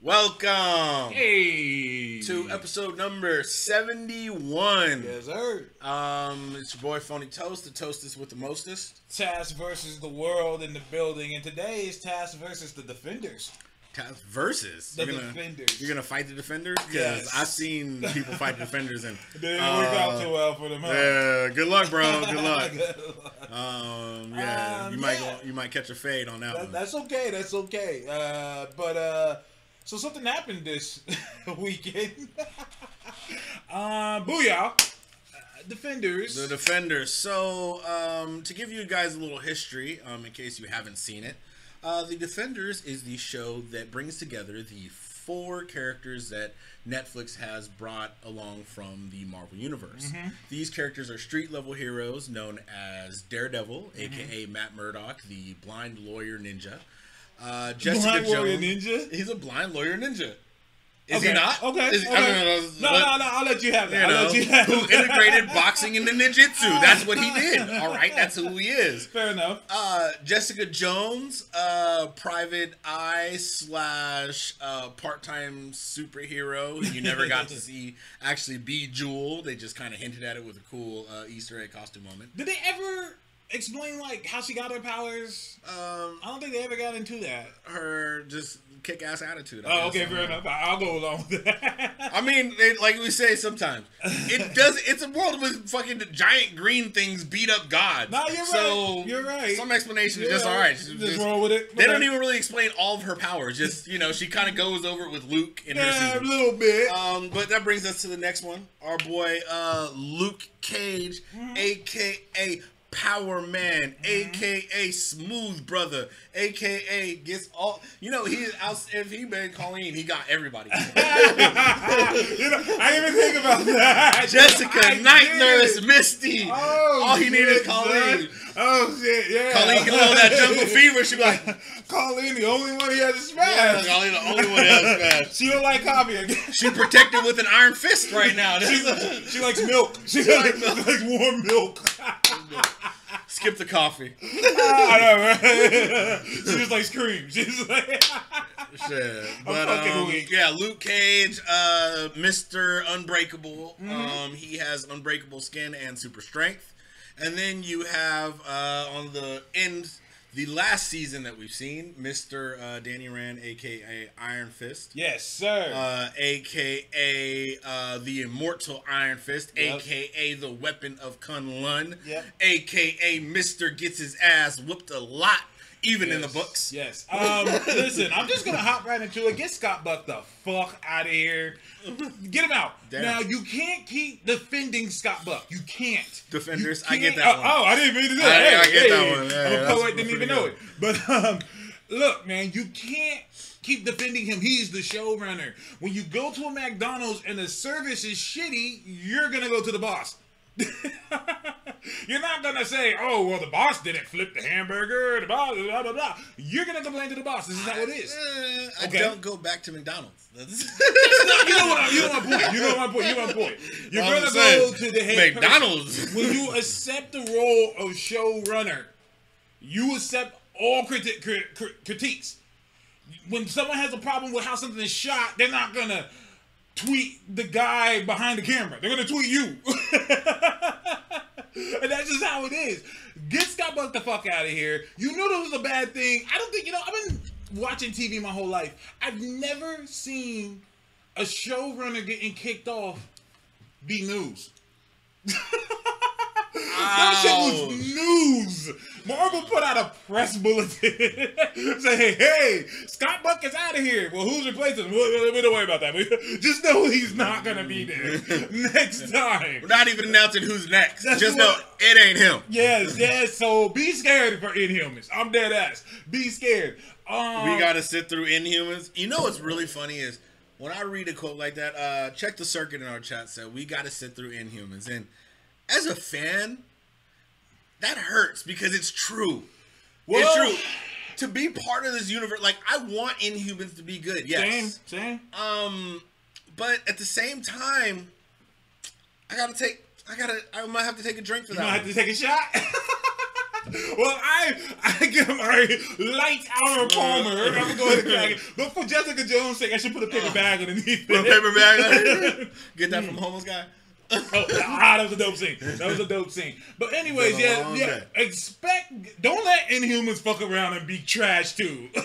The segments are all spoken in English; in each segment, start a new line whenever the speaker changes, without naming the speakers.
Welcome
Hey.
to episode number 71.
Yes, sir.
Um, it's your boy Phony Toast, the toastest with the mostest.
Task versus the world in the building, and today is Task versus the defenders.
Versus.
The
you're gonna,
defenders.
You're gonna fight the defenders because
Yes.
I've seen people fight defenders and
It didn't work out
uh,
too well for them. Huh?
Yeah, good luck, bro. Good luck.
Good luck.
Um, yeah,
Um,
you might
yeah.
go, you might catch a fade on that,
That-
one.
that's okay. That's okay. Uh, but uh, so something happened this weekend. um, booyah! Uh, defenders.
The Defenders. So, um, to give you guys a little history, um, in case you haven't seen it, uh, The Defenders is the show that brings together the four characters that Netflix has brought along from the Marvel Universe. These characters are street level heroes known as Daredevil, aka Matt Murdock, the blind lawyer ninja. Uh, Jessica
Blind
Jones.
ninja?
He's a blind lawyer ninja. Is
okay.
he not?
Okay.
He-
okay.
I
no, no, no. I'll let you have
you
that. I'll
know,
let you have
who integrated boxing into ninjutsu. That's what he did. All right, that's who he is.
Fair enough.
Uh, Jessica Jones, uh, private eye slash uh, part time superhero. You never got to see actually be Jewel. They just kind of hinted at it with a cool uh, Easter egg costume moment.
Did they ever explain like how she got her powers?
Um,
I don't think they ever got into that.
her just kick ass attitude. I
Oh,
guess.
okay, fair enough. I'll go along with that.
I mean, it, like we say sometimes, it does. It's a world with fucking giant green things beat up God.
No, you're
so
right. You're right.
Some explanation is just all right.
Just,
Just-
roll with it.
they don't even really explain all of her powers. Just you know, she kind of goes over it with Luke in her
Yeah, a little bit.
Um, but that brings us to the next one. Our boy uh, Luke Cage,
Mm-hmm.
aka Power Man, mm-hmm. aka Smooth Brother, aka gets all. You know, he out. If he been Colleen, he got everybody.
you know, I didn't even think about that.
Jessica,
I
Night
did.
Nurse, Misty.
Oh,
all he needed is Colleen.
son. Oh shit, yeah.
Colleen can hold that jungle fever. She be like,
Colleen, the only one he has
yeah,
smash.
Colleen, the only one else, man.
She don't like coffee again.
She protected with an iron fist right now.
She, she likes milk. She, likes, likes warm milk.
Skip the coffee.
I know, right? she just likes cream. She's like,
Shit. But um, yeah, Luke Cage, uh, Mr. Unbreakable.
Mm-hmm.
Um, he has unbreakable skin and super strength. And then you have uh, on the end, the last season that we've seen, Mr. Uh, Danny Rand, aka Iron Fist.
yes, sir.
Uh, aka uh, the immortal Iron Fist,
Yep.
aka the weapon of Kun Lun,
Yep.
aka Mister gets his ass whooped a lot, even in the books.
Yes. Um, listen, I'm just gonna hop right into it. Get Scott Buck the fuck out of here. Get him out.
Damn.
Now you can't keep defending Scott Buck. You can't.
Defenders,
You
I get that
oh,
one.
Oh, I didn't mean to do that.
I
Hey,
get that one. Yeah,
I'm a poet, didn't even
pretty
know it. But um, look, man, you can't keep defending him. He's the showrunner. When you go to a McDonald's and the service is shitty, you're gonna go to the boss. You're not gonna say, "Oh, well, the boss didn't flip the hamburger." The boss, blah blah blah. You're gonna complain to the boss. This is how it is.
Eh, I
Okay.
don't go back to McDonald's. That's-
you know what? You know my point. You know my point. You know my point. You're
I'm
gonna
saying,
go to the head person.
McDonald's.
when you accept the role of showrunner, you accept all criti- cri- cri- critiques. When someone has a problem with how something is shot, they're not gonna tweet the guy behind the camera. They're gonna tweet you, and that's just how it is. Get Scott Buck the fuck out of here. You knew this was a bad thing. I don't think you know. I've been watching TV my whole life. I've never seen a showrunner getting kicked off be news. That shit was news. Marvel put out a press bulletin saying, "Hey, Scott Buck is out of here." Well, who's replacing him? Well, we don't worry about that. We just know he's not gonna be there next time.
We're not even announcing who's next.
That's
Just
what-
know it ain't him.
Yes, yes. So be scared for Inhumans. I'm dead ass. Be scared. Um,
We gotta sit through Inhumans. You know what's really funny is when I read a quote like that. Uh, check the circuit in our chat. Said we gotta sit through Inhumans, and as a fan, that hurts because it's true.
well,
it's true. To be part of this universe, like I want Inhumans to be good. Yes.
same. Same.
Um, but at the same time, I gotta take. I gotta. I might have to take a drink for
You
that.
might
one.
have to take a shot. well, I I give a light hour Palmer. I'm gonna go ahead and crack it. But for Jessica Jones' sake, I should put a paper bag underneath
Put a paper bag. Get that from homeless guy.
Oh, ah, that was a dope scene. That was a dope scene. But anyways, yeah, yeah.
day.
Expect. Don't let Inhumans fuck around and be trash too.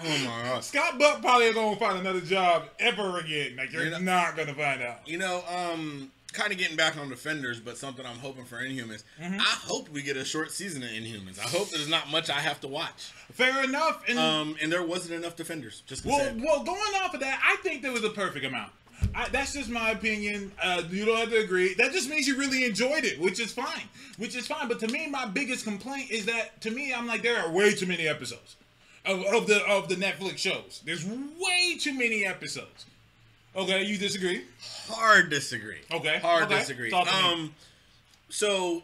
Oh my gosh.
Scott Buck probably ain't gonna find another job ever again. Like you're
You know-
not gonna find out.
You know, um, kind of getting back on Defenders, but something I'm hoping for Inhumans.
Mm-hmm.
I hope we get a short season of Inhumans. I hope there's not much I have to watch.
Fair enough. And
Um, and there wasn't enough Defenders. Just
well, well, going off of that, I think there was a perfect amount. I, that's just my opinion. Uh, you don't have to agree. That just means you really enjoyed it, which is fine. Which is fine. But to me, my biggest complaint is that to me, I'm like there are way too many episodes of, of the of the Netflix shows. There's way too many episodes. Okay, you disagree?
Hard disagree.
Okay,
Hard
okay.
disagree.
Talk to me.
Um, so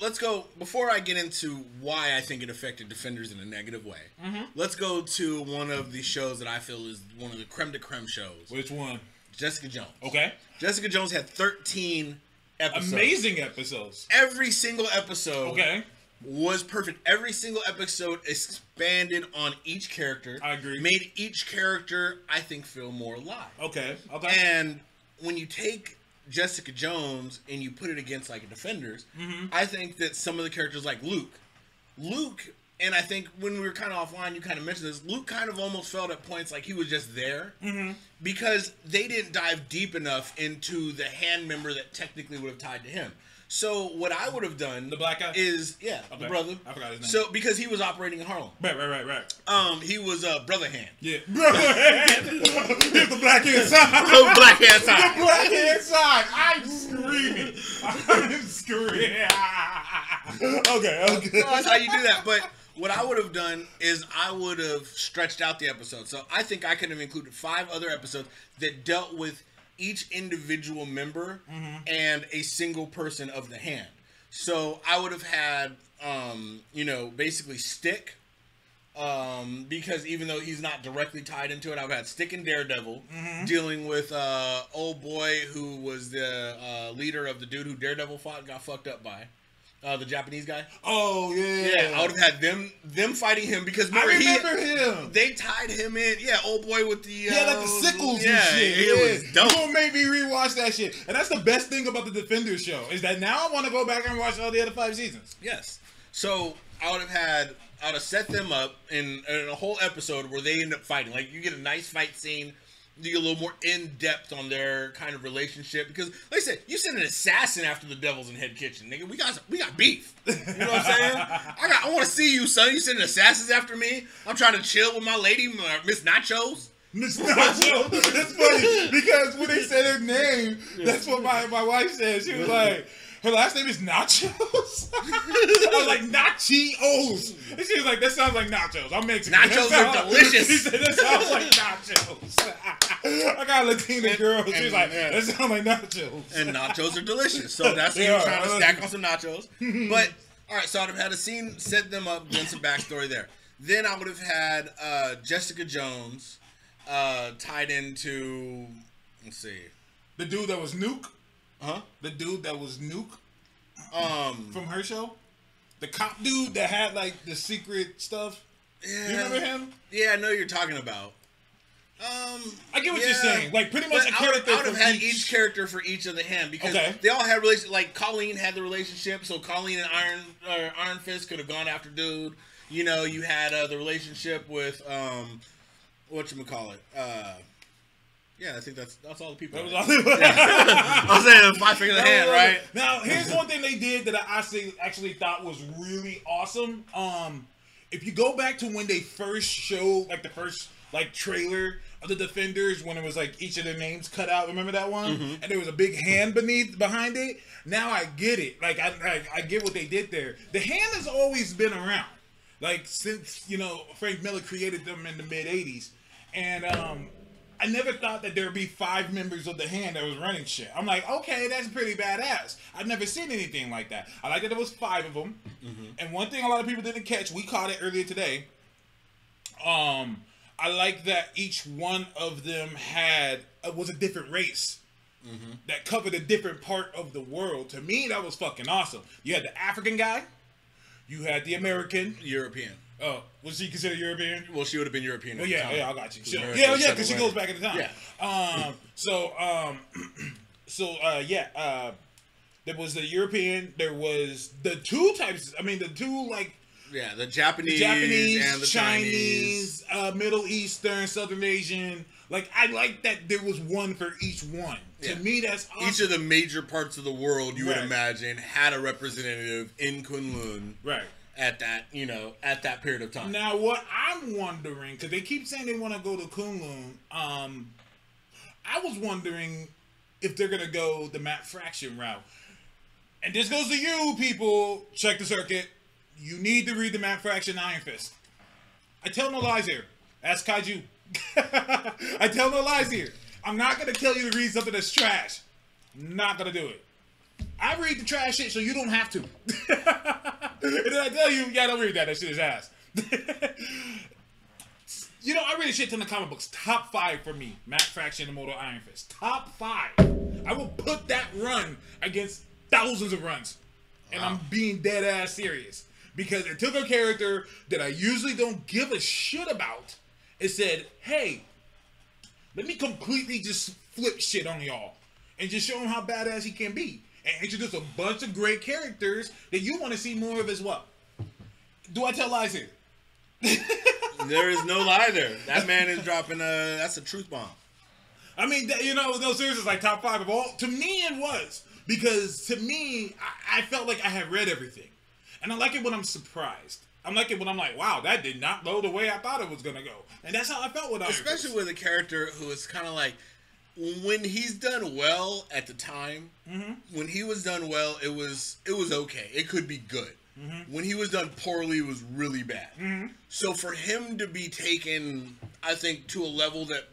let's go before I get into why I think it affected Defenders in a negative way.
Mm-hmm.
Let's go to one of the shows that I feel is one of the creme de creme shows.
Which one?
Jessica Jones.
Okay,
Jessica Jones had 13 episodes.
amazing episodes.
Every single episode
Okay,
was perfect. Every single episode expanded on each character.
I agree.
Made each character, I think, feel more alive.
okay, okay.
And when you take Jessica Jones and you put it against like Defenders,
Mm-hmm.
I think that some of the characters like Luke, Luke, and I think when we were kind of offline, you kind of mentioned this. Luke kind of almost felt at points like he was just there
Mm-hmm.
because they didn't dive deep enough into the hand member that technically would have tied to him. So what I would have done,
The black guy?
is yeah, the brother.
I forgot his name.
So because he was operating in Harlem,
right, right, right, right.
um, he was a uh, brother hand.
Yeah. brother Here's the black inside.
The black hand side.
The black inside. I'm screaming. I'm screaming. okay, okay.
That's how you do that. But what I would have done is I would have stretched out the episode. So I think I could have included five other episodes that dealt with each individual member and a single person of the hand. So I would have had, um, you know, basically Stick. Um, because even though he's not directly tied into it, I've had Stick and Daredevil dealing with uh old boy who was the uh, leader of the dude who Daredevil fought and got fucked up by. Uh, the Japanese guy.
Oh yeah.
Yeah, I would have had them them fighting him because
I
remember,
remember
he
him.
they tied him in. Yeah, old boy with the
Yeah, like the
uh,
sickles
yeah,
and shit.
It
yeah.
was dope.
You gonna make me rewatch that shit. And that's the best thing about the Defenders show is that now I want to go back and watch all the other five seasons.
Yes. So I would have had I would have set them up in, in a whole episode where they end up fighting. Like you get a nice fight scene. You get a little more in depth on their kind of relationship because, like I said, you sent an assassin after the Devils in Head Kitchen, nigga. We got we got beef. You know what I'm saying? I got I want to see you, son. You sending assassins after me? I'm trying to chill with my lady, uh, Miss Nachos.
Miss Nacho. It's funny because when they said her name, that's what my, my wife said. She was like, her last name is Nachos. I was like, Natchios. And she was like, that sounds like nachos. I'm Mexican.
Nachos are delicious.
She said, that sounds like nachos. I got a Latina girl. She was like,
yeah.
that sounds like nachos.
and nachos are delicious. So that's
They
you
are.
trying to stack on some nachos. But all right, so I'd have had a scene, set them up, done some backstory there. Then I would have had uh, Jessica Jones uh, tied into. Let's see,
The dude that was Nuke.
Huh?
The dude that was Nuke
Um,
from her show. The cop dude that had like the secret stuff.
yeah,
You remember him?
Yeah, I know you're talking about. Um,
I get what
yeah.
you're saying. Like pretty much a
I
character
I would have had
each.
each. character for each of the hand because
Okay.
they all had relation. Like Colleen had the relationship, so Colleen and Iron uh, Iron Fist could have gone after dude. You know, you had uh, the relationship with um, what you call it. Uh, yeah, I think that's that's all the people.
That was all
right?
all
I was saying the five finger of the hand, right?
Now, here's one thing they did that I actually actually thought was really awesome. Um, if you go back to when they first showed like the first like trailer of the Defenders, when it was like each of their names cut out, remember that one?
Mm-hmm.
And there was a big hand beneath behind it. Now I get it. Like I, I I get what they did there. The hand has always been around, like since you know Frank Miller created them in the mid '80s, and um. I never thought that there'd be five members of the hand that was running shit. I'm like, okay, that's pretty badass. I've never seen anything like that. I like that there was five of them. And one thing a lot of people didn't catch, we caught it earlier today. Um, I like that each one of them had uh, was a different race that covered a different part of the world. To me, that was fucking awesome. You had the African guy. You had the American.
European.
Oh, was she considered European?
Well, she would have been European.
Oh yeah, yeah, I got you. Yeah, yeah, because she goes back in the time.
Yeah.
Um. So um. so uh. Yeah. Uh. There was the European. There was the two types. I mean, the two like
Yeah, the Japanese,
Japanese,
and the Chinese.
Chinese, uh, Middle Eastern, Southern Asian. Like I like that there was one for each one.
Yeah.
To me, that's awesome.
Each of the major parts of the world you would imagine had a representative in Kunlun
right.
At that, you know, at that period of time.
Now, what I'm wondering, because they keep saying they want to go to Kunlun, um, I was wondering if they're gonna go the Matt Fraction route. And this goes to you, people. Check the circuit. You need to read the Matt Fraction Iron Fist. I tell no lies here. Ask Kaiju. I tell no lies here. I'm not gonna tell you to read something that's trash. Not gonna do it. I read the trash shit so you don't have to. and then I tell you, yeah, don't read that. That shit is ass. you know, I read a shit ton of comic books. Top five for me. Matt Fraction and Moto Iron Fist. Top five. I will put that run against thousands of runs. And I'm being dead ass serious. Because it took a character that I usually don't give a shit about. It said, hey, let me completely just flip shit on y'all and just show him how badass he can be and introduce a bunch of great characters that you want to see more of as well. Do I tell lies here?
there is no lie there. That man is dropping a that's a truth bomb.
I mean, that- you know, no, seriously, like top five of all. To me, it was because to me, I, I felt like I had read everything, and I like it when I'm surprised. I'm like it when I'm like, wow, that did not go the way I thought it was gonna go, and that's how I felt with
Especially with a character who is kind of like when he's done well at the time.
Mm-hmm.
When he was done well, it was it was okay. It could be good.
Mm-hmm.
When he was done poorly, it was really bad. So for him to be taken, I think to a level that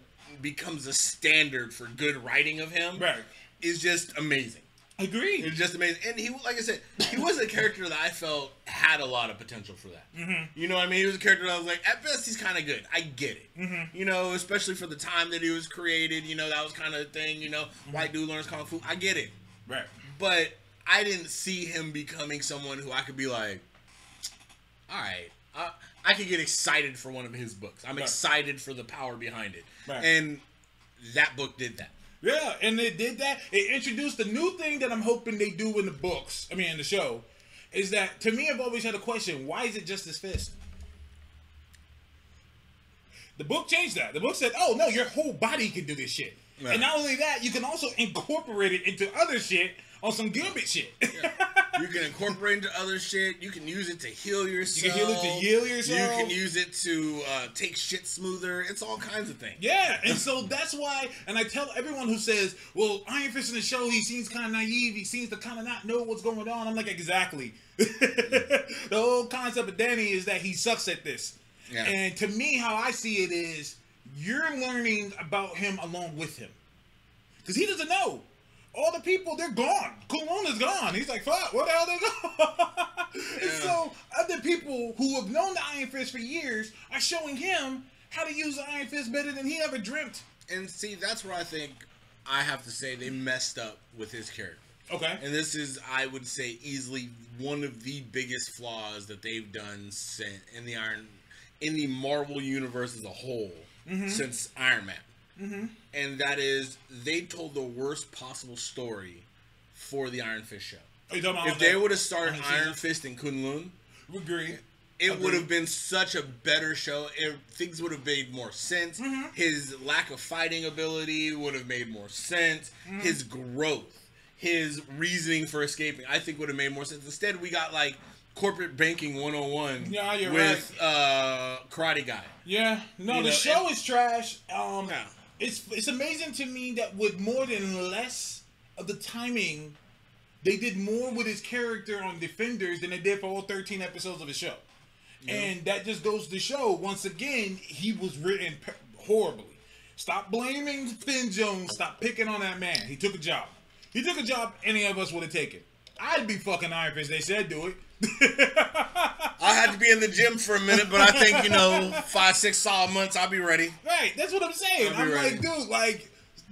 becomes a standard for good writing of him
Right.
is just amazing.
Agreed.
It's just amazing. And he, like I said, he was a character that I felt had a lot of potential for that. Mm-hmm. You know what I mean? He was a character that I was like, at best, he's kind of good. I get it. Mm-hmm. You know, especially for the time that he was created. You know, that was kind of a thing. You know, white dude learns kung fu. I get it.
Right.
But I didn't see him becoming someone who I could be like, all right, I, I could get excited for one of his books. I'm
Right.
excited for the power behind it.
Right.
And that book did that.
Yeah, and they did that. It introduced the new thing that I'm hoping they do in the books. I mean, in the show, is that to me, I've always had a question: Why is it just his fist? The book changed that. The book said, "Oh no, your whole body can do this shit."
Yeah.
And not only that, you can also incorporate it into other shit on some Gambit shit.
You can incorporate into other shit. You can use it to heal yourself.
You can heal it to heal yourself.
You can use it to uh, take shit smoother. It's all kinds of things.
Yeah, and so that's why, and I tell everyone who says, "Well, Iron Fist in the show, he seems kind of naive. He seems to kind of not know what's going on." I'm like, exactly. the whole concept of Danny is that he sucks at this,
Yeah.
and to me, how I see it is, you're learning about him along with him, because he doesn't know. All the people, they're gone. Kunlun is gone. He's like, fuck, where the hell they go? and
Yeah.
so other people who have known the Iron Fist for years are showing him how to use the Iron Fist better than he ever dreamt.
And see, that's where I think I have to say they messed up with his character.
Okay.
And this is, I would say, easily one of the biggest flaws that they've done since in the Iron, in the Marvel universe as a whole mm-hmm. since Iron Man. Mm-hmm. And that is, they told the worst possible story for the Iron Fist show.
Are you talking about
If they would have started Iron? Fist in Kunlun,
agree.
it would have been such a better show. It, things would have made more sense.
Mm-hmm.
His lack of fighting ability would have made more sense.
Mm-hmm.
His growth, his reasoning for escaping, I think would have made more sense. Instead, we got like corporate banking 101
Yeah,
with uh, Karate Guy.
Yeah. No,
You
the
know,
show
and-
is trash. Um,
Yeah.
It's it's amazing to me that with more than less of the timing, they did more with his character on Defenders than they did for all 13 episodes of the show. And that just goes to show once again he was written horribly. Stop blaming Finn Jones. Stop picking on that man. He took a job. He took a job any of us would have taken. I'd be fucking Iron Fist. They said do it.
I had to be in the gym for a minute, but I think, you know, five, six solid months, I'll be ready.
Right, that's what I'm saying. I'm
ready.
like, dude, like,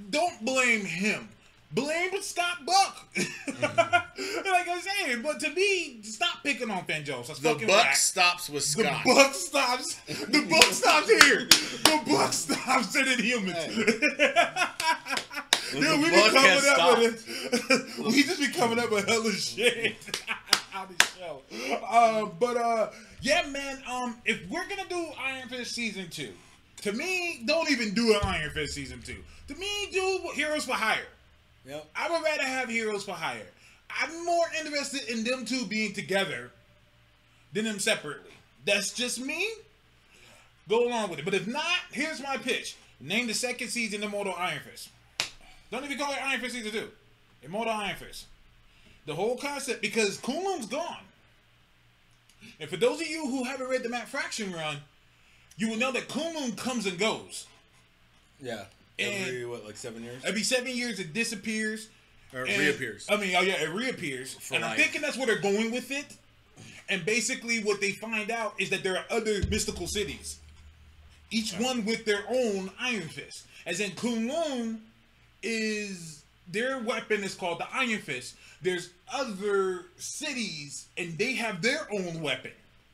don't blame him. blame Scott Buck. Mm-hmm. like I'm saying, but to me, stop picking on Jones. That's
The buck stops with Scott.
The buck stops. The buck stops here. The buck stops in humans.
The
Dude, we be coming up with it. we just be coming up with hella shit on the show. Uh, but uh, yeah, man. Um, if we're gonna do Iron Fist season two, to me, don't even do an Iron Fist season two. To me, do Heroes for Hire.
Yep.
I would rather have Heroes for Hire. I'm more interested in them two being together than them separately. That's just me. Go along with it. But if not, here's my pitch. Name the second season Immortal Iron Fist. Don't even call it Iron Fist Season 2. Immortal Iron Fist. The whole concept, because Kunlun's gone. And for those of you who haven't read the Matt Fraction run, you will know that Kunlun comes and goes.
Yeah.
And-
Every what, like seven years?
Every seven years, it disappears.
Or
and-
reappears.
I mean, oh yeah, it reappears.
For
and I'm thinking that's where they're going with it. And basically, what they find out is that there are other mystical cities, each one with their own Iron Fist. As in, Kunlun is their weapon is called the Iron Fist. There's other cities, and they have their own weapon.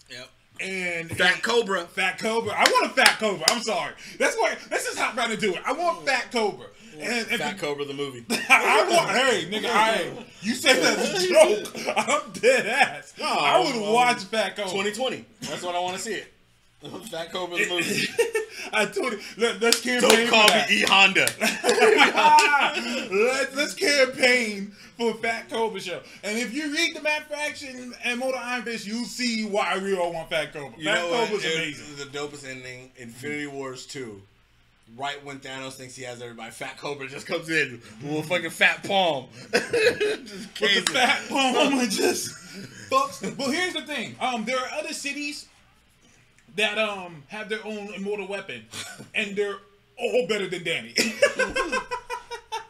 Yep.
And
Fat Cobra.
Fat Cobra. I want a Fat Cobra. I'm sorry. That's why. This is how I'm trying to do it. I want Fat Cobra. And if
Fat
you-
Cobra the movie.
I want, hey, nigga, I, you say that's a joke. I'm dead ass.
No,
I would
um,
watch Fat Cobra.
2020. That's what I want to see it. Fat Cobra the movie.
I told you, let, let's campaign
Don't call
for that.
me E Honda.
let's, let's campaign for Fat Cobra show. And if you read the Matt Fraction and Motor Iron Fist, you'll see why we all want Fat Cobra.
You
Fat
know what?
Cobra's
It-
amazing.
The dopest ending, Infinity Wars 2. Right when Thanos thinks he has everybody, Fat Cobra just comes in with a fucking fat palm. just
With
crazy.
the fat palm and just fucks. Well, here's the thing. Um, there are other cities that um have their own immortal weapon, and they're all better than Danny.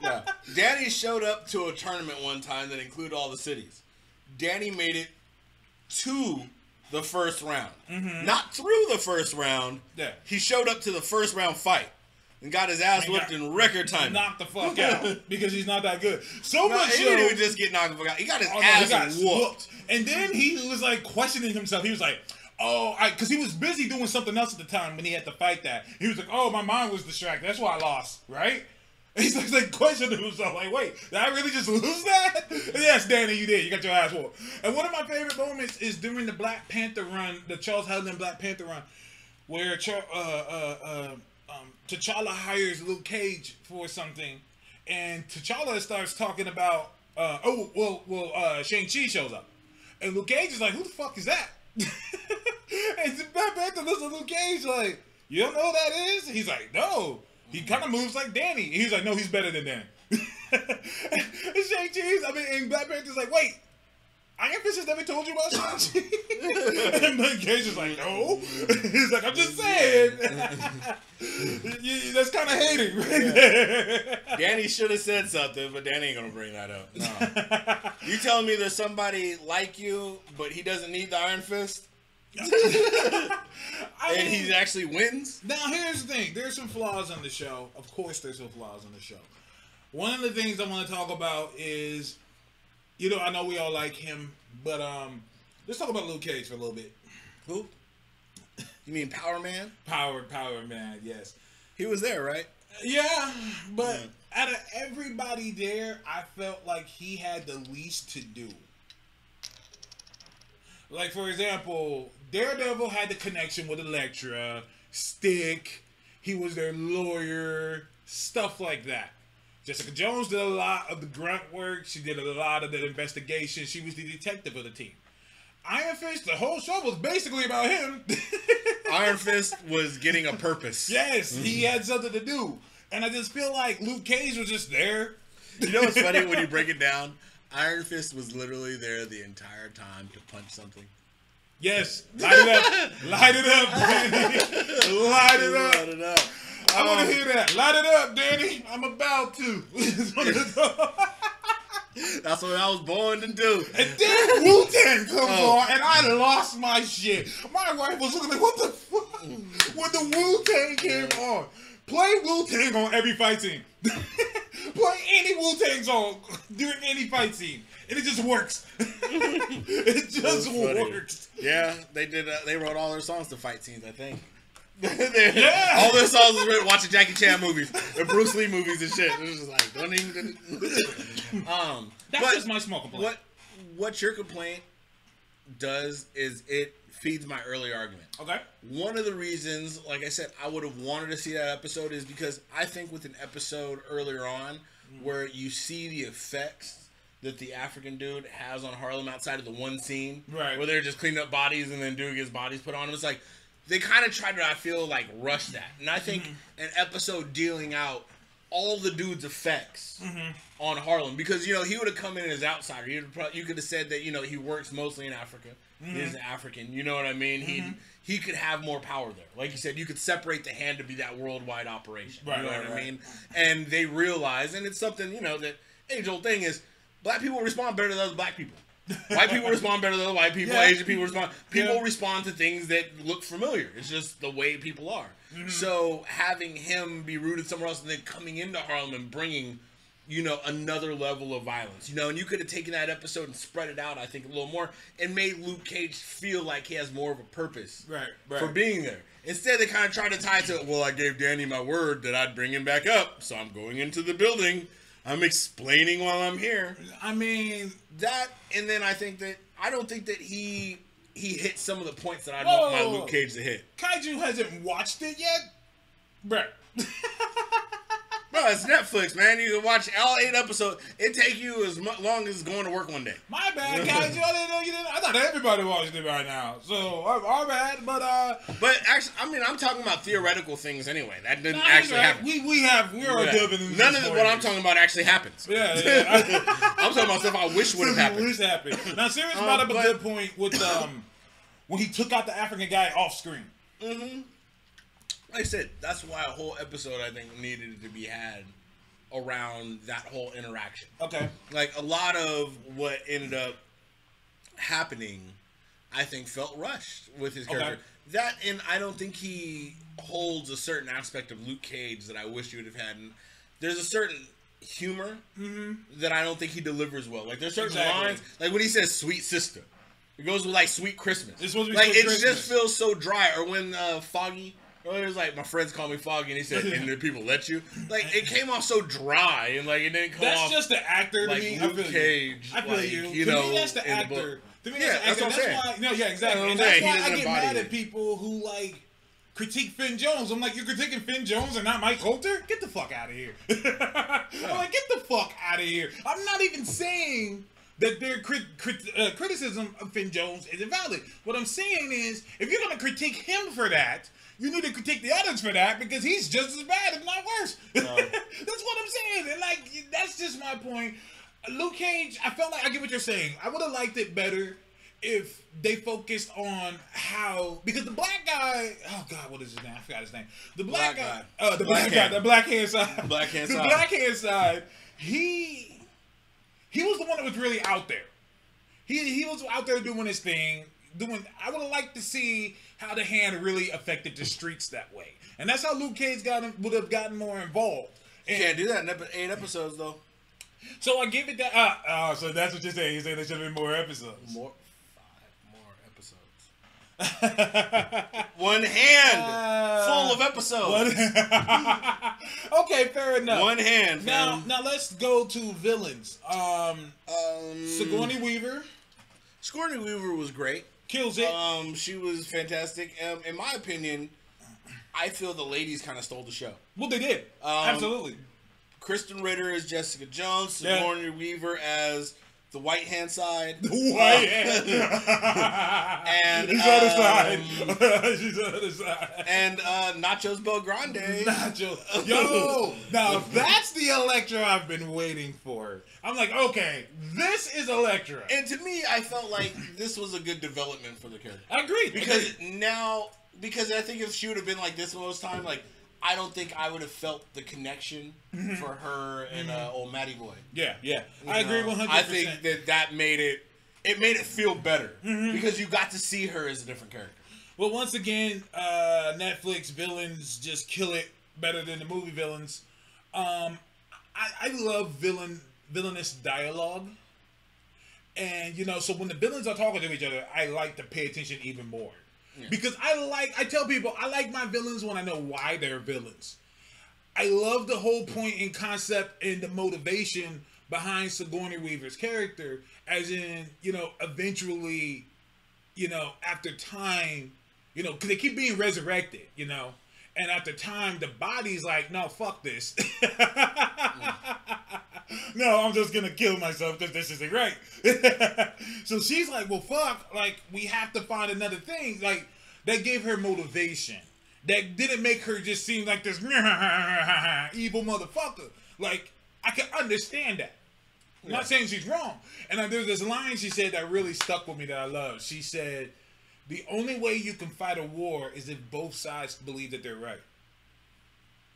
Yeah. Danny showed up to a tournament one time that included all the cities. Danny made it to the first round. Not through the first round.
Mm-hmm. Yeah.
He showed up to the first round fight and got his ass whipped in record time.
Knocked the fuck out because he's not that good. So
No,
much
he didn't even just get knocked the fuck out. He got his
Oh, no,
ass
got
whooped.
whooped. And then he was like questioning himself. He was like, "Oh, I," because he was busy doing something else at the time when he had to fight that. He was like, "Oh, my mind was distracted. That's why I lost." Right? He's like, like questioning himself, like, "Wait, did I really just lose that?" yes, Danny, you did. You got your ass whooped. And one of my favorite moments is during the Black Panther run, the Charles Hudlin Black Panther run, where uh, uh, uh, um, T'Challa hires Luke Cage for something, and T'Challa starts talking about, uh, oh, well, well, uh, Shang Chi shows up, and Luke Cage is like, "Who the fuck is that?" and Black Panther looks at Luke Cage like, "You don't know who that is?" He's like, "No." He kind of moves like Danny. He's like, "No, he's better than Danny." and Shang Chi's, I mean, and Black Panther's like, "Wait." Iron Fist has never told you about Shang-Chi? and Luke Cage is like, no. He's like, I'm just saying. You- That's kind of hating right there.
Danny should have said something, but Danny ain't gonna bring that up. No. you telling me there's somebody like you, but he doesn't need the Iron Fist,
I
and
mean,
he actually wins?
Now here's the thing. There's some flaws on the show. Of course, there's some flaws on the show. One of the things I want to talk about is, you know, I know we all like him, but um, let's talk about Luke Cage for a little bit.
Who? You mean Power Man?
Power, power, man. Yes.
He was there, right?
Yeah, but out of everybody there, I felt like he had the least to do. Like for example, Daredevil had the connection with Elektra, Stick. He was their lawyer, stuff like that. Jessica Jones did a lot of the grunt work. She did a lot of the investigation. She was the detective of the team. Iron Fist, the whole show was basically about him.
Iron Fist was getting a purpose.
Yes, he mm-hmm. had something to do. And I just feel like Luke Cage was just there.
You know what's funny when you break it down? Iron Fist was literally there the entire time to punch something.
Yes, light it up. light it up, Danny. light it up.
Light it up.
I want
Um,
to hear that. Light it up, Danny. I'm about to.
That's what I was born to do.
and then Wu Tang comes
Oh.
on, and I lost my shit. My wife was looking like, what the fuck? When the Wu Tang came on, play Wu Tang on every fight scene. play any Wu Tang song during any fight scene, and it just works. it just works.
Yeah, they did. Uh, they wrote all their songs to fight scenes. I think.
Yeah.
All their songs was written watching Jackie Chan movies and Bruce Lee movies and shit. It was just like don't even. um,
That's just my small complaint.
what what your complaint does is it feeds my earlier argument.
Okay.
One of the reasons, like I said, I would have wanted to see that episode is because I think with an episode earlier on where you see the effects that the African dude has on Harlem outside of the one scene,
Right.
Where they're just cleaning up bodies and then dude gets bodies put on him. It's like they kind of tried to, I feel like, rush that. And I think mm-hmm. an episode dealing out all the dude's effects mm-hmm. on Harlem because you know he would have come in as outsider. He you could have said that you know he works mostly in Africa. Mm-hmm. He's an African. You know what I mean? He he could have more power there. Like you said, you could separate the hand to be that worldwide operation.
Right,
you know
right,
what I mean? And they realize, and it's something you know that age old thing is black people respond better than other black people. White people respond better than other white people.
Yeah.
Asian people respond. People
Yeah.
respond to things that look familiar. It's just the way people are.
Mm-hmm.
So having him be rooted somewhere else and then coming into Harlem and bringing, you know, another level of violence. You know, and you could have taken that episode and spread it out. I think a little more and made Luke Cage feel like he has more of a purpose
Right, right.
for being there. Instead, they kind of tried to tie it to, well, I gave Danny my word that I'd bring him back up, so I'm going into the building. I'm explaining while I'm here
I mean,
that and then I think that I don't think that he he hit some of the points that I
Whoa.
want my Luke Cage to hit.
Kaiju hasn't watched it yet, bruh.
Bro, it's Netflix, man. You can watch all eight episodes. It take you as long as going to work one day.
My bad, guys. I didn't know you didn't. I thought everybody watched it by now. So our, bad, but uh,
But actually, I mean, I'm talking about theoretical things anyway. That didn't actually
right.
happen.
We we have we are
Yeah.
into
None of what I'm talking about actually happens.
Yeah, yeah.
I'm talking about stuff I wish would have happened.
Wish happened. Now, Sirius
Um,
brought up a good point with um when he took out the African guy off screen.
Like I said, that's why a whole episode I think needed to be had around that whole interaction.
Okay.
like a lot of what ended up happening i think felt rushed with his character
Okay.
that and i don't think he holds a certain aspect of luke cage that i wish you would have had and there's a certain humor that i don't think he delivers well like there's certain
Exactly.
lines like when he says sweet sister it goes with like sweet christmas
It's supposed to be
like it
Christmas.
just feels so dry or when uh foggy it was like my friends call me foggy and he said and the people let you like it came off so dry and like it didn't come
That's
off
just the actor to
like
me.
Luke
I feel you.
Cage,
I feel
like,
you.
you
to
know,
me, that's the
in the
actor. to me,
Yeah,
that's, the
that's
actor.
what I'm
that's why. No, yeah, exactly.
That's
and that's why I get mad
it.
at people who like critique Finn Jones. I'm like, you're critiquing Finn Jones and not Mike Colter? Get the fuck out of here. I'm like, get the fuck out of here. I'm not even saying that their crit- crit- uh, criticism of Finn Jones is invalid. What I'm saying is, if you're gonna critique him for that, you need to critique the others for that because he's just as bad, if not worse. that's what I'm saying. And like, that's just my point. Luke Cage, I felt like I get what you're saying. I would have liked it better if they focused on how because the black guy oh god what is his name I forgot his name the black,
Black
guy,
guy.
uh the black,
Black
guy
hand.
the black hand side
Black hand
the
side.
black hand side he he was the one that was really out there he he was out there doing his thing doing I would have liked to see how the hand really affected the streets that way and that's how Luke Cage got would have gotten more involved
You
And-
can't do that in eight episodes though.
so I give it that uh, uh so that's what you're saying you're saying there should have been more episodes
More, five more episodes. One hand
Uh,
full of episodes.
okay, fair enough.
One hand.
Now,
fam.
now let's go to villains. Um,
um,
Sigourney Weaver
Sigourney Weaver was great.
Kills it.
Um, she was fantastic. Um, in my opinion, I feel the ladies kind of stole the show.
well, they did.
um,
Absolutely.
Krysten Ritter as Jessica Jones,
Yeah.
Sigourney Weaver as the white hand side.
Why?
and
She's on the
um,
side. She's on the side.
and uh, Nachos Belgrande.
Nacho. Yo, now that's the Elektra I've been waiting for. I'm like, okay, this is Elektra.
And to me, I felt like this was a good development for the character
I agree
because now, because I think if she would have been like this most time, like I don't think I would have felt the connection for her and uh, old Matty Boy.
yeah, yeah,
You
I agree
know,
100.
I think that that made it. It made it feel better
Mm-hmm.
because you got to see her as a different character.
Well, once again, uh, Netflix villains just kill it better than the movie villains. Um, I, I love villain villainous dialogue. And you know, so when the villains are talking to each other, I like to pay attention even more. Because I like I tell people I like my villains when I know why they're villains. I love the whole point and concept and the motivation behind Sigourney Weaver's character, as in, you know, eventually, you know, after time, you know, because they keep being resurrected, you know, and after time, the body's like, no, fuck this. no, I'm just gonna kill myself because this isn't right. so she's like, well, fuck, like we have to find another thing. Like that gave her motivation. That didn't make her just seem like this evil motherfucker. Like I can understand that. I'm not saying she's wrong. And uh, there's this line she said that really stuck with me that I love. She said, "The only way you can fight a war is if both sides believe that they're right."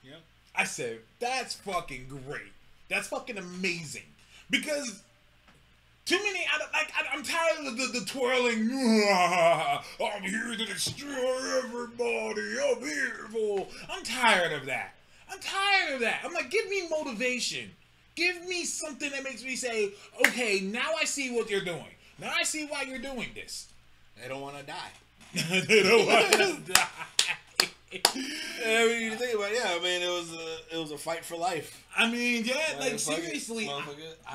Yep.
I said, that's fucking great. That's fucking amazing. Because too many, I, like, I, I'm tired of the, the twirling. I'm here to destroy everybody. I'm evil. I'm tired of that. I'm tired of that. I'm like, give me motivation. Give me something that makes me say, okay, now I see what you're doing. Now I see why you're doing this.
They don't want to die.
they don't want to die.
I mean, you think about it, yeah. I mean, it was a it was a fight for life.
I mean, yeah, like,
Like, it,
seriously. I-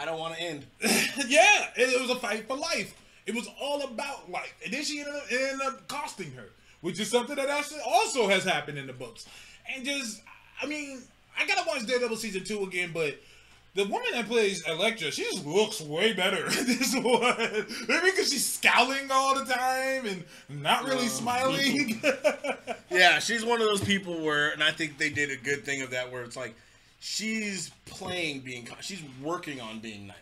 I don't want to end.
yeah, it, it was a fight for life. It was all about life. And then she ended up, ended up costing her, which is something that actually also has happened in the books. And just, I mean, I gotta watch Daredevil season two again, but the woman that plays Elektra, she just looks way better in this one. Maybe because she's scowling all the time and not really
Oh.
smiling.
Yeah, she's one of those people where, and I think they did a good thing of that, where it's like she's playing being, she's working on being nice.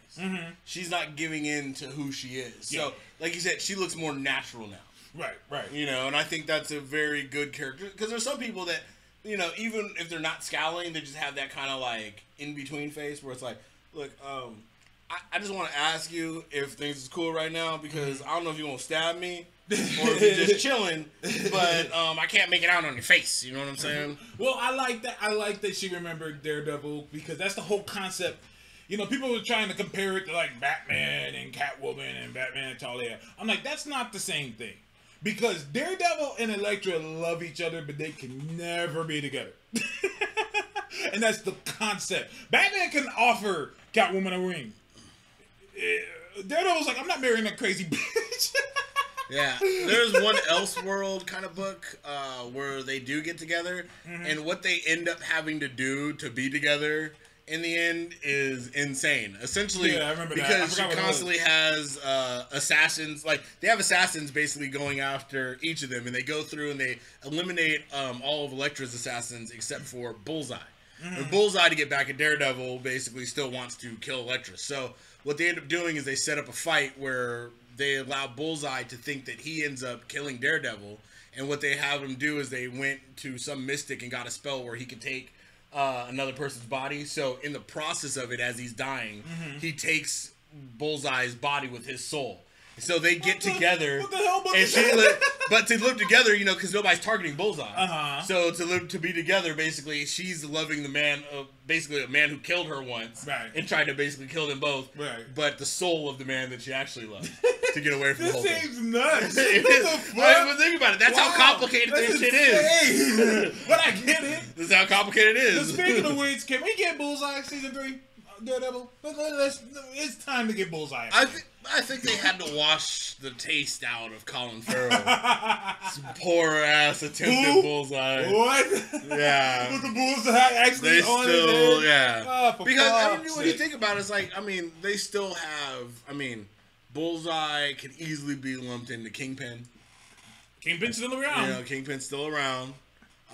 She's not giving in to who she is.
Mm-hmm. Yeah.
So, like you said, she looks more natural now.
right, right.
You know, and I think that's a very good character because there's some people that, you know, even if they're not scowling, they just have that kind of like in between face where it's like, look, um, I, I just want to ask you if things is cool right now because I don't know if you want to stab me or if you're just chilling, but um, I can't make it out on your face. You know what I'm saying?
Well, I like that. I like that she remembered Daredevil because that's the whole concept. You know, people were trying to compare it to like Batman and Catwoman and Batman and Talia. I'm like, that's not the same thing. Because Daredevil and Elektra love each other, but they can never be together. and that's the concept. Batman can offer Catwoman a ring. Eh, Daredevil's like, I'm not marrying that crazy bitch.
Yeah, there's one Elseworld kind of book uh, where they do get together, and what they end up having to do to be together in the end is insane. Essentially,
Yeah, I remember that. I
because she
what it was.
constantly has uh, assassins. Like they have assassins basically going after each of them, and they go through and they eliminate um, all of Elektra's assassins except for Bullseye.
Mm-hmm.
And Bullseye to get back at Daredevil basically still wants to kill Elektra. So what they end up doing is they set up a fight where they allow Bullseye to think that he ends up killing Daredevil, and what they have him do is they went to some mystic and got a spell where he could take uh, another person's body. So in the process of it, as he's dying,
Mm-hmm.
he takes Bullseye's body with his soul. So they get
the-
together,
what the hell about
and she but to live together, you know, because nobody's targeting Bullseye.
Uh-huh.
So to live to be together, basically, she's loving the man, uh, basically a man who killed her once,
Right.
and tried to basically kill them both.
Right.
But the soul of the man that she actually loved to get away from the
this
thing.
seems nuts.
It is.
the fuck?
mean, but think about it. That's how complicated
that's
this shit is.
but I get it.
This is how complicated it is.
But speaking of which, can we get Bullseye season three? Daredevil. Let- it's time to get Bullseye.
I think I think they had to wash the taste out of Colin Farrell. Poor ass attempted
Who?
bullseye.
what?
Yeah.
With the Bullseye actually
They
on
still, yeah.
Oh,
because I mean, when you think about it, it's like I mean, they still have. I mean, Bullseye could easily be lumped into Kingpin.
Kingpin's still around.
You know, Kingpin's still around.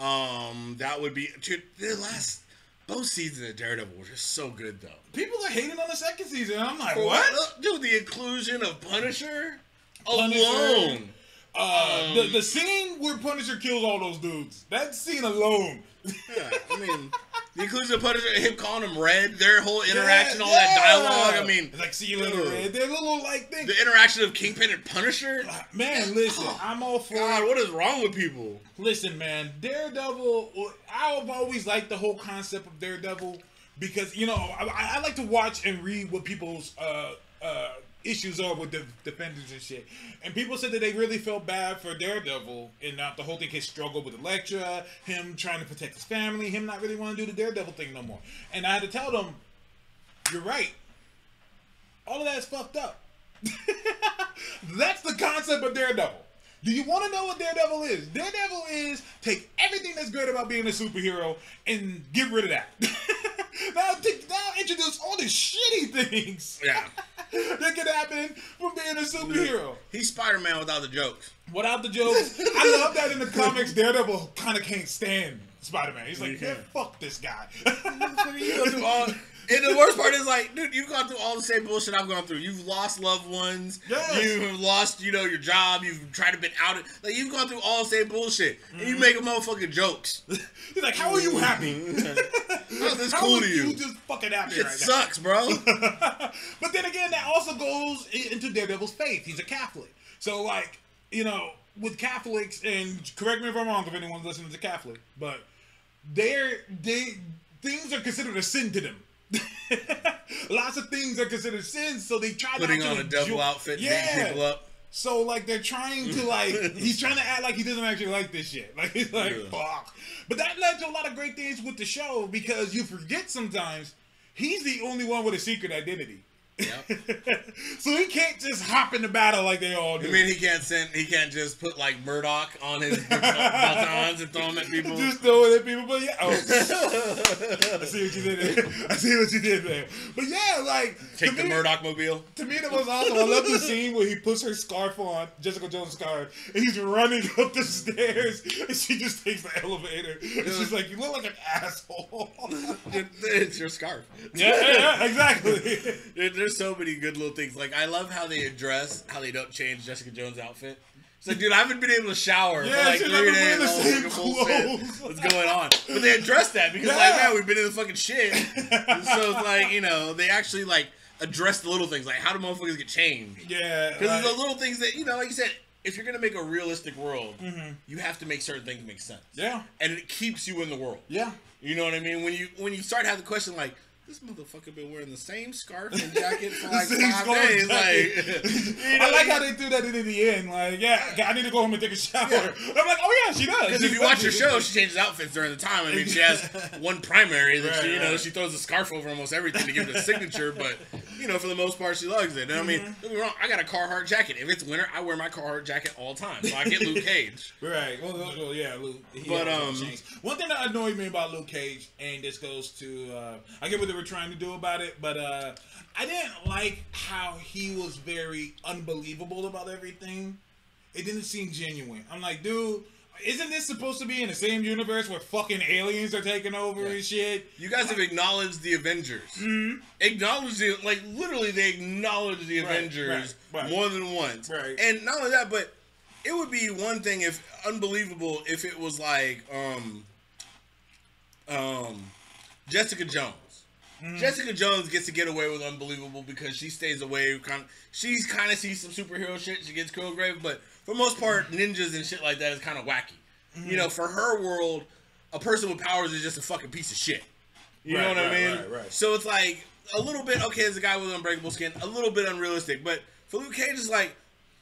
Um, that would be dude, the last both seasons of Daredevil were just so good though.
People are hating on the second season. I'm like,
For
what?
Look, Dude, the inclusion of Punisher,
Punisher.
alone.
Uh, the, the scene where Punisher kills all those dudes. That scene alone.
Yeah, I mean, the inclusion of Punisher, him calling him Red, their whole interaction,
Yeah,
all that dialogue. I mean,
it's like see you later. Red. They're little like things.
the interaction of Kingpin and Punisher.
Man, listen, I'm all for
God, what is wrong with people?
Listen, man, Daredevil. I've always liked the whole concept of Daredevil because you know I, I like to watch and read what people's uh, uh, issues are with the defenders and shit. And people said that they really felt bad for Daredevil and not the whole thing. His struggle with Elektra, him trying to protect his family, him not really wanting to do the Daredevil thing no more. And I had to tell them, you're right. All of that is fucked up. That's the concept of Daredevil. Do you want to know what Daredevil is? Daredevil is take everything that's great about being a superhero and get rid of that. now, t- now introduce all the shitty things.
Yeah.
that could happen from being a superhero.
He's Spider Man without the jokes.
Without the jokes, I love that in the comics. Daredevil kind of can't stand Spider Man. He's like,
Yeah.
fuck this guy.
You go through all, and the worst part is like, dude, you've gone through all the same bullshit I've gone through. You've lost loved ones.
Yes.
You've lost, you know, your job. You've tried to been outed. Like you've gone through all the same bullshit, and you mm-hmm. make a motherfucking jokes.
He's like, how are you happy?
How's this
How
cool to you?
you just fucking happy
Shit
right now?
sucks, bro.
but then again, that also goes into Daredevil's faith. He's a Catholic. So, like, you know, with Catholics, and correct me if I'm wrong if anyone's listening to Catholic, but they're, they, things are considered a sin to them. Lots of things are considered sins, so they try
Putting on a devil outfit,
yeah.
people up.
So like they're trying to like he's trying to act like he doesn't actually like this shit. Like he's like
Yeah.
fuck. But that led to a lot of great things with the show because you forget sometimes he's the only one with a secret identity.
Yep.
so he can't just hop into battle like they all do.
You mean he can't send? He can't just put like Murdock on his batons and throw them at people.
just throw it at people, but yeah. Oh, I see what you did there. I see what you did there. But yeah, like
Take the
me-
Murdock mobile.
To me, that was awesome. I love the scene where he puts her scarf on, Jessica Jones' scarf, and he's running up the stairs, and she just takes the elevator. And she's like, "You look like an asshole."
It- It's your scarf.
yeah, yeah, exactly.
There's so many good little things. Like I love how they address how they don't change Jessica Jones' outfit. It's like, dude, I haven't been able to shower
Yeah,
for like three
like, we're
days.
wearing the same clothes.
What's going on? But they address that because, like,
Yeah.
man, we've been in the fucking shit. And so it's like, you know, they actually like address the little things, like how do motherfuckers get changed?
Yeah,
Because
like-
the little things that you know, like you said, if you're gonna make a realistic world, mm-hmm. you have to make certain things make sense.
yeah,
and it keeps you in the world.
yeah.
You know what I mean? When you when you start having the question like, this motherfucker been wearing the same scarf and jacket for like five
scarf
days.
and
Like, you know,
I like how they do that in the end. Like, yeah, I need to go home and take a shower. I'm like, oh yeah, she does.
Because if you watch her show, she changes outfits during the time. I mean, she has one primary that she, you
Right,
know,
right.
she throws a scarf over almost everything to give it a signature. But you know, for the most part, she lugs it. And I mean,
Mm-hmm.
don't get me wrong, I got a Carhartt jacket. If it's winter, I wear my Carhartt jacket all the time. So I get Luke Cage.
Right. Well, well, well, yeah, Luke. he
But, um,
one thing that annoyed me about Luke Cage, and this goes to, uh, I get what they were trying to do about it, but uh, I didn't like how he was very unbelievable about everything. It didn't seem genuine. I'm like, dude. Isn't this supposed to be in the same universe where fucking aliens are taking over and shit?
You guys have acknowledged the Avengers. Mm-hmm. Acknowledged the like literally they acknowledged the
Right,
Avengers
right, right.
more than once.
Right.
And not only that, but it would be one thing if unbelievable if it was like um um Jessica Jones.
Mm-hmm.
Jessica Jones gets to get away with unbelievable because she stays away. Kind of, she's kind of sees some superhero shit. She gets killed grave, but for most part, ninjas and shit like that is kind of wacky.
Mm-hmm.
You know, for her world, a person with powers is just a fucking piece of shit. You know
Right,
what I mean?
right, right.
So it's like a little bit okay as a guy with unbreakable skin, a little bit unrealistic. But for Luke Cage, it's like,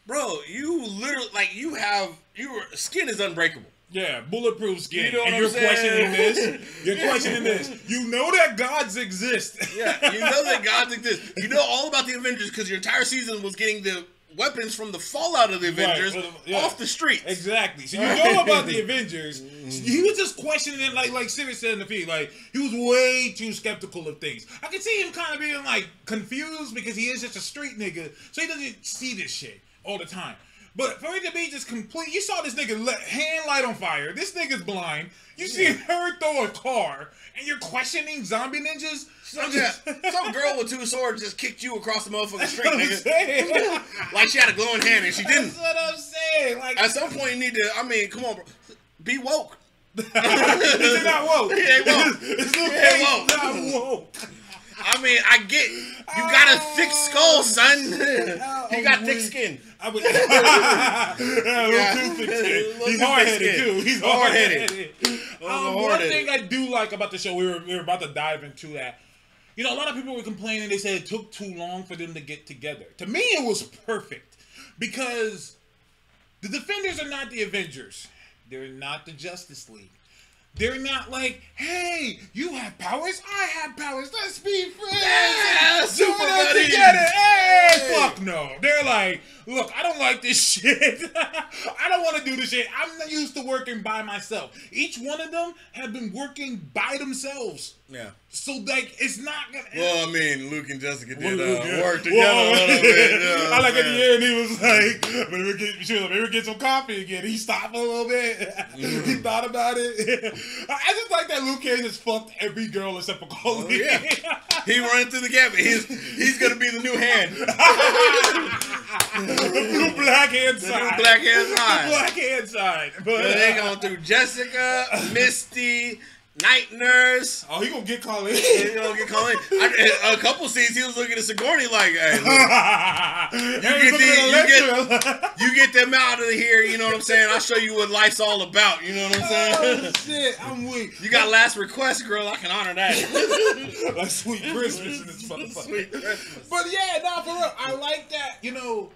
bro, you literally like you have your skin is unbreakable.
Yeah, bulletproof skin.
You know
and you're
saying?
questioning this. You're questioning this. You know that gods exist.
Yeah, you know that gods exist. You know all about the Avengers because your entire season was getting the weapons from the fallout of the Avengers
well, yeah.
off the streets.
Exactly. So you know about the Avengers. He was just questioning it, like like said in the feed. Like he was way too skeptical of things. I can see him kind of being like confused because he is just a street nigga, so he doesn't see this shit all the time. But for it to be just complete, you saw this nigga let, hand light on fire. This nigga's blind. You see her throw a car, and you're questioning zombie ninjas.
Some, yeah, some girl with two swords just kicked you across the motherfucking street, nigga. Like she had a glowing hand and she didn't.
That's what I'm saying. Like,
At some point, you need to. I mean, come on, bro. Be woke.
Is not woke?
He ain't woke. He ain't woke.
Not woke.
I mean, I get you got a thick skull, son. you got thick skin.
I would, little too thick skin. He's hard headed too. He's hard headed. Um, one thing I do like about the show, we were, we were about to dive into that. You know, a lot of people were complaining. They said it took too long for them to get together. To me, it was perfect because the Defenders are not the Avengers. They're not the Justice League. They're not like, hey, you have powers, I have powers, let's be friends.
Yeah, super
Join us
buddies.
together. Hey,
Hey.
fuck no. They're like, look, I don't like this shit. I don't want to do this shit. I'm not used to working by myself. Each one of them have been working by themselves.
Yeah.
So like, it's not gonna.
Well, I mean, Luke and Jessica did
Well,
uh,
yeah.
work together
Well,
a little bit. what
I like at the end he was like, maybe we get, she was like, maybe get some coffee again. He stopped a little bit.
Mm-hmm.
he thought about it. I just like that Luke Cage has fucked every girl except for Colleen.
Oh, yeah. He running through the gambit. He's he's gonna be the new hand.
the blue black hand
The
side.
new black hand
The
side.
black hand side. But
So they going through Jessica, Misty, Night Nurse.
oh, he gonna get Colleen.
You know, get calling. I, a couple scenes, he was looking at Sigourney like, "Hey, look,
you
get you you get them out of here." You know what I'm saying? I'll show you what life's all about. You know what I'm saying?
Oh shit, I'm weak.
You got last request, girl. I can honor that.
like sweet Christmas in this motherfucker.
Sweet Christmas.
But yeah, no, for real. I like that, you know,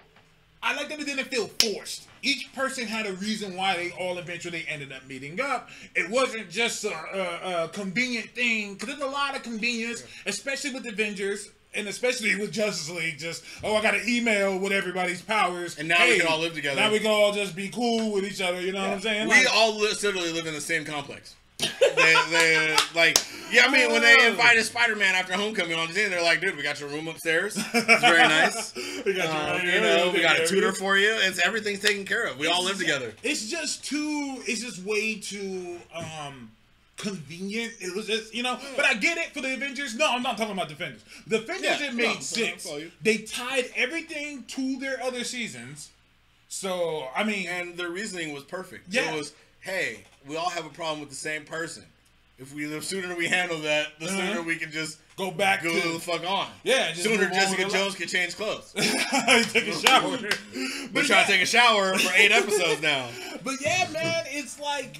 I like that it didn't feel forced. Each person had a reason why they all eventually ended up meeting up. It wasn't just a, a, a convenient thing, because there's a lot of convenience, especially with Avengers. And especially with Justice League, just oh, I got an email with everybody's powers,
And now we can all live together.
Now we can all just be cool with each other. You know what I'm saying?
We
Like-
all literally live in the same complex. They, they like yeah. I mean, when they invited Spider-Man after Homecoming on the day, they're like, "Dude, we got your room upstairs. It's very nice.
we got
Uh,
you,
know, we got a tutor
for.
you. It's everything's taken care of. We all live together."
It's just too. It's just way too um convenient. It was just you know. But I get it for the Avengers. No, I'm not talking about Defenders. The Defenders
Yeah,
it made
no,
sense.
I follow you.
They tied everything to their other seasons. So I mean,
And their reasoning was perfect.
Yeah.
It was, "Hey, we all have a problem with the same person. If we the sooner we handle that, the
Uh-huh.
sooner we can just
go back
go
to
the fuck on.
Yeah, just
sooner
move on
Jessica
with your
Jones can change clothes.
take a shower.
We're
but,
trying
yeah,
to take a shower for eight episodes now.
but yeah, man, it's like.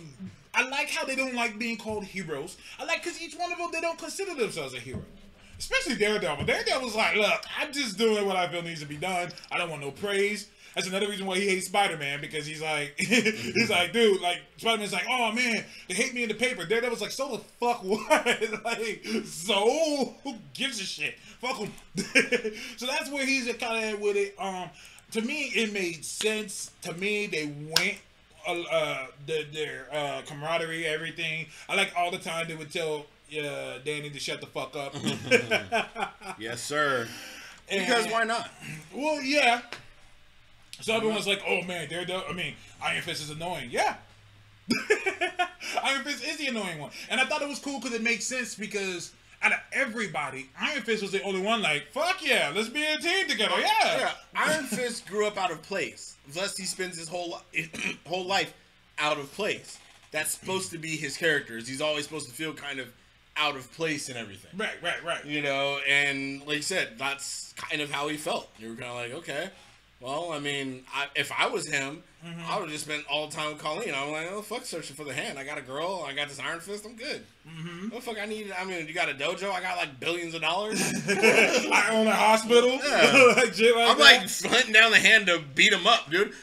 I like how they don't like being called heroes. I like because each one of them they don't consider themselves a hero. Especially Daredevil. Daredevil's like, look, I'm just doing what I feel needs to be done. I don't want no praise. That's another reason why he hates Spider Man because he's like, he's like, dude, like Spider Man's like, oh man, they hate me in the paper. Daredevil's like, so the fuck what? like, so who gives a shit? Fuck him. so that's where he's kind of with it. Um, to me, it made sense. To me, they went uh, uh the, their uh camaraderie, everything. I like all the time they would tell uh, Danny to shut the fuck up.
Yes, sir.
And-
Because why not?
Well, yeah. So everyone's like, "Oh man, they're the, I mean, Iron Fist is annoying." Yeah. Iron Fist is the annoying one, and I thought it was cool because it makes sense because out of everybody, Iron Fist was the only one like, "Fuck yeah, let's be a team together." Yeah.
Yeah, Iron Fist grew up out of place. Thus, he spends his whole whole life out of place. That's supposed to be his characters. He's always supposed to feel kind of out of place and everything.
Right, right, right.
You know, and like you said, that's kind of how he felt. You were kind of like, okay, well, I mean, I, if I was him,
Mm-hmm.
I would have just spent all the time with Colleen. I'm like, oh fuck, searching for the hand. I got a girl. I got this Iron Fist. I'm good. Mm-hmm. What the fuck I need. I mean, you got a dojo. I got like billions of dollars.
I own a hospital.
Yeah.
like, like
I'm
that.
like hunting down the hand to beat him up, dude.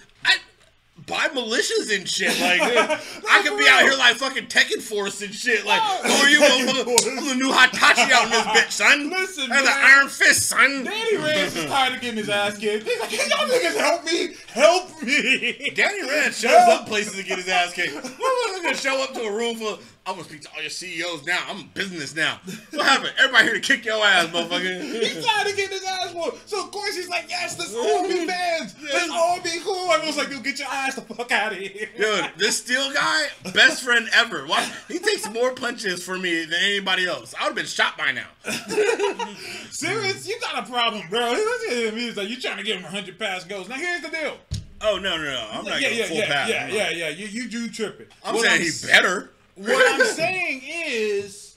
Buy militias and shit. Like, dude, I could be out here like fucking Tekken Force and shit. Like,
No,
who are you? I'm the new Hitachi out in this bitch, son.
Listen,
have the. Iron Fist, son.
Danny Rand is tired of getting his ass kicked. He's like, "Can y'all niggas help me? Help me!"
Danny Rand shows
Help.
up places to get his ass kicked. Motherfucker's gonna show up to a room full. Of, I'm gonna speak to all your CEOs now. I'm in business now. What happened? Everybody here to kick your ass, motherfucker.
He's trying to get his ass whooped. So of course he's like, yes, let's all be fans. Let's all be cool. Everyone's like, dude, get your ass the fuck out of here.
Dude, this steel guy, best friend ever. Why? He takes more punches for me than anybody else. I would have been shot by now.
Serious? You got a problem, bro. He looks at him. He's like, you trying to give him 100 pass goals. Now here's the deal.
Oh no, no, no! I'm not
yeah,
going
yeah,
full
yeah,
pass.
yeah, yeah, yeah. You, you do tripping.
I'm
What
saying
I'm
he better.
What I'm saying is,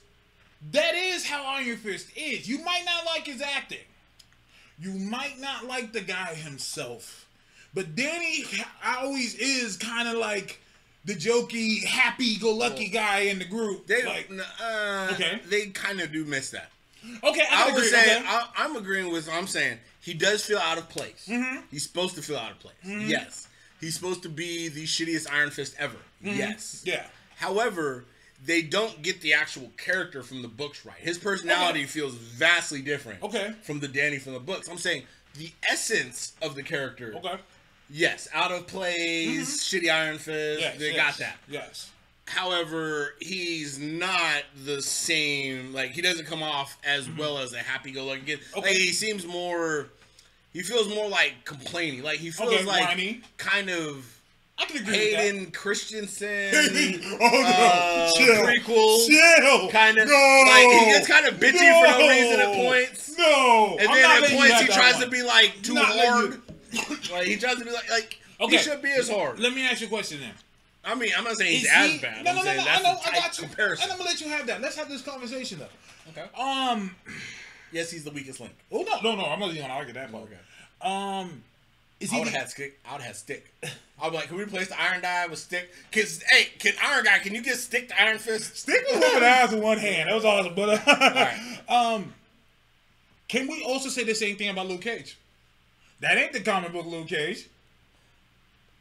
that is how Iron Fist is. You might not like his acting. You might not like the guy himself. But Danny always is kind of like the jokey, happy-go-lucky guy in the group.
They
like,
uh,
Okay.
They kind of do miss that.
okay, I,
I
agree.
was saying
okay.
I, I'm agreeing with. I'm saying he does feel out of place.
Mm-hmm.
He's supposed to feel out of place. Yes, he's supposed to be the shittiest Iron Fist ever. Yes.
Mm-hmm. yeah.
However, they don't get the actual character from the books right. His personality
Okay.
feels vastly different.
Okay.
From the Danny from the books. I'm saying the essence of the character.
Okay.
Yes, out of place, shitty Iron Fist.
Mm-hmm. Yes,
they
yes,
got that.
Yes.
However, he's not the same. Like he doesn't come off as well as a happy-go-lucky kid. Like
Mm-hmm. Okay.
he seems more. He feels more like complaining. Like he feels
Okay,
like
whiny.
kind of
I can agree with
Hayden Christensen.
that. oh no!
uh,
Chill.
prequel,
Chill.
kind of
No.
like he gets kind of bitchy for no reason at points.
No.
And
I'm
then at points he tries
one.
to be like too
Not
hard. like he tries to be like like
Okay.
he should be as hard.
Let me ask you a question then.
I mean, I'm not saying he's
Is
as
he-
bad.
No,
I'm
no, no, no.
that's
I know. I got you.
comparison.
And I'm gonna let you have that. Let's have this conversation though.
Okay.
Um.
Yes, he's the weakest link.
Oh no, no, no. I'm not even gonna argue that.
Okay.
Um. Is
I would have had stick. I would have had stick. Be like, can we replace the Iron Die with stick? Cause hey, can Iron Guy? Can you get stick to Iron Fist?
Stick was whooping ass with one hand. That was awesome. But uh,
right.
um, can we also say the same thing about Luke Cage? That ain't the comic book Luke Cage.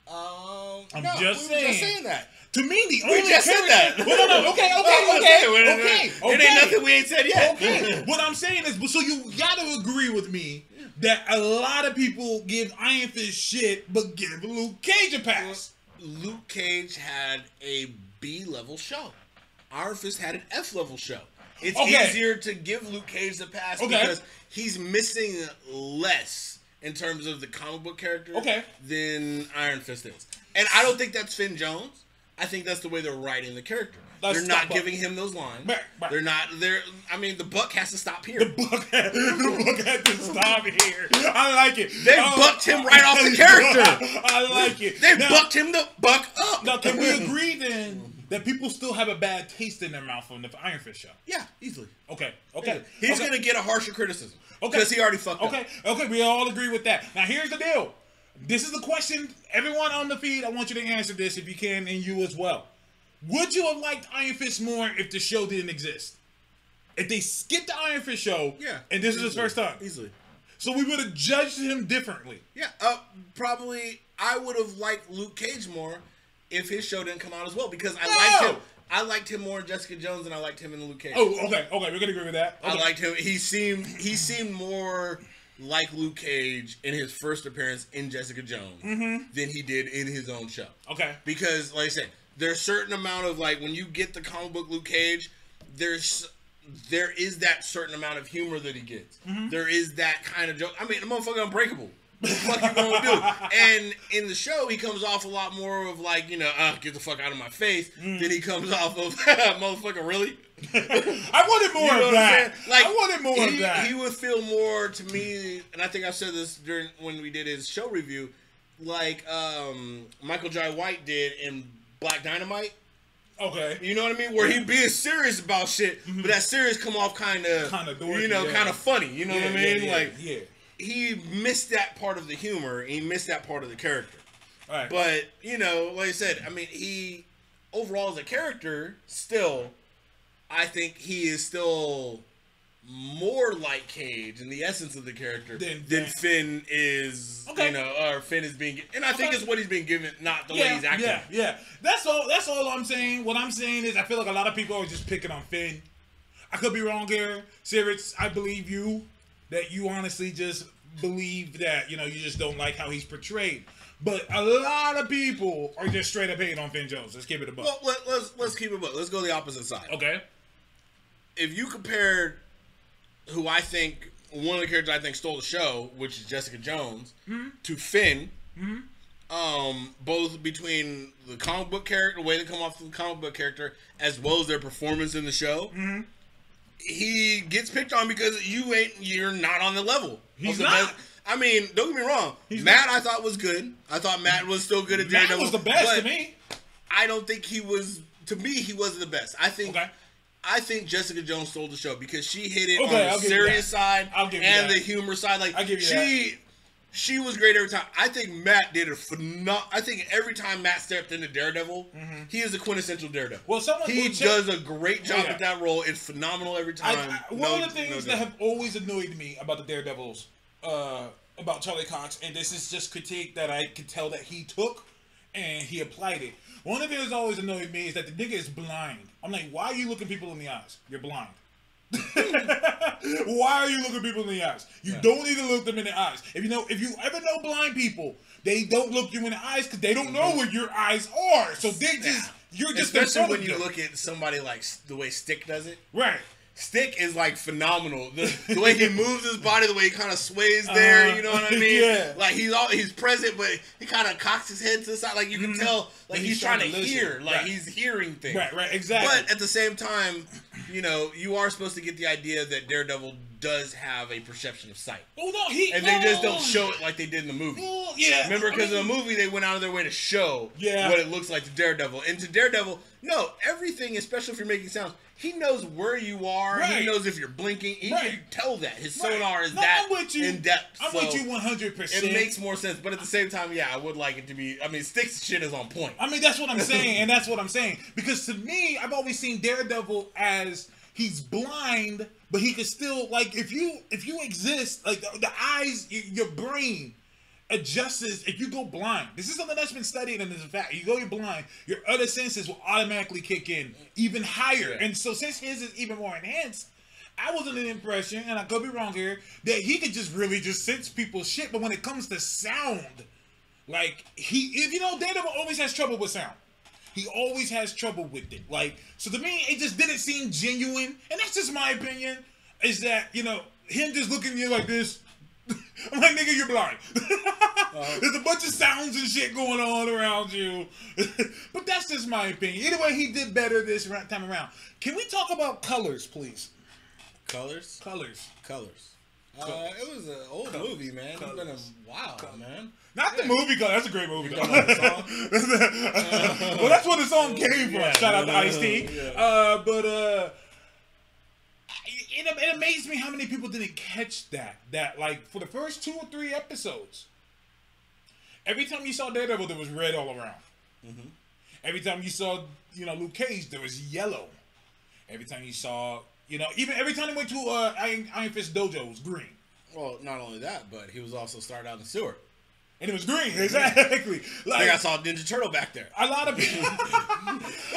Um,
I'm
no,
just
we
saying.
just saying that.
To me, the only
just said that.
Well, no, no, okay, okay, okay,
it-
okay,
It ain't nothing we ain't said yet.
Okay. what I'm saying is, so you gotta agree with me that a lot of people give Iron Fist shit, but give Luke Cage a pass.
Luke Cage had a B level show. Iron Fist had an F level show. It's
Okay.
easier to give Luke Cage the pass
Okay.
because he's missing less in terms of the comic book character
Okay.
than Iron Fist is. And I don't think that's Finn Jones. I think that's the way they're writing the character.
Let's
they're not giving him those lines.
Right, right.
They're not. They're. I mean, the buck has to stop here.
The book, had, the book had to stop here. I like it.
They
Um,
bucked him right off the character.
I like it.
They
now,
bucked him the buck up.
Now, can we agree then that people still have a bad taste in their mouth from the Iron Fist show?
Yeah, easily.
Okay, okay.
He's
okay.
gonna get a harsher criticism.
Okay.
Because he already fucked up.
Okay, okay, we all agree with that. Now here's the deal. This is the question. Everyone on the feed, I want you to answer this if you can, and you as well. Would you have liked Iron Fist more if the show didn't exist? If they skipped the Iron Fist show,
Yeah.
and this is his first time,
Easily.
so we would have judged him differently.
Yeah. Uh, probably I would have liked Luke Cage more if his show didn't come out as well because I
No!
liked him. I liked him more in Jessica Jones than I liked him in Luke Cage.
Oh, okay, okay, we're gonna agree with that.
I liked him. He seemed he seemed more like Luke Cage in his first appearance in Jessica Jones
Mm-hmm.
than he did in his own show.
Okay.
because like I said, there's a certain amount of like when you get the comic book Luke Cage, there's there is that certain amount of humor that he gets.
Mm-hmm.
There is that kind of joke. I mean, the motherfucker unbreakable. What the fuck you gonna do? And in the show, he comes off a lot more of like you know, uh, get the fuck out of my face.
Mm.
Than he comes off of motherfucker. Really?
I wanted more
You know
of
what I'm
that.
Like
I wanted more
he,
of that.
He would feel more to me, and I think I said this during when we did his show review, like um, Michael Jai White did in Black Dynamite.
okay.
You know what I mean? Where he being serious about shit, but mm-hmm. that serious come off kind of,
Kinda
you know,
yeah.
kind of funny. You know
Yeah,
what I mean?
yeah,
like
yeah.
he missed that part of the humor. He missed that part of the character.
All right.
But you know, like I said, I mean, he overall as a character, still, I think he is still more like Cage in the essence of the character
Than-
than, Finn is.
Okay.
You know, or Finn is being, and I think it's what he's being given, not the way he's acting.
yeah, yeah. That's all. That's all I'm saying. What I'm saying is, I feel like a lot of people are just picking on Finn. I could be wrong here, Sirix. I believe you that you honestly just believe that you know you just don't like how he's portrayed. But a lot of people are just straight up hating on Finn Jones. Let's keep it a buck.
Well, let, let's let's keep it. But let's go the opposite side.
okay.
if you compared who I think one of the characters I think stole the show, which is Jessica Jones, hmm? to Finn, hmm? um, both between the comic book character, the way they come off the comic book character, as well as their performance in the show, hmm? he gets picked on because you ain't you're not on the level.
He's
the
not.
best- I mean, don't get me wrong.
He's
Matt, I thought was good. I thought Matt was still good at Daredevil.
Matt was the best to me.
I don't think he was. To me, he wasn't the best. I think
Okay.
I think Jessica Jones stole the show because she hit it
Okay,
on
I'll
the serious side
I'll give you
and
that.
the humor side. Like
I'll give you
she, she was great every time. I think Matt did a phenomenal. I think every time Matt stepped into Daredevil, he is the quintessential Daredevil.
Mm-hmm. Well, someone
he does a great job
Yeah.
at that role. It's phenomenal every time.
I, one
No-
of the things
doubt.
that have always annoyed me about the Daredevils, uh, about Charlie Cox, and this is just critique that I could tell that he took and he applied it. One of the things that always annoyed me is that the nigga is blind. I'm like, why are you looking people in the eyes? You're blind. why are you looking people in the eyes? You don't need to look them in the eyes. If you know, if you ever know blind people, they don't look you in the eyes because they don't know mm-hmm. where your eyes are. So they just, you're just
Especially when you
them.
look at somebody like the way Stick does it.
right.
Stick is like phenomenal. The, the way he moves his body, the way he kind of sways there,
Uh,
you know what I mean?
yeah.
Like he's all he's present, but he kind of cocks his head to the side, like you can tell, like he's,
he's
trying, to
to listen.
hear, like
Right.
he's hearing things.
Right, right, exactly.
But at the same time, you know, you are supposed to get the idea that Daredevil does have a perception of sight,
Oh no, he
and they just
oh,
don't show it like they did in the movie.
oh, yeah,
Remember,
I
because
mean,
in the movie they went out of their way to show
Yeah.
what it looks like to Daredevil. And to Daredevil, no, everything, especially if you're making sounds, he knows where you are. He knows if you're blinking. He
Right.
can tell that. His
Right.
sonar is
No,
that
I'm with you.
in depth.
I'm
so
with you 100. percent
It makes more sense, but at the same time, yeah, I would like it to be. I mean, Sticks shit is on point.
I mean, that's what I'm saying, and that's what I'm saying. Because to me, I've always seen Daredevil as he's blind, but he can still like if you if you exist, like the, the eyes, your brain adjusts if you go blind. This is something that's been studied, and it's a fact. You go you're blind, your other senses will automatically kick in even higher.
Yeah.
And so since his is even more enhanced. I was under the impression, and I could be wrong here, that he could just really just sense people's shit. But when it comes to sound, like he, if you know, Daredevil always has trouble with sound. He always has trouble with it. Like so, to me, it just didn't seem genuine, and that's just my opinion. Is that you know him just looking at you like this? I'm like, nigga, you're blind. Uh-huh. There's a bunch of sounds and shit going on around you, but that's just my opinion. Either way, he did better this time around. Can we talk about colors, please?
Colors,
Colors.
colors. Uh, it was an old movie, man. It's been a while, man.
Not the movie. That's a great movie. though.
about the song?
well, that's what the song came from.
Yeah.
Shout out to Ice T.
Yeah.
Uh, but uh, it, it amazed me how many people didn't catch that. That like for the first two or three episodes, every time you saw Daredevil, there was red all around.
Mm-hmm.
Every time you saw you know Luke Cage, there was yellow. Every time you saw you know even every time he went to uh, Iron, Iron Fist Dojo, it was green.
Well, not only that, but he was also started out in the sewer.
And it was green, exactly.
I think I
Like
saw Ninja Turtle back there.
a lot of people.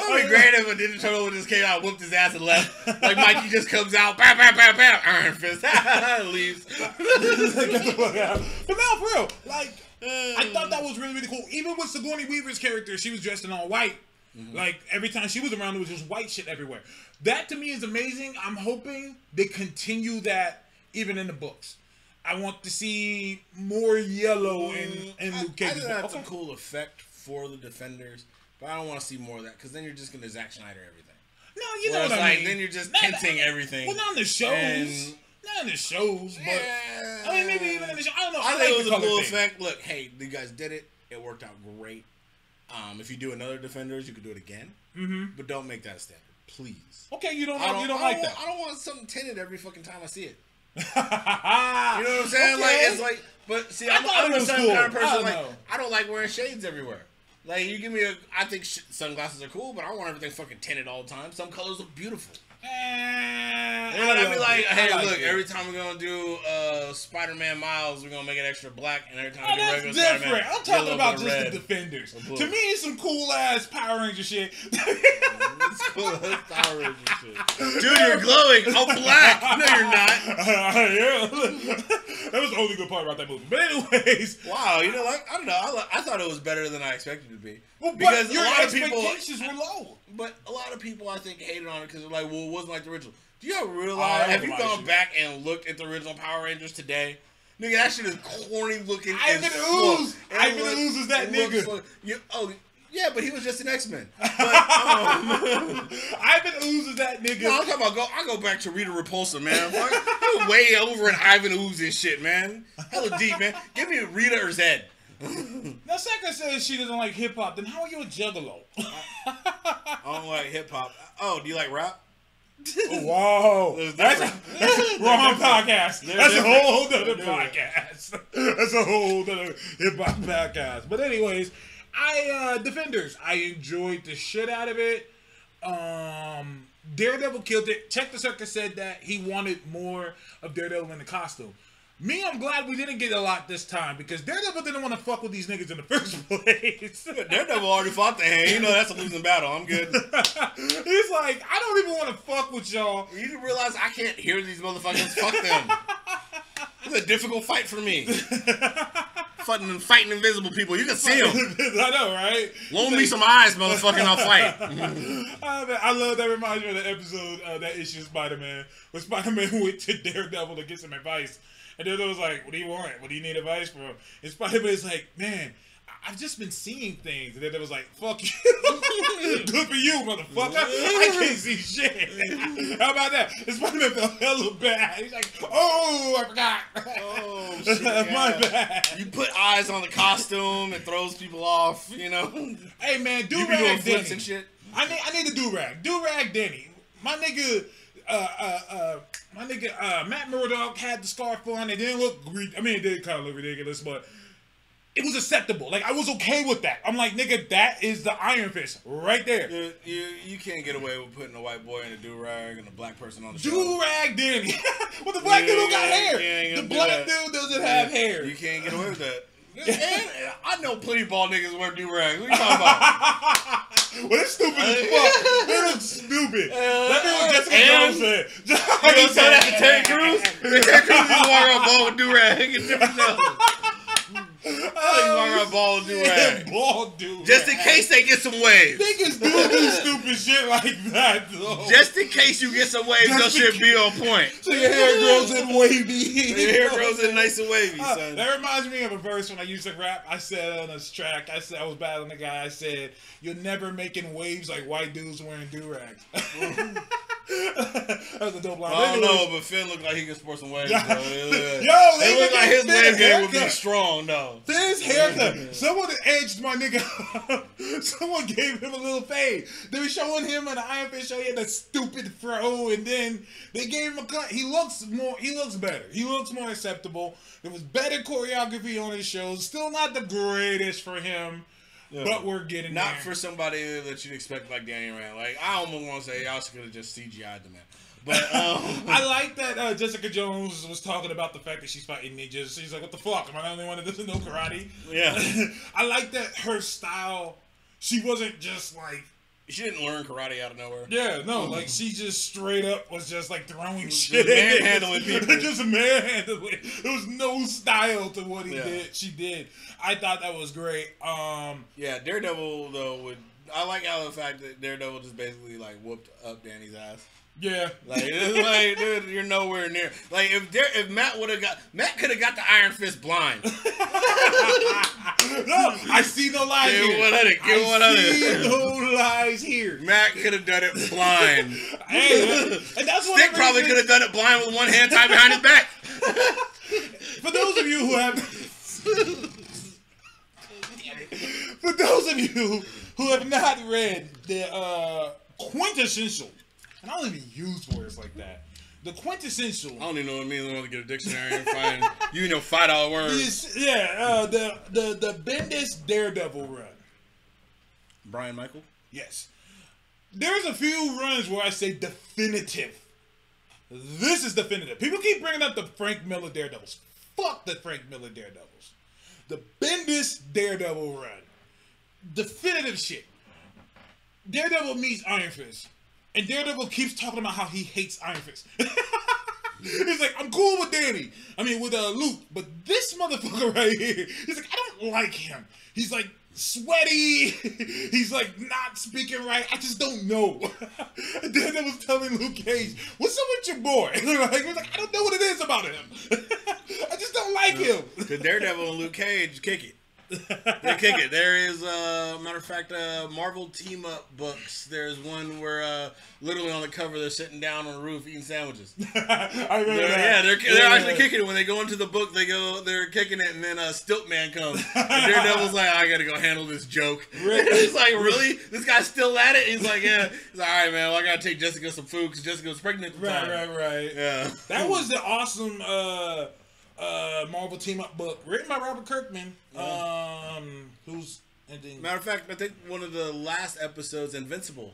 It would be great if a Ninja Turtle just came out, whooped his ass, and left. Like Mikey just comes out, bam, bam, bam, bam, Iron Fist, leaves.
but no, for real, like I thought that was really really cool. Even with Sigourney Weaver's character, she was dressed in all white. Mm-hmm. Like every time she was around, it was just white shit everywhere. That to me is amazing. I'm hoping they continue that even in the books. I want to see more yellow mm, in in
I,
Luke
I think that's
book.
a cool effect for the Defenders, but I don't want to see more of that because then you're just gonna Zack Snyder everything.
No, you know
Whereas,
what I
like,
mean.
then you're just
Not-
hinting everything.
Well, not in the shows.
And-
not in the shows, but
Yeah.
I mean maybe even in the show. I don't know.
I,
I,
think
like
it was a cool
thing.
effect. Look, hey, you guys did it. It worked out great. Um, if you do another Defenders, you could do it again. Mm-hmm. But don't make that a standard, please.
Okay, you don't,
I don't,
you don't
I
like
don't,
that.
want- I don't want something tinted every fucking time I see it.
you
know what I'm saying? Like it's like, but see,
I
I'm, I'm a certain
cool.
kind of person.
don't
Like
know.
I don't like wearing shades everywhere. Like you give me a, I think sh- sunglasses are cool, but I don't want everything fucking tinted all the time. Some colors look beautiful.
Eh,
And I'd be like, hey,
like
look,
it.
every time we're gonna do uh, Spider-Man Miles, we're gonna make it extra black, and every time
Oh,
we do
that's
regular
different.
Spider-Man,
I'm talking about just
of
the defenders. To me, it's some cool ass Power Ranger shit.
It's cool. That's Power Ranger shit. Dude, you're glowing. Oh, black. No, you're not.
that was the only good part about that movie. But anyways,
Wow, you know, like I don't know. I, I thought it was better than I expected it to be.
well,
because
your
a lot of people,
expectations were low.
but a lot of people, I think, hated on it because they're like, "Well, it wasn't like the original." Do you ever realize? have you
a lot of
gone
shit.
back and looked at the original Power Rangers today? Nigga, that shit is corny looking.
Ivan
as
Ooze. Ivan
It
Ooze is that
looks
nigga.
you- oh, yeah, but he was just an X Men. Um,
Ivan Ooze is that nigga.
no, I'm talking about go. I go back to Rita Repulsa, man. Fuck, You're way over in Ivan Ooze and shit, man. Hella deep, man. Give me Rita or Zedd.
Now, Saka says she doesn't like hip hop. Then how are you a juggalo?
I don't like hip hop. Oh, do you like rap?
Whoa, that's a, that's a wrong podcast. That's a whole other podcast. That's a whole other hip hop podcast. But anyways, I uh Defenders. I enjoyed the shit out of it. Um, Daredevil killed it. Check the Circus said that he wanted more of Daredevil in the costume. Me, I'm glad we didn't get a lot this time because Daredevil didn't want to fuck with these niggas in the first place.
Daredevil already fought the hand. You know that's a losing battle. I'm good.
He's like, I don't even want to fuck with y'all.
You didn't realize I can't hear these motherfuckers. Fuck them. It's a difficult fight for me. fighting, fighting invisible people. You can see them.
I know, right?
Loan me some eyes, motherfucking. I'll fight.
Oh, I love that reminds me of the episode uh, that issue Spider Man where Spider Man went to Daredevil to get some advice, and Daredevil was like, "What do you want? What do you need advice from?" And Spider Man's like, "Man." I've just been seeing things, and then it was like, "Fuck you, good for you, motherfucker! I can't see shit." How about that? And Spider-Man felt hella bad. He's like, "Oh, I forgot.
Oh, shit,
My bad."
You put eyes on the costume, it throws people off. You know.
Hey man, do rag Denny.
and shit.
I need I need a do rag. Do rag Denny. My nigga uh uh uh my nigga uh Matt Murdock had the scarf on. It didn't look I mean it did kind of look ridiculous, but it was acceptable. Like I was okay with that. I'm like, nigga, that is the Iron Fist right there.
You, you, you can't get away with putting a white boy in a do rag and a black person on the.
Do rag Denny. well, the black
Yeah,
dude don't got hair. the black dude doesn't have hair.
You can't get away with that. And I know plenty of bald niggas wear do rags. What are you talking about?
well, it's stupid as fuck. They look stupid. Uh, that thing uh, was Jessica
and-
Jones said.
You gonna say that to Terry Crews? Terry Crews is walking around bald with do rag. Get different now. He's walking around bald with do rag.
Bald dude.
Just in case they get some waves.
Niggas do do stupid shit like that though.
Just in case you get some waves,
Just
your shit be on point.
so your hair grows in wavy.
Your hair grows in nice and wavy,
Uh,
son.
that reminds me of a verse when I used to rap. I said on this track, I said I was battling a guy. I said, "You're never making waves like white dudes wearing do rags." that was a dope line.
I don't know, but Finn looked like he could sport some waves.
Yo,
though. it looked like his wave game would be strong, though.
This haircut. Someone edged my nigga. Someone gave him a little fade. They were showing him an Iron Fist show. He had that stupid fro, and then they gave him a cut. He looks more. He looks better. He looks more acceptable. There was better choreography on his shows. Still not the greatest for him, but we're getting
Not
there.
for somebody that you'd expect like Danny Rand. Like I almost want to say y'all could have just CGI'd the man. But um,
I like that uh, Jessica Jones was talking about the fact that she's fighting ninjas. She's like, "What the fuck? Am I the only one that doesn't know karate?"
Yeah.
I like that her style. She wasn't just like
she didn't learn karate out of nowhere.
Yeah, no, like she just straight up was just like throwing shit,
manhandling people.
just manhandling. There was no style to what he
Yeah.
did. She did. I thought that was great. Um,
Yeah, Daredevil though would. I like how the fact that Daredevil just basically like whooped up Danny's ass.
Yeah,
Like, it's like, dude, you're nowhere near. Like, if there, if Matt would have got, Matt could have got the Iron Fist blind.
no, I see no lies
Give
here.
100, give
I
100.
see no lies here.
Matt could have done it blind.
Hey, and that's what
Stick probably could have done it blind with one hand tied behind his back.
For those of you who have, for those of you who have not read the uh, quintessential, I don't even use words like that. The quintessential
I don't even know what it means. I want to get a dictionary and find you know five dollar words.
is yeah uh, the the the Bendis Daredevil run.
Brian Michael.
Yes, there's a few runs where I say definitive. This is definitive. People keep bringing up the Frank Miller Daredevils. Fuck the Frank Miller Daredevils. The Bendis Daredevil run. Definitive shit. Daredevil meets Iron Fist. And Daredevil keeps talking about how he hates Iron Fist. he's like, I'm cool with Danny. I mean, with uh, Luke. But this motherfucker right here, he's like, I don't like him. He's like sweaty. he's like not speaking right. I just don't know. Daredevil's telling Luke Cage, what's up with your boy? like, he's like, I don't know what it is about him. I just don't like him.
Cause Daredevil and Luke Cage kick it. They kick it. There is, uh, matter of fact, uh, Marvel team up books. There's one where, uh, literally on the cover, they're sitting down on a roof eating sandwiches.
I remember
They're-
that.
yeah, they're, they're
Yeah.
actually kicking it. When they go into the book, they go, they're kicking it, and then a uh, Stiltman comes. And Daredevil's like, I gotta go handle this joke. He's like, really? This guy's still at it? He's like, yeah. He's like, all right, man. Well, I gotta take Jessica some food because Jessica was pregnant at the
Right,
time.
right, right.
Yeah.
That was the awesome uh, uh, Marvel team up book written by Robert Kirkman, um, who's ending.
Matter of fact, I think one of the last episodes, Invincible,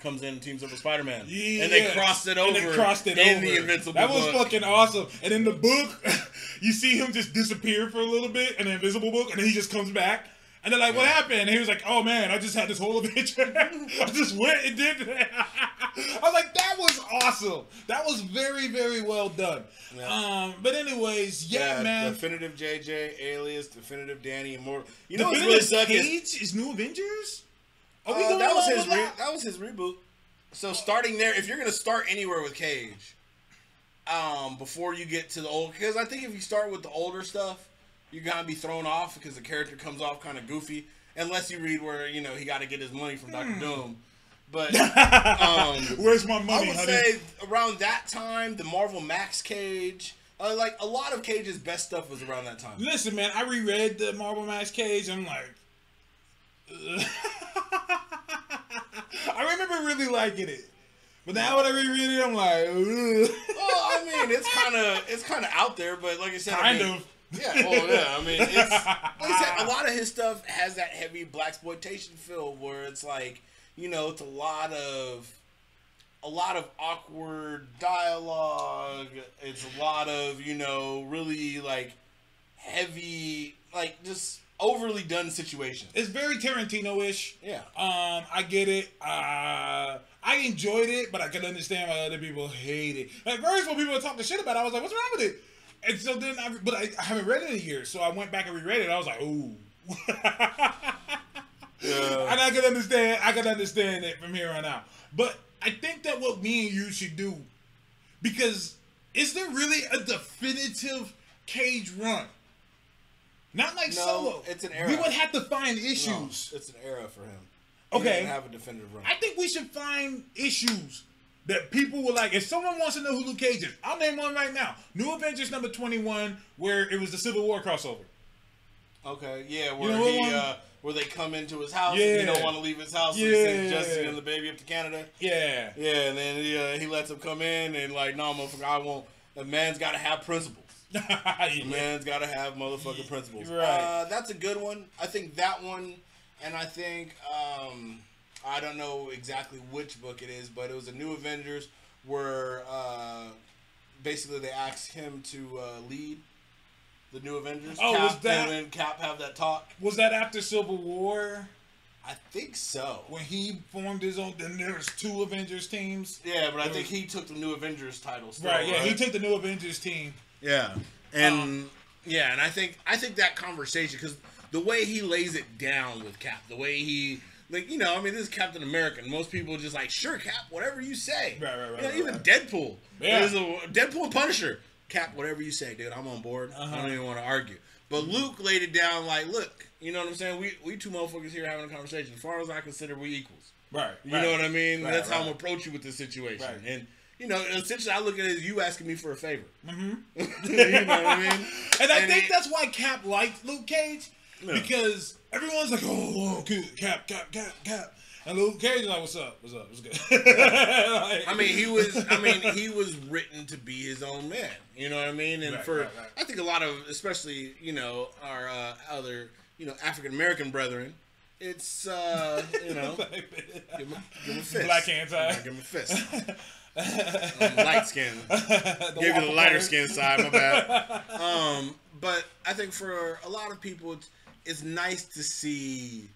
comes in and teams up with Spider Man,
Yeah,
and they crossed it over.
And they crossed it
in
over.
the Invincible.
That was
book.
fucking awesome. And in the book, you see him just disappear for a little bit in the Invincible book, and then he just comes back. And they're like, "What happened?" And he was like, "Oh man, I just had this whole adventure. I just went and did that." I was like, "That was awesome. That was very, very well done."
Yeah.
Um, but anyways, yeah, man.
Definitive JJ, Alias, Definitive Danny, and more. You know
Definitive
what's really
Cage is New Avengers. Are
uh,
going
that was his
that?
that was his reboot. So starting there, if you're gonna start anywhere with Cage, um, before you get to the old, because I think if you start with the older stuff, you're gonna be thrown off because the character comes off kind of goofy, unless you read where you know he got to get his money from Doctor Doom. But um,
Where's my money?
I would
honey?
say around that time, the Marvel Max Cage, uh, like a lot of Cage's best stuff was around that time.
Listen, man, I reread the Marvel Max Cage. I'm like, I remember really liking it, but now when I reread it, I'm like.
Well, I mean, it's kind of it's kind of out there, but like I said, I
kind
mean,
of.
Yeah, well, yeah. I mean, it's like I said, a lot of his stuff has that heavy black exploitation feel where it's like, you know, it's a lot of a lot of awkward dialogue. It's a lot of you know, really like heavy, like just overly done situations.
It's very Tarantino-ish.
Yeah.
Um, I get it. Uh, I enjoyed it, but I can understand why other people hate it. At first, when people were talking shit about it, I was like, "What's wrong with it?" And so then, I, but I, I haven't read it in a year, so I went back and reread it. I was like, "Ooh."
Yeah.
And I can understand. I can understand it from here on out. But I think that what me and you should do, because is there really a definitive Cage run? Not like
No,
solo.
it's an era.
We would have to find
No,
issues.
it's an era for him.
Okay.
have a definitive run.
I think we should find issues that people were like. If someone wants to know who Luke Cage is, I'll name one right now. New Avengers number twenty-one, where it was the Civil War crossover.
Okay, yeah, where
know
he uh, where they come into his house and he don't want to leave his house, so he sends
Yeah.
Jesse and the baby up to Canada.
Yeah.
Yeah, and then he, uh, he lets him come in and like, no, motherfucker, I won't. A man's got to have principles. A man's got to have motherfucking principles.
Right.
Uh, that's a good one. I think that one, and I think um, I don't know exactly which book it is, but it was a New Avengers where uh, basically they asked him to uh, lead the New Avengers.
Oh,
Cap,
was that-
and then Cap have that talk.
Was that after Civil War
I think so.
when he formed his own? Then there's two Avengers teams.
Yeah, but I think he took the New Avengers title. Still,
Right. Yeah. He took the new Avengers team.
Yeah, and yeah, and I think I think that conversation because the way he lays it down with Cap, the way he like you know, I mean, this is Captain America. and Most people are just like, sure, Cap, whatever you say.
Right, right, right,
You know,
right,
even
right.
Deadpool.
Yeah.
There's a Deadpool and Punisher. Cap, whatever you say, dude, I'm on board. I
Uh-huh.
don't even want to argue. But Luke laid it down like, look, you know what I'm saying? We we two motherfuckers here having a conversation. As far as I consider, we equals.
Right.
You know what I mean? That's how I'm approaching with this situation. And you know, essentially, I look at it as you asking me for a favor. Mm-hmm. you know what I mean?
And I
And
think
it-
that's why Cap liked Luke Cage because everyone's like, "Oh, good, Cap, Cap, Cap, Cap," and Luke Cage is like, "What's up? What's up? What's good?" Like-
I mean, he was. I mean, he was written to be his own man. You know what I mean? And
Right,
for
right, right.
I think a lot of, especially you know, our uh, other you know African American brethren, it's uh, you know, give him, a- give him a fist.
Black anti.
Give him a fist. Um, light skin. Give you the lighter skin side, my bad. Um, but I think for a lot of people, it's, it's nice to see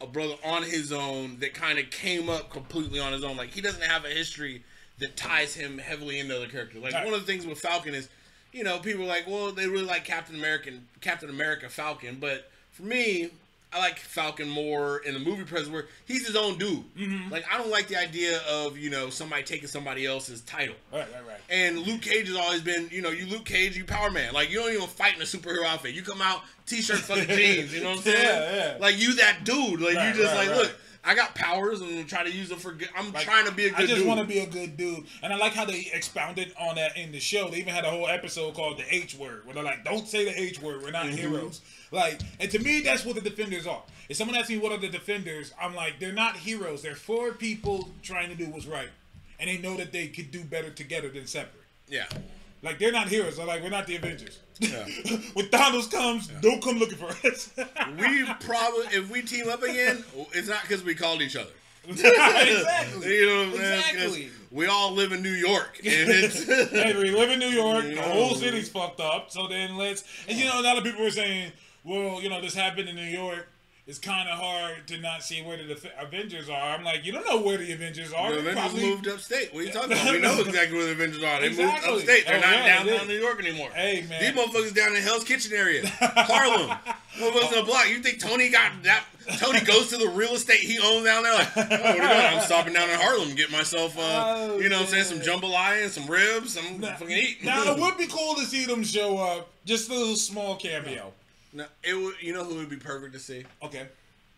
a brother on his own that kind of came up completely on his own. Like he doesn't have a history that ties him heavily into other characters. Like
Right.
one of the things with Falcon is, you know, people are like, well, they really like Captain American, Captain America Falcon, but for me. I like Falcon more in the movie presence where he's his own dude.
Mm-hmm.
Like I don't like the idea of you know somebody taking somebody else's title.
Right, right, right.
And Luke Cage has always been, you know, you Luke Cage, you Power Man. Like you don't even fight in a superhero outfit. You come out t-shirt, fucking jeans. You know what I'm saying?
Yeah, yeah.
Like you that dude. Like
Right,
you just
right,
like
right.
look. I got powers and try to use them for good. I'm
Like,
trying to be a good
I just want to be a good dude, and I like how they expounded on that in the show. They even had a whole episode called the H word, where they're like, "Don't say the H word. We're not
Mm-hmm.
heroes." Like, and to me, that's what the defenders are. If someone asks me what are the defenders, I'm like, they're not heroes. They're four people trying to do what's right, and they know that they could do better together than separate.
yeah.
Like they're not heroes. They're like we're not the Avengers.
Yeah.
when Thanos comes, don't come looking for us.
We probably if we team up again, it's not because we called each other.
exactly.
You know what I'm saying? 'Cause
Exactly.
We all live in New York, and it's
hey, we live in New York. The
Yeah.
whole city's fucked up. So then let's. And you know, a lot of people were saying, well, you know, this happened in New York. It's kind of hard to not see where the Avengers are. I'm like, you don't know where the Avengers are.
the Avengers
probably-
moved upstate. What are you talking about? We know exactly where the Avengers are. They
Exactly.
moved upstate. They're
Oh,
not
yeah,
downtown. New York anymore.
Hey, man.
these motherfuckers down in Hell's Kitchen area, Harlem. Motherfuckers on the block. You think Tony got that? Tony goes to the real estate he owns down there. Like, oh, what are you? I'm stopping down in Harlem, get myself, uh,
Oh,
you know, what I'm saying some jambalaya and some ribs. I'm fucking eat.
Now it would be cool to see them show up. Just a little small cameo.
No, it would. You know who would be perfect to see?
Okay.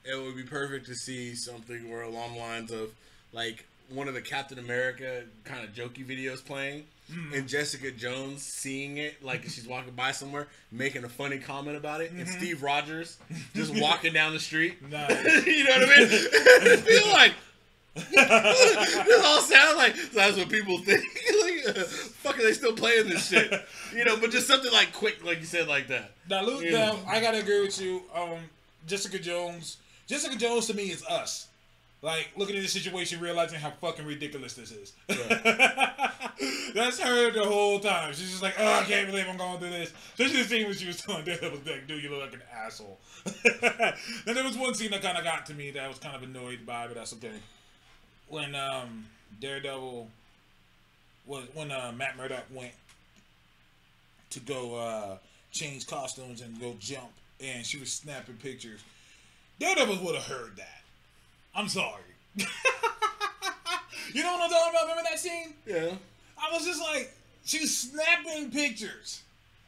it would be perfect to see something where along the lines of like one of the Captain America kind of jokey videos playing. Hmm. And Jessica Jones seeing it, like she's walking by somewhere, making a funny comment about it, and mm-hmm. Steve Rogers just walking down the street.
Nice.
you know what I mean? I feel like this all sounds like that's what people think. like, uh, fuck, are they still playing this shit? You know, but just something like quick, like you said, like that.
Now, Luke, I gotta agree with you. Um, Jessica Jones. Jessica Jones to me is us. Like looking at the situation, realizing how fucking ridiculous this is. That's her the whole time. She's just like, oh, I can't believe I'm going through this. Especially the scene when she was telling Daredevil, like, dude, you look like an asshole. then there was one scene that kind of got to me that I was kind of annoyed by, but that's okay. When um, Daredevil was when uh, Matt Murdock went to go uh, change costumes and go jump, and she was snapping pictures. Daredevil would have heard that. I'm sorry. you know what I'm talking about? Remember that scene?
Yeah.
I was just like, she was snapping pictures.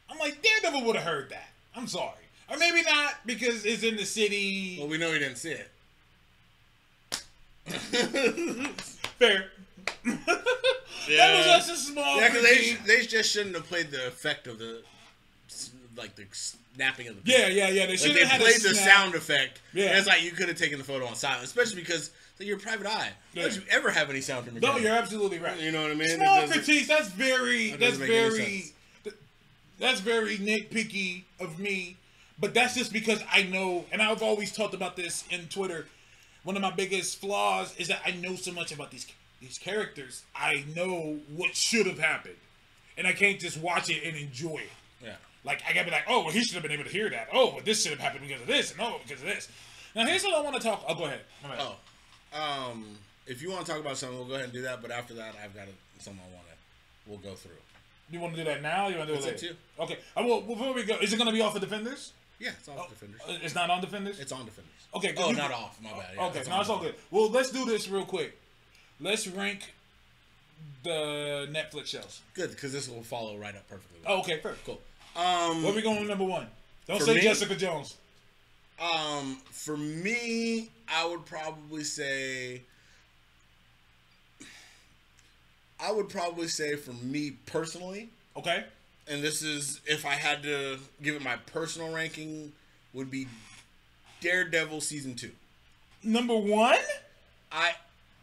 I'm like, Daredevil would have heard that. I'm sorry. Or maybe not because it's in the city.
Well, we know he didn't see it.
Fair. That was just a small.
Yeah, because they, they just shouldn't have played the effect of the, like the snapping of the.
yeah, yeah, yeah. They should
they
have
played the sound effect.
Yeah.
Yeah. It's like you could have taken the photo on silent, especially because like, you're a private eye. Why would
Yeah.
you ever have any sound from your
No,
camera?
you're absolutely right.
You know what I mean?
Small critiques. That's very.
That
That's
doesn't make any
very. That's very nitpicky of me, but that's just because I know, and I've always talked about this in Twitter. One of my biggest flaws is that I know so much about these these characters. I know what should have happened, and I can't just watch it and enjoy it.
Yeah.
Like I gotta be like, oh, well, he should have been able to hear that. Oh, well, this should have happened because of this, and oh, because of this. Now here's what I want to talk. Oh, go ahead. My bad.
Oh, um, if you want to talk about something, we'll go ahead and do that. But after that, I've got a, something I want to. We'll go through.
You want to do that now? You want to do
It's
it later? Okay. Uh, well, before we go, is it going to be off of Defenders?
Yeah, it's on defenders.
Uh, It's not on Defenders.
It's on defenders.
Okay.
Oh,
You-
not off. My bad. Yeah,
okay,
it's
no, it's all good. Well, let's do this real quick. Let's rank the Netflix shows.
Good, because this will follow right up perfectly.
Oh, okay, fair.
cool. Um,
Where we going with number one? Don't say
me?
Jessica Jones.
Um, for me, I would probably say. I would probably say for me personally,
Okay.
And this is if I had to give it my personal ranking, would be Daredevil season two.
Number one.
I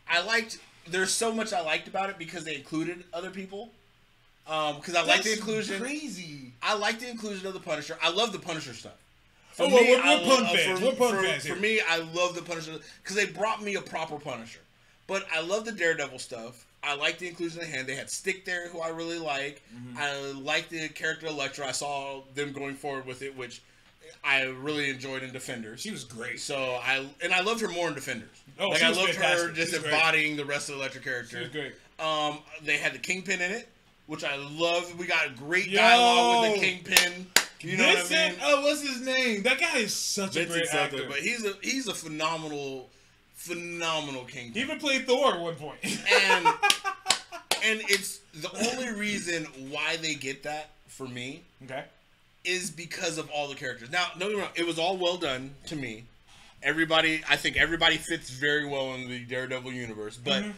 I liked. There's so much I liked about it because they included other people. Um, because I like the inclusion.
Crazy.
I like the inclusion of the Punisher. I love the Punisher stuff. For
Oh, well, we're-
I
we're Pun
lo-
fans.
For,
We're Pun
for-
fans
for me, I love the Punisher because they brought me a proper Punisher. But I love the Daredevil stuff. I like the inclusion of hand. They had Stick there, who I really like.
Mm-hmm.
I like the character Elektra. I saw them going forward with it, which I really enjoyed in Defenders.
She was great.
So I and I loved her more in Defenders.
Oh,
like I loved her
fantastic.
just
She's great.
embodying the rest of the Elektra character.
She was great.
Um, they had the Kingpin in it, which I love. We got great
Yo!
dialogue with the Kingpin. You know
Vincent,
what I mean?
oh, what's his name? That guy is such a great actor.
but he's a he's a phenomenal, phenomenal king.
he even played Thor at one point.
and and it's the only reason why they get that for me
okay.
is because of all the characters. Now, me wrong, it was all well done to me. Everybody, I think everybody fits very well in the Daredevil universe, but
Mm-hmm.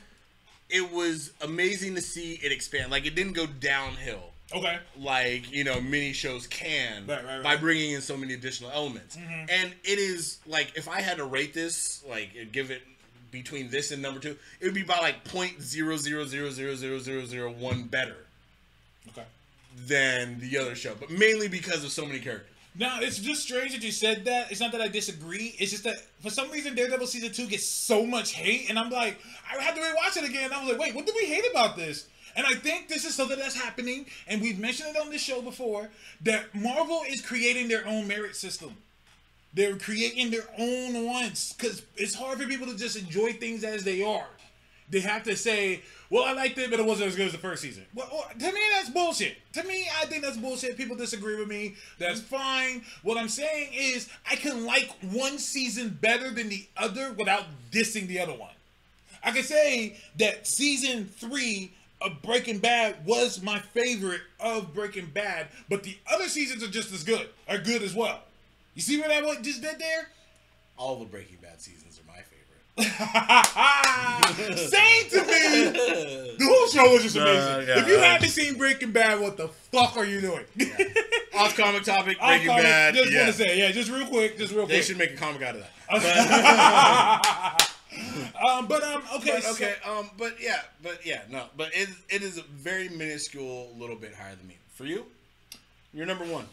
it was amazing to see it expand. Like it didn't go downhill
Okay.
like you know mini shows can
Right, right,
by bringing in so many additional elements. Mm-hmm. And it is like if I had to rate this, like give it between this and number two, it would be by like point zero zero zero zero zero zero zero one better
Okay.
than the other show, but mainly because of so many characters.
Now it's just strange that you said that. It's not that I disagree. It's just that for some reason Daredevil season two gets so much hate, and I'm like, I had to rewatch it again. I was like, wait, what did we hate about this? And I think this is something that's happening, and we've mentioned it on this show before. That Marvel is creating their own merit system. They're creating their own ones because it's hard for people to just enjoy things as they are. They have to say, "Well, I liked it, but it wasn't as good as the first season." Well, well, to me, that's bullshit. To me, I think that's bullshit. People disagree with me. That's fine. What I'm saying is, I can like one season better than the other without dissing the other one. I can say that season three of Breaking Bad was my favorite of Breaking Bad, but the other seasons are just as good, are good as well. You see what I what just did there?
All the Breaking Bad seasons are my favorite.
Same to me. The whole show was just amazing.
Uh, yeah,
if you
uh,
haven't seen Breaking Bad, what the fuck are you doing?
Off comic topic,
I'll
Breaking
call it-
Bad.
Just
yeah.
want to say, yeah, just real quick, just real
they
quick.
should make a comic out of that.
um, but um, okay,
But,
so-
okay, um, but yeah, but yeah, no, but it it is a very minuscule, little bit higher than me. For you, you're number one.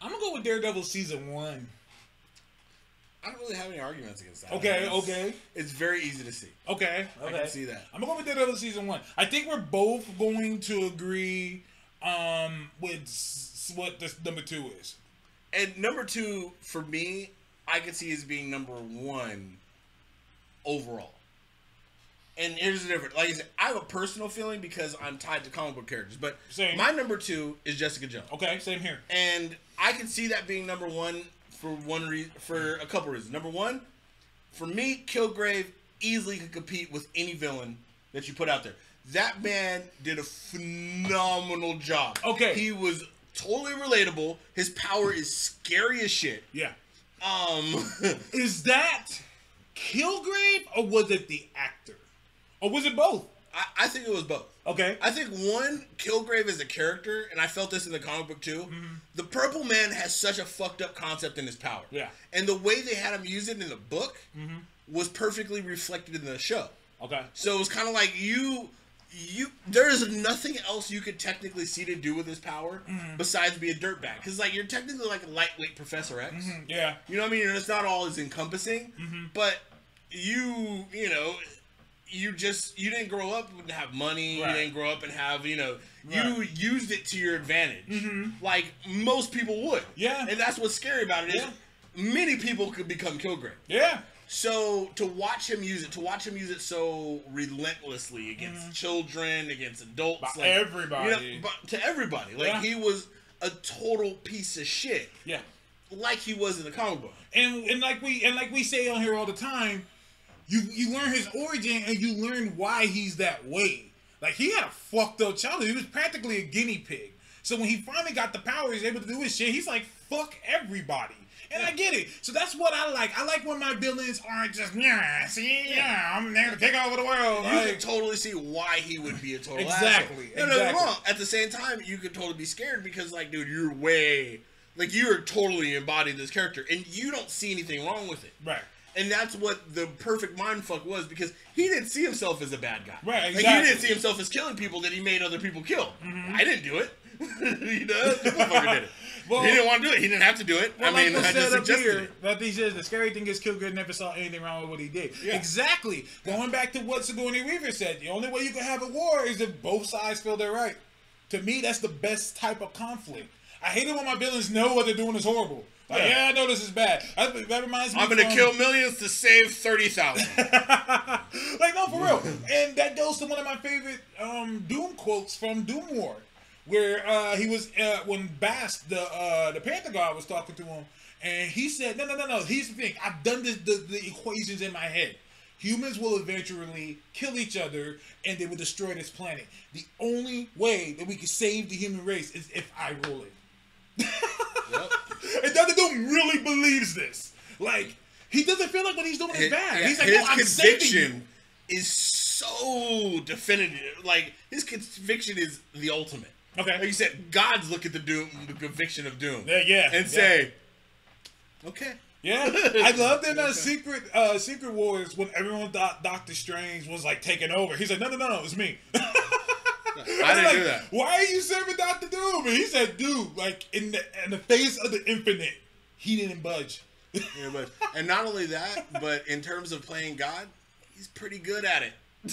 I'm gonna go with Daredevil season one.
I don't really have any arguments against that.
Okay,
It's-
okay,
It's very easy to see.
okay,
I
okay.
can see that.
I'm gonna go with Daredevil season one. I think we're both going to agree um with s- what this number two is.
And number two, for me, I could see as being number one overall. And here's the difference. Like I said, I have a personal feeling because I'm tied to comic book characters. But
Same.
my number two is Jessica Jones.
Okay, same here.
And I can see that being number one for one re- for a couple reasons. Number one, for me, Kilgrave easily could compete with any villain that you put out there. That man did a phenomenal job.
Okay.
he was totally relatable. His power is scary as shit.
Yeah.
Um,
Is that Kilgrave or was it the actor? Or was it both?
I, I think it was both.
Okay.
I think one, Kilgrave is a character, and I felt this in the comic book too. The Purple Man has such a fucked up concept in his power.
Yeah.
And the way they had him use it in the book was perfectly reflected in the show.
Okay.
So it was kind of like you, you. There is nothing else you could technically see to do with his power mm-hmm. besides be a dirtbag. Because like you're technically like a lightweight Professor X. Mm-hmm.
Yeah.
You know what I mean? And it's not all as encompassing, mm-hmm. but you, you know, you just you didn't grow up and have money.
Right.
You didn't grow up and have you know. You used it to your advantage, like most people would.
Yeah.
and that's what's scary about it is
Yeah.
many people could become Kilgrave.
Yeah.
So to watch him use it, to watch him use it so relentlessly against children, against adults,
Mm-hmm.
Like,
everybody.
you know, to everybody, like
Yeah.
he was a total piece of shit,
Yeah.
like he was in the comic book.
And and like we and like we say on here all the time, you you learn his origin and you learn why he's that way. Like he had a fucked up childhood. He was practically a guinea pig. So when he finally got the power, he's able to do his shit. He's like fuck everybody. And I get it. So that's what I like. I like when my villains aren't just yeah, see, yeah, I'm there to take over the world.
You
Like,
can totally see why he would be a total
Exactly,
asshole. No, no, no,
exactly.
wrong. At the same time, you could totally be scared because, like, dude, you're way, like, you are totally embodied this character, and you don't see anything wrong with it.
right.
And that's what the perfect mindfuck was because he didn't see himself as a bad guy.
Right,
Like, he didn't see himself as killing people that he made other people kill. Mm-hmm. I didn't do it. you know, did it.
Well-
he didn't want to do it. He didn't have to do it.
Well,
I mean,
like
I just suggested
here,
it.
that he says the scary thing is Kilgrave never saw anything wrong with what he did.
Yeah.
Exactly. Going back to what Sigourney Weaver said, the only way you can have a war is if both sides feel they're right. To me, that's the best type of conflict. I hate it when my villains know what they're doing is horrible. Like,
Yeah.
yeah, I know this is bad. That, that reminds me.
I'm going to
from-
kill millions to save 30,000.
like no, for real. And that goes to one of my favorite um, Doom quotes from Doom War, where uh, he was uh, when Bast the uh, the Panther God was talking to him, and he said, "No, no, no, no. Here's the thing. I've done this, the the equations in my head. Humans will eventually kill each other, and they will destroy this planet. The only way that we can save the human race is if I rule it."
Yep.
and Doctor Doom really believes this. Like he doesn't feel like what he's doing is bad.
yeah,
he's like,
his
no, I'm
conviction is so definitive. Like his conviction is the ultimate.
Okay.
Like you said, gods look at the doom, the conviction of doom,
Yeah, yeah,
and
yeah.
say, "Okay,
Yeah, I loved in uh, Secret uh, Secret Wars when everyone thought Doctor Strange was like taking over. He's like, no, no, no, no, it's me.
I didn't
like,
do that."
Why are you serving Doctor Doom? And he said, dude, like in the in the face of the infinite, he didn't budge.
Yeah, but, and not only that, but in terms of playing God, he's pretty good at it.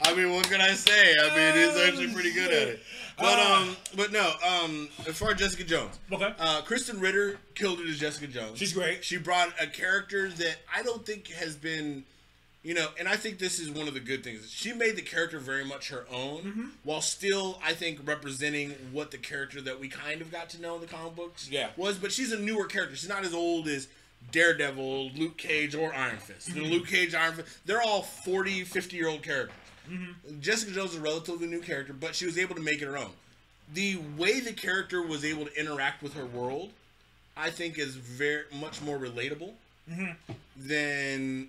I mean, what can I say? I mean, he's actually pretty good at it. But um, but no, um, as far as Jessica Jones,
Okay.
uh, Krysten Ritter killed it as Jessica Jones.
She's great.
She brought a character that I don't think has been, you know, and I think this is one of the good things. She made the character very much her own,
Mm-hmm.
while still, I think, representing what the character that we kind of got to know in the comic books
Yeah.
was. But she's a newer character. She's not as old as Daredevil, Luke Cage, or Iron Fist.
Mm-hmm.
The Luke Cage, Iron Fist, they're all 40, 50 year old characters.
Mm-hmm.
Jessica Jones is a relatively new character, but she was able to make it her own. The way the character was able to interact with her world, I think, is very much more relatable
Mm-hmm.
than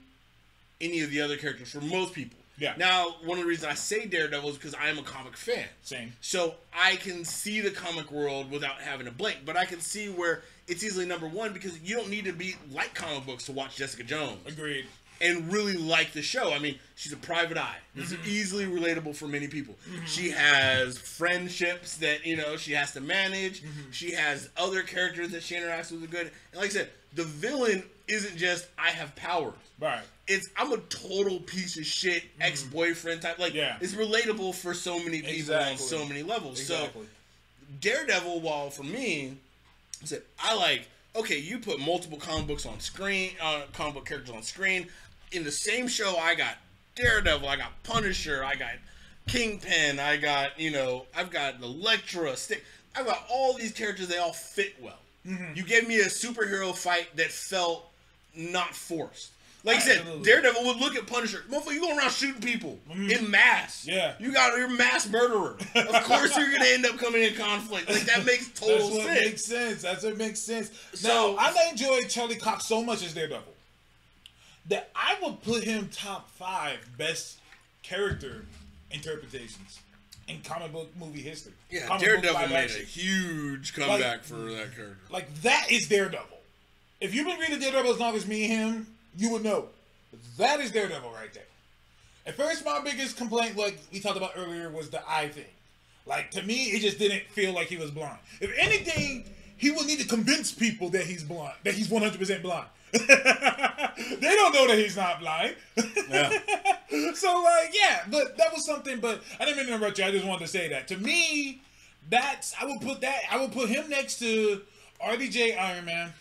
any of the other characters for most people.
Yeah.
Now, one of the reasons I say Daredevil is because I am a comic fan.
Same.
So I can see the comic world without having to blink, but I can see where it's easily number one because you don't need to be like comic books to watch Jessica Jones
Agreed.
and really like the show. I mean, she's a private eye. It's
Mm-hmm.
easily relatable for many people. She has friendships that you know she has to manage.
Mm-hmm.
She has other characters that she interacts with. Are good. And like I said, the villain isn't just I have powers.
Right.
It's I'm a total piece of shit ex boyfriend type. Like
Mm-hmm. Yeah.
it's relatable for so many people on so many levels.
Exactly.
So Daredevil, while for me, I said I like. Okay, you put multiple comic books on screen, uh, comic book characters on screen. In the same show, I got Daredevil, I got Punisher, I got Kingpin, I got you know, I've got Elektra, Stick. I've got all these characters. They all fit well.
Mm-hmm.
You gave me a superhero fight that felt not forced. Like I said,
Absolutely.
Daredevil would look at Punisher. Motherfucker, you going around shooting people mm-hmm. in mass.
Yeah.
You got your mass murderer. of course you're gonna end up coming in conflict. Like that makes
That's
total
what
sense.
makes sense. That's what makes sense.
So-
now, I enjoy Charlie Cox so much as Daredevil that I would put him top five best character interpretations in comic book movie history.
yeah,
Comic
Daredevil made
action.
a huge comeback for that character.
Like that is Daredevil. If you've been reading Daredevil as long as me and him, you would know. That is Daredevil right there. At first, my biggest complaint, like we talked about earlier, was the eye thing. Like to me, it just didn't feel like he was blind. If anything, he would need to convince people that he's blind, that he's one hundred percent blind. they don't know that he's not blind.
Yeah.
so like, yeah, but that was something. But I didn't mean to interrupt you. I just wanted to say that. To me, that's I would put that. I would put him next to RDJ Iron Man,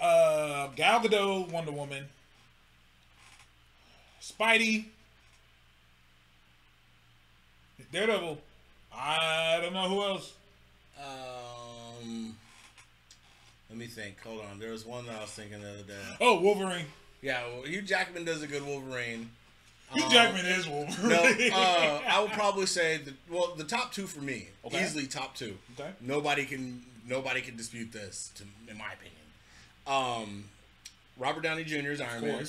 uh, Gal Gadot Wonder Woman, Spidey, Daredevil. I don't know who else.
Um, let me think. Hold on. There was one that I was thinking the other day.
Oh, Wolverine.
Yeah, well, Hugh Jackman does a good Wolverine.
Hugh
Um,
Jackman is
No,
Wolverine.
uh, I would probably say the well, the top two for me,
Okay.
easily top two.
Okay.
Nobody can nobody can dispute this, to, in my opinion. Um, Robert Downey Jr. is Iron
of
Man,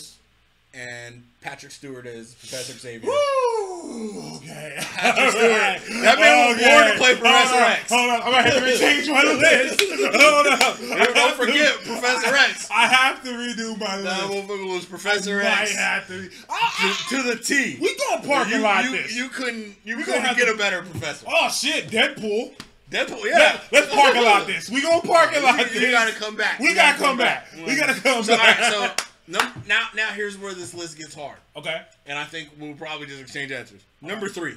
and Patrick Stewart is Professor Xavier.
Woo! Okay.
Patrick Stewart. That man was born to play Professor
hold on,
X.
Hold on. I'm going to have to change my list. Hold on.
Don't- forget Professor X.
I have to redo my
That
list.
motherfucker was Professor
I
X
have to. I,
to, to the T.
we gonna parking
you,
lot
you,
this.
you couldn't you
We
couldn't get
to-
a better professor.
oh shit, Deadpool.
Deadpool,
Yeah,
yeah.
let's parking lot this. We gonna parking lot this.
you gotta come back.
We
You
gotta come back. We gotta come
So,
back.
right, so now now here's where this list gets hard,
okay.
and I think we'll probably just exchange answers. Number three,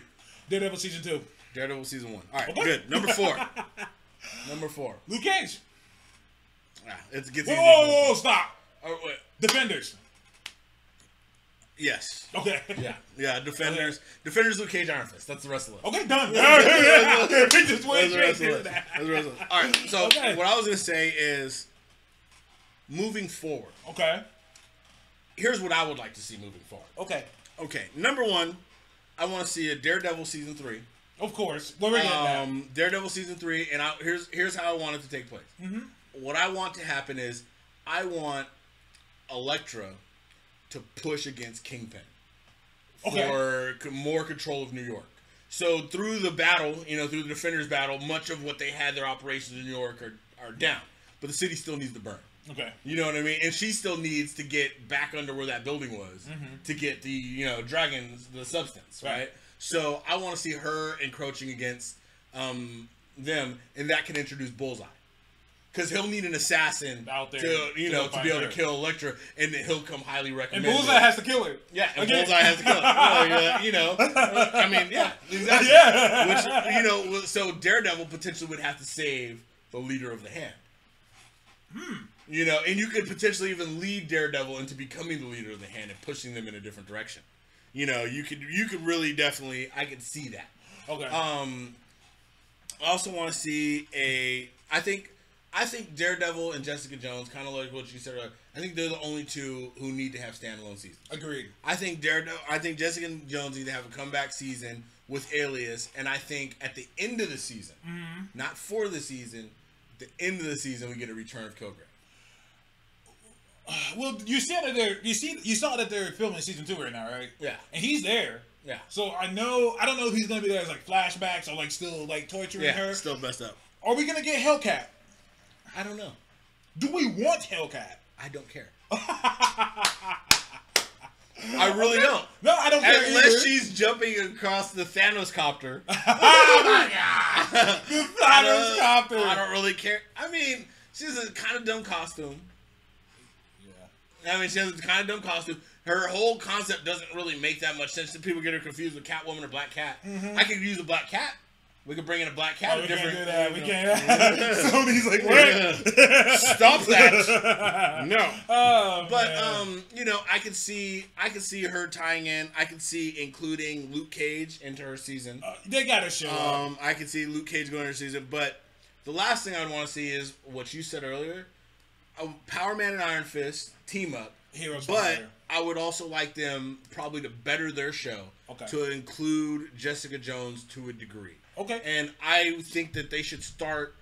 Daredevil season two.
Daredevil season one. All right,
Okay.
good. Number four. Number four.
Luke Cage.
Ah, it gets
Whoa, whoa, whoa, stop.
Oh, wait.
Defenders.
Yes.
Okay.
Yeah. Yeah. Defenders. Defenders. Luke Cage. Iron Fist. That's the rest of the.
Okay, done. we just went
That's the rest
straight
the
into
That's the rest of the list. All right. So
Okay.
what I was gonna say is, moving forward.
Okay.
Here's what I would like to see moving forward.
Okay.
Okay. Number one, I want to see a Daredevil season three.
Of course. Where we're getting at.
Um, Daredevil season three, and I, here's here's how I want it to take place.
Mm-hmm.
What I want to happen is, I want Elektra to push against Kingpin
Okay.
for c- more control of New York. So through the battle, you know, through the Defenders battle, much of what they had their operations in New York are, are down, but the city still needs to burn.
Okay.
You know what I mean? And she still needs to get back under where that building was to get the you know dragons the substance, right?
Right.
So I want to see her encroaching against um, them, and that can introduce Bullseye. Because he'll need an assassin
Out there
to you know to be able
her.
to kill Elektra, and then he'll come highly
And
recommended.
Bullseye has to kill her.
Yeah, and
Again.
Bullseye has to kill. yeah, you know, I mean, yeah, exactly.
Yeah.
Which you know, so Daredevil potentially would have to save the leader of the hand.
Hmm.
You know, and you could potentially even lead Daredevil into becoming the leader of the hand and pushing them in a different direction. You know, you could you could really definitely I could see that.
Okay.
Um, I also want to see a. I think, I think Daredevil and Jessica Jones, kind of like what you said. I think they're the only two who need to have standalone seasons.
Agreed.
I think Daredevil. I think Jessica Jones need to have a comeback season with Alias, and I think at the end of the season, mm-hmm. not for the season, the end of the season, we get a return of Kilgrave.
Well, you said that they're you see you saw that they're filming season two right now, right?
Yeah.
And he's there.
Yeah.
So I know I don't know if he's gonna be there as like flashbacks or like still like torturing
Yeah,
her.
still messed up.
Are we gonna get Hellcat?
I don't know.
Do we want Hellcat?
I don't care. I really don't.
No, I don't care.
Unless
either.
she's jumping across the Thanos copter.
oh my god, the
I
Thanos
don't-
copter.
I don't really care. I mean, she's a kind of dumb costume.
Yeah.
I mean, she has a kind of dumb costume. Her whole concept doesn't really make that much sense. People get her confused with Catwoman or Black Cat. Mm-hmm. I could use a Black Cat. We could bring in a Black Cat.
Oh, we
a
can't
different,
do that. We
you know.
can't. Sony's like, what?
Stop that. no.
Oh,
But
man.
um, you know, I could see, I could see her tying in. I could see including Luke Cage into her season.
Uh, they gotta show up.
Um, I could see Luke Cage going into her season. But the last thing I'd want to see is what you said earlier: a Power Man and Iron Fist team up.
Heroes
But I would also like them probably to better their show
Okay.
to include Jessica Jones to a degree.
Okay.
And I think that they should start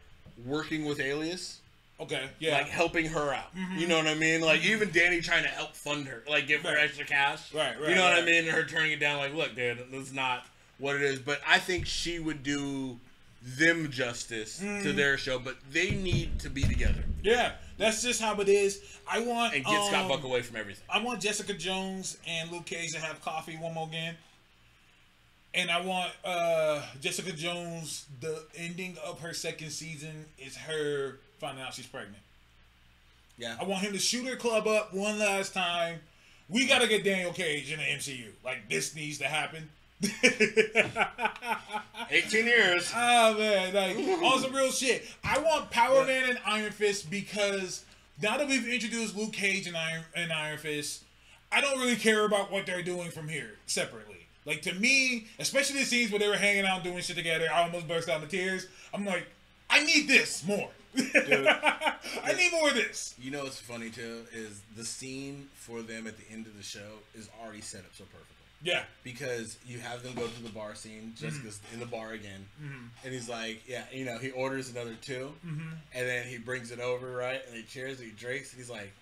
working with Alias,
Okay. Yeah.
like helping her out. You know what I mean? Like even Danny trying to help fund her, like give her extra cash.
Right, right,
You know what I mean? And her turning it down, like, look, dude, that's not what it is. But I think she would do them justice
Mm.
to their show. But they need to be together
yeah. That's just how it is. I want
and get Scott
um,
Buck away from everything.
I want Jessica Jones and Luke Cage to have coffee one more again. And I want uh, Jessica Jones. The ending of her second season is her finding out she's pregnant.
Yeah.
I want him to shoot her club up one last time. We gotta get Danielle Cage in the MCU. Like this needs to happen.
18 years.
Oh man, like on some real shit. I want Power Man and Iron Fist because now that we've introduced Luke Cage and Iron and Iron Fist, I don't really care about what they're doing from here separately. Like to me, especially the scenes where they were hanging out doing shit together, I almost burst out in tears. I'm like, I need this more. I need more of this.
You know what's funny too is the scene for them at the end of the show is already set up so perfectly.
Yeah.
because you have them go to the bar scene. Jessica's
Mm-hmm.
in the bar again, and he's like, "Yeah, you know." He orders another 2
Mm-hmm.
and then he brings it over, right? And he cheers, and he drinks, and he's like,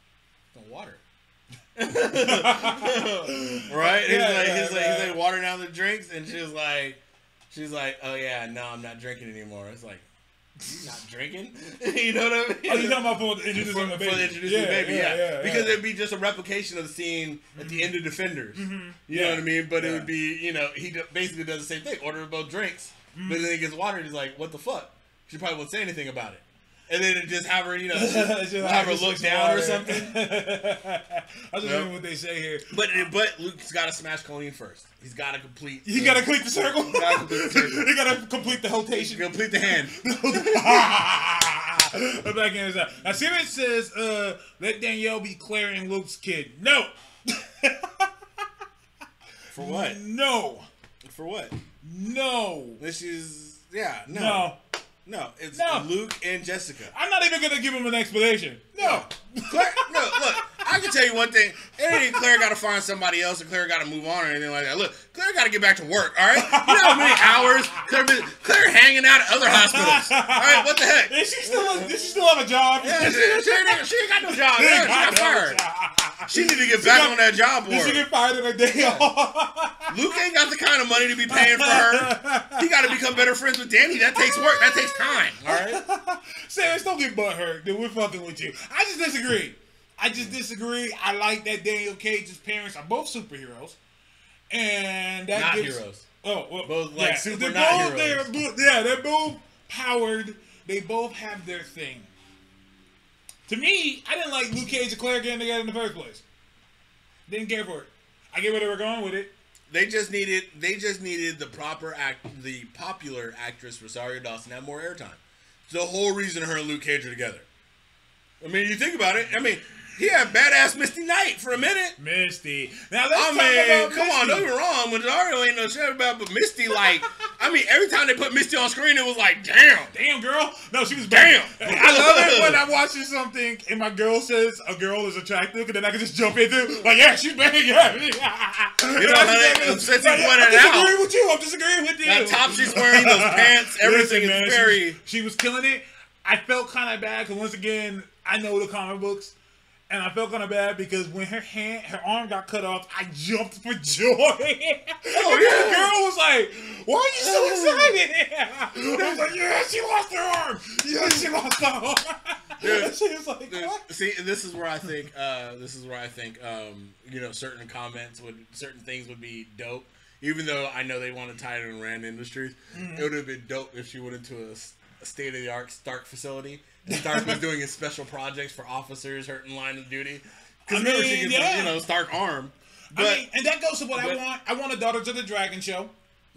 "No water." right? he's like,
yeah,
he's like,
yeah.
he's like watering down the drinks, and she's like, she's like, "Oh yeah, no, I'm not drinking anymore." It's like, you not drinking? you know what I mean?
Oh, you talking about for introducing
for,
the
for
baby?
the introducing the baby, yeah, yeah because
yeah.
it'd be just a replication of the scene at the end of Defenders. You know what I mean? But it would be, you know, he basically does the same thing. Order both drinks,
Mm-hmm.
but then he gets water. and He's like, "What the fuck?" She probably won't say anything about it, and then just have her, you know, just
Just
have her look down or something.
I was just
Yep.
reading what they say here.
But but Luke's got to smash Colleen first. He's got to complete. He
gotta complete the circle.
He gotta complete the circle.
you gotta complete the rotation.
complete the hand.
The back end is out. Now, Simmons says, uh, let Danielle be Claire and Luke's kid. No.
For what?
No.
For what?
No.
This is yeah. No.
No.
No. It's
No.
Luke and Jessica.
I'm not even gonna give him an explanation. No.
Claire, no, look, I can tell you one thing. It ain't Claire got to find somebody else, and Claire got to move on, or anything like that. Look, Claire got to get back to work. All right, you know how many hours Claire been, Claire hanging out at other hospitals. All right, what the heck?
Is she still? Does she still have a job?
Yeah, she, she, ain't, she ain't got no job. Yeah, she got fired. She need to get back
got-
on that job
Did she
board.
get fired in a day off?
Luke ain't got the kind of money to be paying for her. He got to become better friends with Danny. That takes work. That takes time. All right.
Serious, don't get butt hurt. Then we're fucking with you. I just disagree. I just disagree. I like that Danielle Cage's parents are both superheroes, and that
Not
gives,
heroes.
Oh, well,
Both, like,
yeah.
super
they're
not
both,
heroes.
They're, both- yeah, they're both powered. They both have their thing. To me, I didn't like Luke Cage and Claire getting together in the first place. Didn't care for it. I get where they were going with it.
They just needed they just needed the proper act the popular actress Rosario Dawson have more airtime. It's the whole reason her and Luke Cage are together. I mean, you think about it. I mean, he had badass Misty Knight for a minute.
Misty. Now let's
I
talk
mean,
about
come on,
Misty.
don't get me wrong. Rosario ain't no shit about, but Misty, like, I mean, every time they put Misty on screen, it was like, damn.
Damn, girl. No, she was
Damn.
I love it when I'm watching something and my girl says a girl is attractive, and then I can just jump into like, yeah, she's bad. Yeah. You
know, honey, since you pointed
I'm
out-
disagreeing with you. I'm disagreeing with you.
That top she's wearing, those pants, everything
Listen, man,
is
she was- She was, killing it. I felt kind of bad because once again, I know the comic books. And I felt kind of bad because when her hand, her arm got cut off, I jumped for joy. Oh
yeah.
the girl was like, "Why are you so excited?" I was like, "Yeah, she lost her arm. Yeah, she lost her arm."
Dude,
she was like,
Dude,
"What?"
See, this is where I think, uh, this is where I think, um, you know, certain comments would, certain things would be dope. Even though I know they want to tie it in Rand Industries,
Mm-hmm.
it would have been dope if she went into a, state of the art Stark facility. Stark was doing his special projects for officers hurt in line of duty. Because
I
remember, she
mean,
gets, a,
yeah.
you know, Stark arm. But
I mean, and that goes to what I want. I want a Daughters of the Dragon show.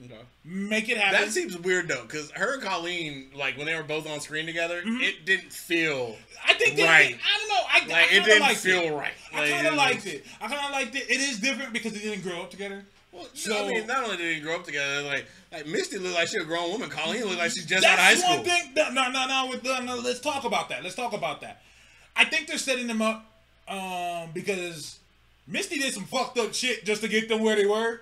Okay.
Make it happen.
that seems weird though, because her and Colleen, like when they were both on screen together,
Mm-hmm.
it didn't feel.
I think they,
Right.
I don't know. I,
Like,
I
it didn't
liked
feel
it.
right.
I kind of liked it. I kind of liked it. It is different because they didn't grow up together.
Well,
So-
I mean, not only did they grow up together, like like Misty looked like she a grown woman. Colleen looked like she's just out of high
That's
school.
one thing. No, no, no, no, no, Let's talk about that. Let's talk about that. I think they're setting them up um, because Misty did some fucked up shit just to get them where they were.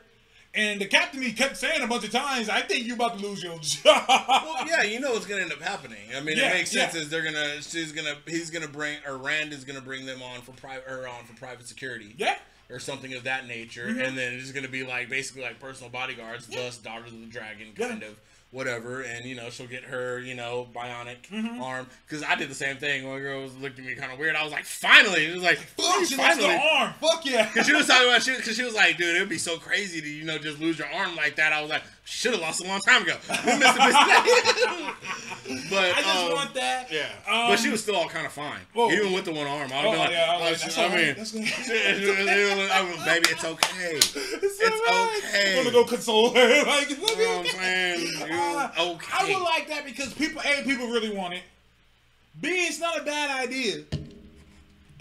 And the captain, he kept saying a bunch of times, "I think you about to lose your job."
Well, yeah, you know what's gonna end up happening. I mean,
Yeah,
it makes sense.
yeah.
Is they're gonna, she's gonna, he's gonna bring, or Rand is gonna bring them on for private, or on for private security,
yeah.
Or something of that nature,
Mm-hmm.
and then it's gonna be like basically like personal bodyguards, thus Daughters of the Dragon, kind
Yeah.
of whatever, and you know she'll get her, you know, bionic
Mm-hmm.
arm. Because I did the same thing. When a girl was looked at me kind of weird, I was like, finally, it was like,
Fuck, she lost
finally.
her arm. Fuck yeah.
Cause she was talking about shit. Cause she was like, "Dude, it'd be so crazy to you know just lose your arm like that." I was like, "Should have lost a long time ago." We missed a mistake. but
I just
um,
want that.
yeah,
Um,
but she was still all kind of fine,
Whoa.
even with the one arm. I
Oh,
was like,
yeah, I was
oh,
like,
shit,
that's
I mean,
That's good.
I was, baby, it's okay.
It's,
It's
alright.
okay.
I'm gonna go console her. like, look
You know what I'm
at
saying? Okay?
I would like that because people, A, people really want it. B, it's not a bad idea.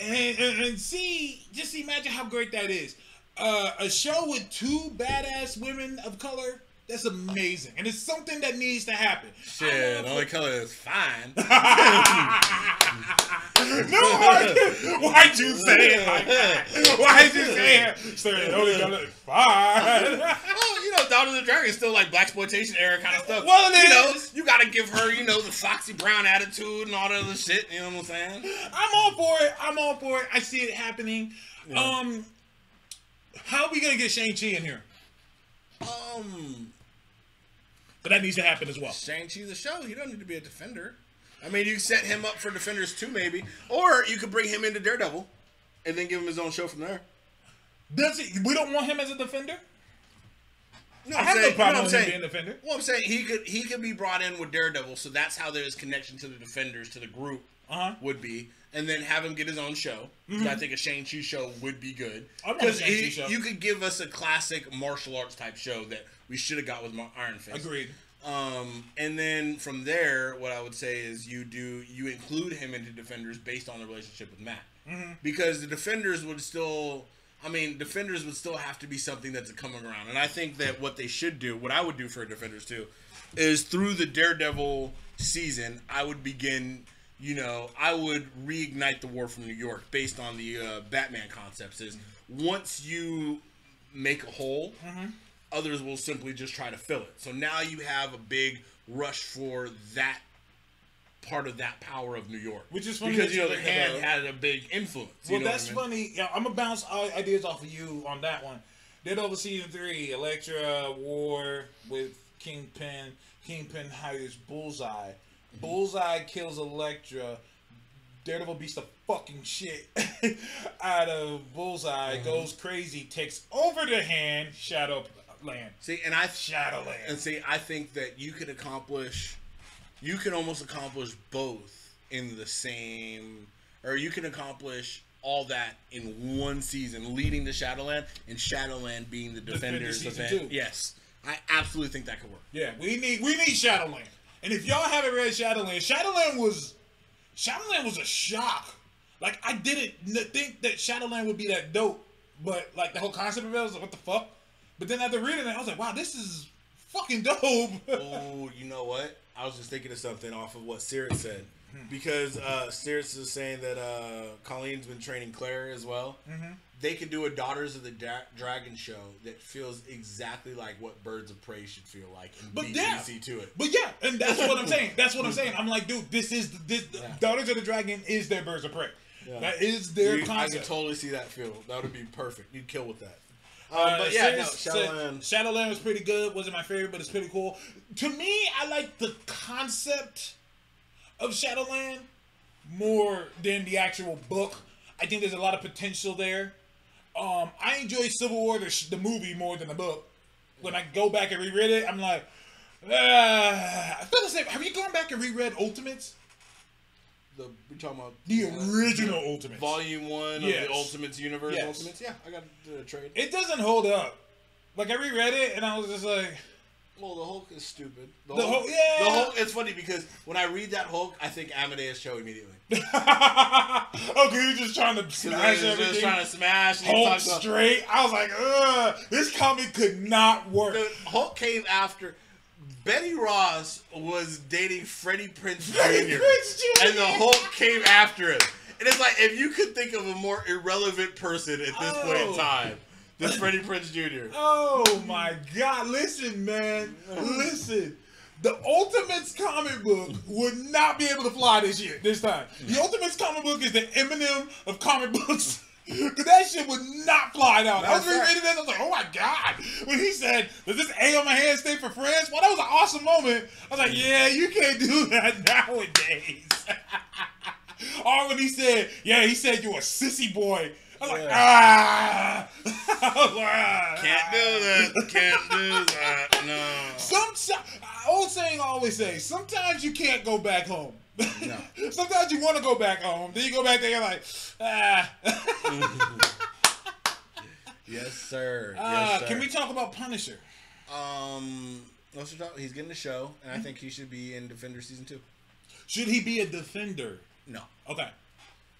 And, and, and C, just imagine how great that is. Uh, a show with two badass women of color, that's amazing. And it's something that needs to happen.
Shit, the only color is fine.
No, why- why'd you say it like that? Why'd you say it? Say it only color is fine.
Well, you know, Daughters of the Dragon is still like black exploitation era kind of stuff.
Well,
you know, you gotta give her, you know, the Foxy Brown attitude and all that other shit. You know what I'm saying?
I'm all for it. I'm all for it. I see it happening. Um, how are we gonna get Shang Chi in here?
Um,
But that needs to happen as well.
Shang Chi's a show. He don't need to be a defender. I mean, you set him up for Defenders too, maybe, or you could bring him into Daredevil, and then give him his own show from there.
Does it? We don't want him as a defender.
No,
I
I'm
have no
saying-
problem
no, I'm
with him
saying-
being defender.
Well, I'm saying he could he could be brought in with Daredevil, so that's how there's connection to the Defenders to the group
Uh-huh.
would be, and then have him get his own show. 'cause I think a Shang Chi show would be good
I want a Shang-Chi
he-
show.
you could give us a classic martial arts type show that we should have got with Iron Fist.
Agreed.
Um, and then from there, what I would say is you do you include him into Defenders based on the relationship with Matt,
Mm-hmm.
because the Defenders would still I mean, Defenders would still have to be something that's coming around. And I think that what they should do, what I would do for Defenders too, is through the Daredevil season, I would begin, you know, I would reignite the war from New York based on the uh, Batman concepts. Is once you make a hole, others will simply just try to fill it. So now you have a big rush for that part of that power of New York,
Which is funny
because you know the hand
up.
had a big influence.
Well, that's
I mean?
funny. Yeah, I'm gonna bounce ideas off of you on that one. Daredevil season three, Elektra war with Kingpin. Kingpin hires Bullseye.
Mm-hmm.
Bullseye kills Elektra. Daredevil beats the fucking shit out of Bullseye.
Mm-hmm.
Goes crazy. Takes over the hand. Shadowland.
See, and I
Shadowland.
and see, I think that you can accomplish, you can almost accomplish both in the same, or you can accomplish all that in one season, leading to Shadowland, and Shadowland being the Defenders
season
event.
two.
Yes, I absolutely think that could work.
Yeah, we need we need Shadowland. And if y'all haven't read Shadowland, Shadowland was Shadowland was a shock. Like I didn't think that Shadowland would be that dope, but like the whole concept of it I was like, what the fuck? But then after reading it, I was like, wow, this is fucking dope.
oh, you know what? I was just thinking of something off of what Sirius said. Because uh, Sirius is saying that uh, Colleen's been training Claire as well.
Mm-hmm.
They could do a Daughters of the da- Dragon show that feels exactly like what Birds of Prey should feel like and
But
beat
yeah.
DC to it.
But yeah, and that's what I'm saying. That's what I'm saying. I'm like, dude, this is this
Yeah.
Daughters of the Dragon is their Birds of Prey.
Yeah.
That is their
You- I
concept.
could totally see that feel. That would be perfect. You'd kill with that. Um,
Uh,
but yeah, no,
Sirius said
Shadowland.
Shadowland was pretty good. Wasn't my favorite, but it's pretty cool. To me, I like the concept of Shadowland more than the actual book. I think there's a lot of potential there. Um, I enjoy Civil War the, sh- the movie more than the book. When I go back and reread it, I'm like, ah. I feel the same. Have you gone back and reread Ultimates?
The we talking about
The
uh,
original Ultimates.
Volume One
Yes.
of the Ultimates Universe.
Yes.
Ultimates. Yeah, I got the trade.
It doesn't hold up. Like I reread it and I was just like,
Well, the Hulk is stupid. The,
The
Hulk,
Hulk- yeah.
The Hulk. It's funny because when I read that Hulk, I think Amadeus Cho immediately.
okay, you're just trying to smash everything.
just trying to smash.
Hulk
talks about,
straight. I was like, ugh, this comic could not work.
Dude, Hulk came after. Betty Ross was dating Freddie Prinze Jr.
Prinze Jr.
and the Hulk came after him. And it's like if you could think of a more irrelevant person at this point in
Oh.
time than Freddie Prinze Jr.
Oh my god, listen, man. Listen. The Ultimates comic book would not be able to fly this year, this time. The Ultimates comic book is the Eminem of comic books. Cause that shit would not fly down. I was rereading this, I was like, oh my god. When he said, Does this A on my hand stay for friends? Well, that was an awesome moment. I was like, Yeah, you can't do that nowadays. or when he said, Yeah, he said you're a sissy boy. I was like, ah. Was like, ah.
Can't do that. Can't do that. No.
Some old saying I always say, sometimes you can't go back home.
No.
sometimes you want to go back home. Then you go back there, you're like, ah.
Yes, sir.
Uh,
Yes, sir.
can we talk about Punisher?
Um, let's talk. He's getting the show, and I think he should be in Defender season two.
Should he be a defender?
No,
Okay.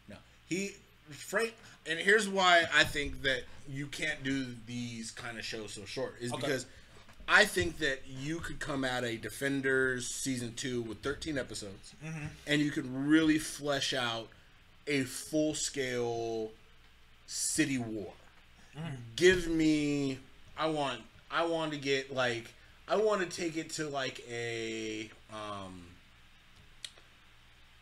no. He, Frank, and here's why I think that you can't do these kind of shows so short is
Okay.
because I think that you could come at a Defenders season two with 13 episodes,
Mm-hmm.
and you could really flesh out a full scale city war.
Mm-hmm.
Give me, I want, I want to get like, I want to take it to like a, um,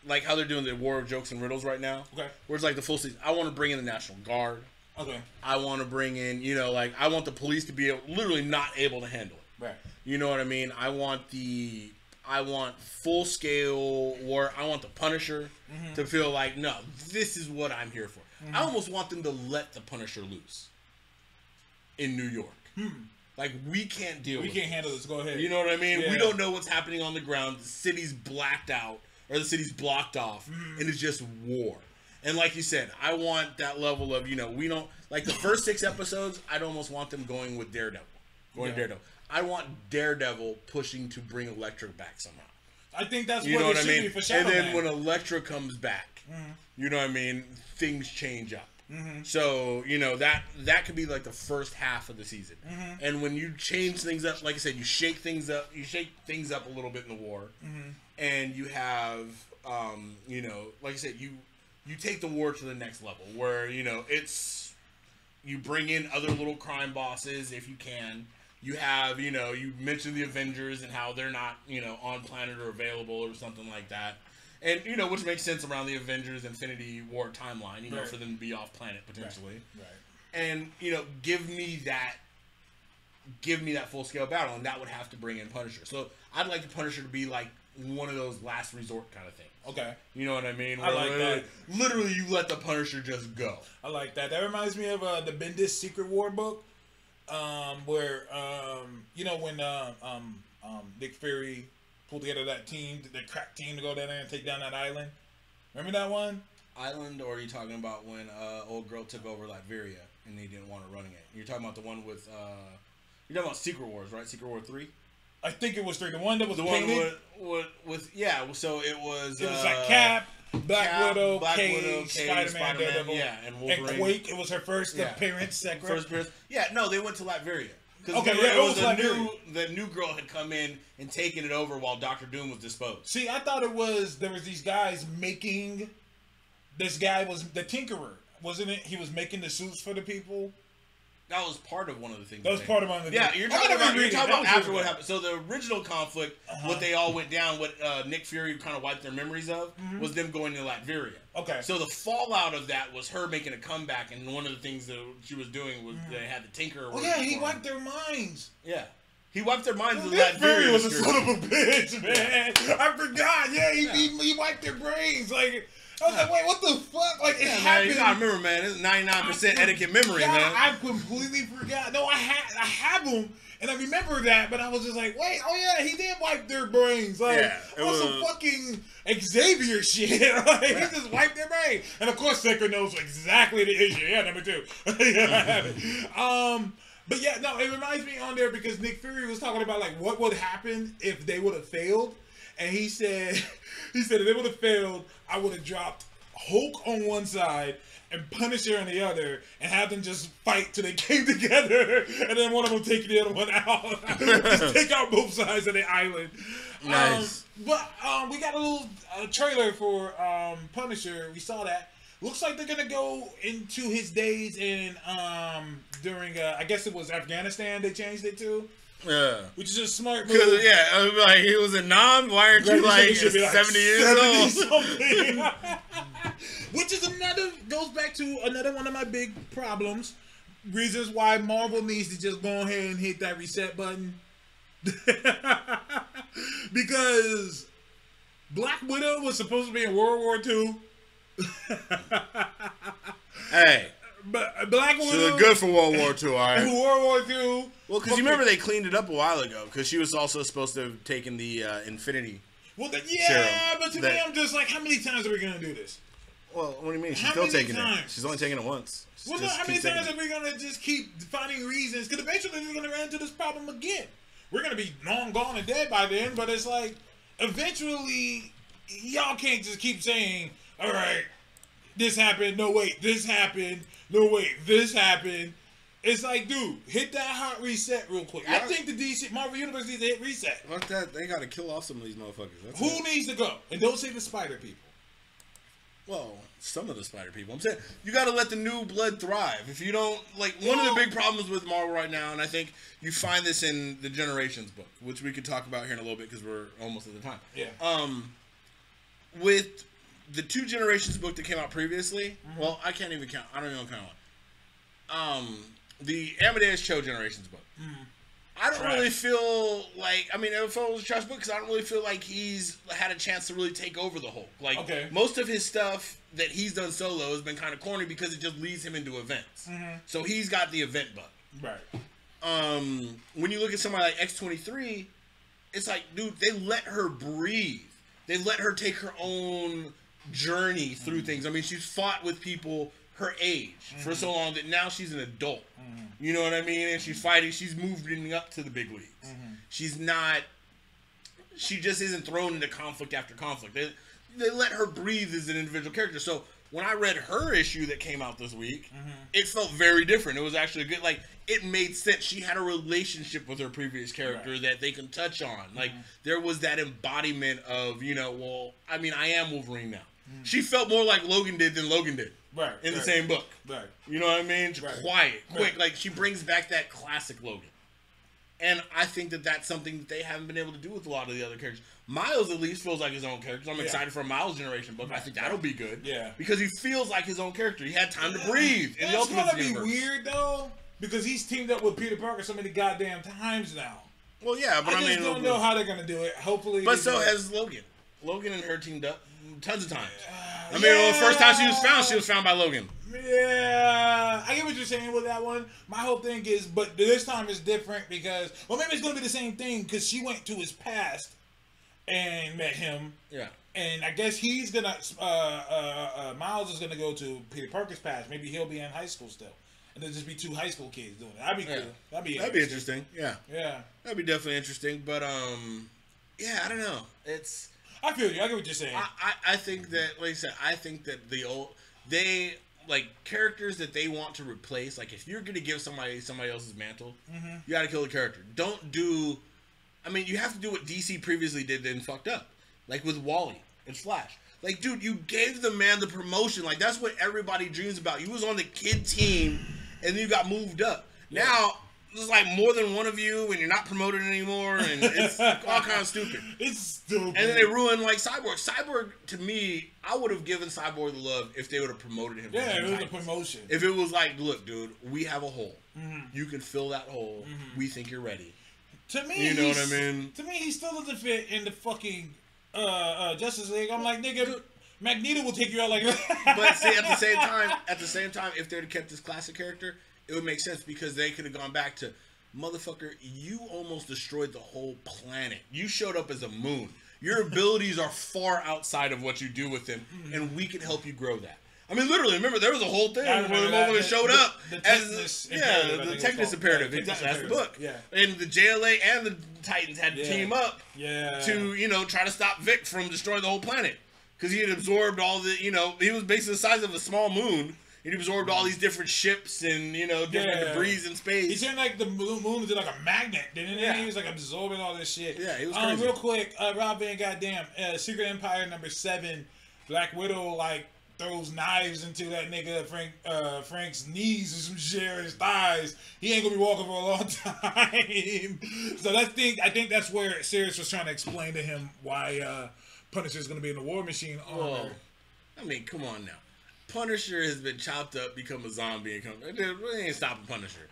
like how they're doing the War of Jokes and Riddles right now.
Okay.
Where it's like the full season. I want to bring in the National Guard.
Okay.
I want to bring in, you know, like I want the police to be able, literally not able to handle.
Right.
You know what I mean? I want the I want full scale war. I want the Punisher
Mm-hmm.
to feel like no, this is what I'm here for. I almost want them to let the Punisher loose in New York. Like we can't deal.
Hmm. We can't
it.
handle this. Go ahead.
You know what I mean?
Yeah.
We don't know what's happening on the ground. The city's blacked out or the city's blocked off
Mm-hmm.
and it's just war. And like you said, I want that level of, you know, we don't like the first six episodes, I'd almost want them going with Daredevil. Going
Yeah.
Daredevil. I want Daredevil pushing to bring Elektra back somehow.
I think that's
You
what
know what I mean?
be for
And
Shadowman.
then when Elektra comes back,
Mm-hmm.
you know what I mean? Things change up. So you know that that could be like the first half of the season. And when you change things up, like I said, you shake things up. You shake things up a little bit in the war, and you have, um, you know, like I said, you you take the war to the next level where you know it's you bring in other little crime bosses if you can. You have, you know, you mentioned the Avengers and how they're not, you know, on planet or available or something like that. And you know, which makes sense around the Avengers Infinity War timeline, you know,
Right.
for them to be off planet potentially.
Right.
And, you know, give me that give me that full scale battle and that would have to bring in Punisher. So I'd like the Punisher to be like one of those last resort kind of things.
Okay.
You know what I mean?
I like
literally,
that.
literally you let the Punisher just go.
I like that. That reminds me of uh, the Bendis Secret War book, um, where um, you know when uh, um, um, Nick Fury pulled together that team, that crack team to go down there and take down that island. Remember that one?
Island, or are you talking about when uh, old girl took over Latveria and they didn't want her running it? You're talking about the one with uh, you're talking about Secret Wars, right? Secret War three,
I think it was three. The one that was
the one
painted.
with, with with yeah. So it was
it was
uh,
like Cap, Black Widow,
Black
Cage,
Widow, Cage,
Spider-Man,
Spider-Man,
Daredevil,
yeah, and
and Quake. It was her first
Yeah.
appearance. Second.
First appearance. Yeah, no, they went to Latveria.
Okay, yeah,
it was
was
new the new girl had come in and taken it over while Doctor Doom was disposed.
See, I thought it was there was these guys making. This guy was the Tinkerer, wasn't it? He was making the suits for the people.
That was part of one of the things.
That was part of one of the
Yeah,
things.
you're talking about you're talking about after what happened. So the original conflict,
Uh-huh.
what they all went down, what uh, Nick Fury kind of wiped their memories of, was them going to Latveria.
Mm-hmm. Okay.
So the fallout of that was her making a comeback, and one of the things that she was doing was they had the Tinker.
Oh yeah, he wiped their minds.
Yeah, he wiped their minds with
Nick Fury was a son of a bitch, man. I forgot. Yeah, he, He, he wiped their brains. Like I was like, wait, what the fuck? Like it
Yeah,
happened.
gotta remember, man. It's 99 percent
I
etiquette memory,
forgot.
man.
I completely forgot. No, I had I have them. And I remember that, but I was just like, wait, oh yeah, he did wipe their brains. Like,
Yeah, it
on some fucking Xavier shit. like, he just wiped their brain. And of course, Seeker knows exactly the issue. Yeah, number two. um, but yeah, no, it reminds me on there because Nick Fury was talking about like what would happen if they would have failed. And he said, he said if they would have failed, I would have dropped Hulk on one side and Punisher on the other, and have them just fight till they came together, and then one of them take the other one out. just take out both sides of the island.
Nice.
Um, but um, we got a little uh, trailer for um, Punisher. We saw that. Looks like they're gonna go into his days in um, during uh, I guess it was Afghanistan. They changed it to,
Yeah.
which is a smart move.
Yeah, I like he was a Nam. Why aren't you like
He should be like
seventy years
70
old?
something. Which is another goes back to another one of my big problems. Reasons why Marvel needs to just go ahead and hit that reset button. because Black Widow was supposed to be in World War II.
Hey,
But Black
she
Widow
looked good for World War II, all right.
World War II.
Well, because you remember they cleaned it up a while ago because she was also supposed to have taken the uh, Infinity.
Well, then, yeah,
Serum.
but to me,
That-
I'm just like, how many times are we gonna do this?
Well, what do you mean? She's
How
still
many
taking
times?
it. She's only taking it once. She
Well, no,
just
how many
keeps taking
times
it.
are we gonna just keep finding reasons? Because eventually we're gonna run into this problem again. We're gonna be long gone and dead by then. But it's like, eventually, y'all can't just keep saying, "All right, this happened. No, wait, this happened. No, wait, this happened." It's like, dude, hit that hot reset real quick. I think the DC Marvel Universe needs to hit reset.
Fuck that. They got to kill off some of these motherfuckers. That's
Who
it.
needs to go? And don't say the Spider people.
Well, some of the spider people. I'm saying you got to let the new blood thrive. If you don't, like, one of the big problems with Marvel right now, and I think you find this in the Generations book, which we could talk about here in a little bit because we're almost at the time.
Yeah.
Um, with the two Generations book that came out previously,
Mm-hmm.
well, I can't even count. I don't even count one. Um, the Amadeus Cho Generations book. I don't
Trash.
really feel like I mean, if it was a trash book, because I don't really feel like he's had a chance to really take over the Hulk. Like
Okay.
most of his stuff that he's done solo has been kind of corny because it just leads him into events.
Mm-hmm.
So he's got the event bug.
Right.
Um, when you look at somebody like X twenty three, it's like, dude, they let her breathe. They let her take her own journey through things. I mean, she's fought with people her age for so long that now she's an adult. You know what I mean? And she's fighting. She's moving up to the big leagues. She's not. She just isn't thrown into conflict after conflict. They they let her breathe as an individual character. So when I read her issue that came out this week,
Mm-hmm.
it felt very different. It was actually good. Like it made sense. She had a relationship with her previous character
Right.
that they can touch on. Like
Mm-hmm.
there was that embodiment of you know, well, I mean, I am Wolverine now.
Mm-hmm.
She felt more like Logan did than Logan did
Right.
in the
right,
same book.
Right.
You know what I mean? Just
Right.
Quiet, quick. Like she brings back that classic Logan. And I think that that's something that they haven't been able to do with a lot of the other characters. Miles at least feels like his own character. I'm
Yeah.
excited for a Miles generation book. I think that'll be good.
Yeah.
Because he feels like his own character. He had time to breathe in the
That's gonna be
universe.
weird though, because he's teamed up with Peter Parker so many goddamn times now.
Well, yeah, but
I
I,
just
mean,
don't know how they're gonna do it. Hopefully,
but so has Logan. Logan and her teamed up tons of times. I mean, well, the first time she was found, she was found by Logan.
Yeah, I get what you're saying with that one. My whole thing is, but this time is different because, well, maybe it's gonna be the same thing because she went to his past and met him,
Yeah.
and I guess he's gonna, uh, uh, uh, Miles is gonna go to Peter Parker's past. Maybe he'll be in high school still, and there'll just be two high school kids doing it. That'd be cool. That'd be
That'd be interesting. Yeah.
Yeah,
That'd be definitely interesting. But um, yeah, I don't know. It's
I feel you. I get what you're saying.
I, I, I think that like I said, I think that the old they like characters that they want to replace. Like if you're gonna give somebody somebody else's mantle, mm-hmm. you got to kill the character. Don't do. I mean, you have to do what DC previously did, then fucked up, like with Wally and Flash. Like, dude, you gave the man the promotion. Like that's what everybody dreams about. You was on the kid team, and then you got moved up. Now there's like more than one of you, and you're not promoted anymore, and it's all kind of stupid.
it's stupid.
And then they ruined like Cyborg. Cyborg to me, I would have given Cyborg the love if they would have promoted him.
yeah, it was a promotion.
If it was like, look, dude, we have a hole.
Mm-hmm.
You can fill that hole. We think you're ready.
To me,
You know what I mean?
To me, he still doesn't fit in the fucking uh, uh, Justice League. I'm like, nigga, Magneto will take you out like that.
But see, at the same time, at the same time, if they'd have kept this classic character, it would make sense because they could have gone back to, motherfucker, you almost destroyed the whole planet. You showed up as a moon. Your abilities are far outside of what you do with them, and we can help you grow that. I mean, literally, remember there was a whole thing where the
that.
showed
the-
up
the
as
Technis
yeah, the
Technis
imperative.
Yeah,
Exactly, that's the book.
Yeah,
and the JLA and the Titans had to
Yeah.
team up
yeah.
to you know try to stop Vic from destroying the whole planet because he had absorbed all the you know he was basically the size of a small moon he absorbed all these different ships and you know different
Yeah.
debris in space.
He turned like the moon into like a magnet, didn't he?
Yeah.
He was like absorbing all this shit.
Yeah, he was
Um,
crazy.
real quick, uh, Rob Van Goddamn, uh, Secret Empire number seven, Black Widow like throws knives into that nigga Frank uh, Frank's knees and some shit his thighs. He ain't gonna be walking for a long time. so that's think I think that's where Sirius was trying to explain to him why uh, Punisher's gonna be in the War Machine armor.
I mean, come on now. Punisher has been chopped up, become a zombie, and come. We ain't stopping Punisher.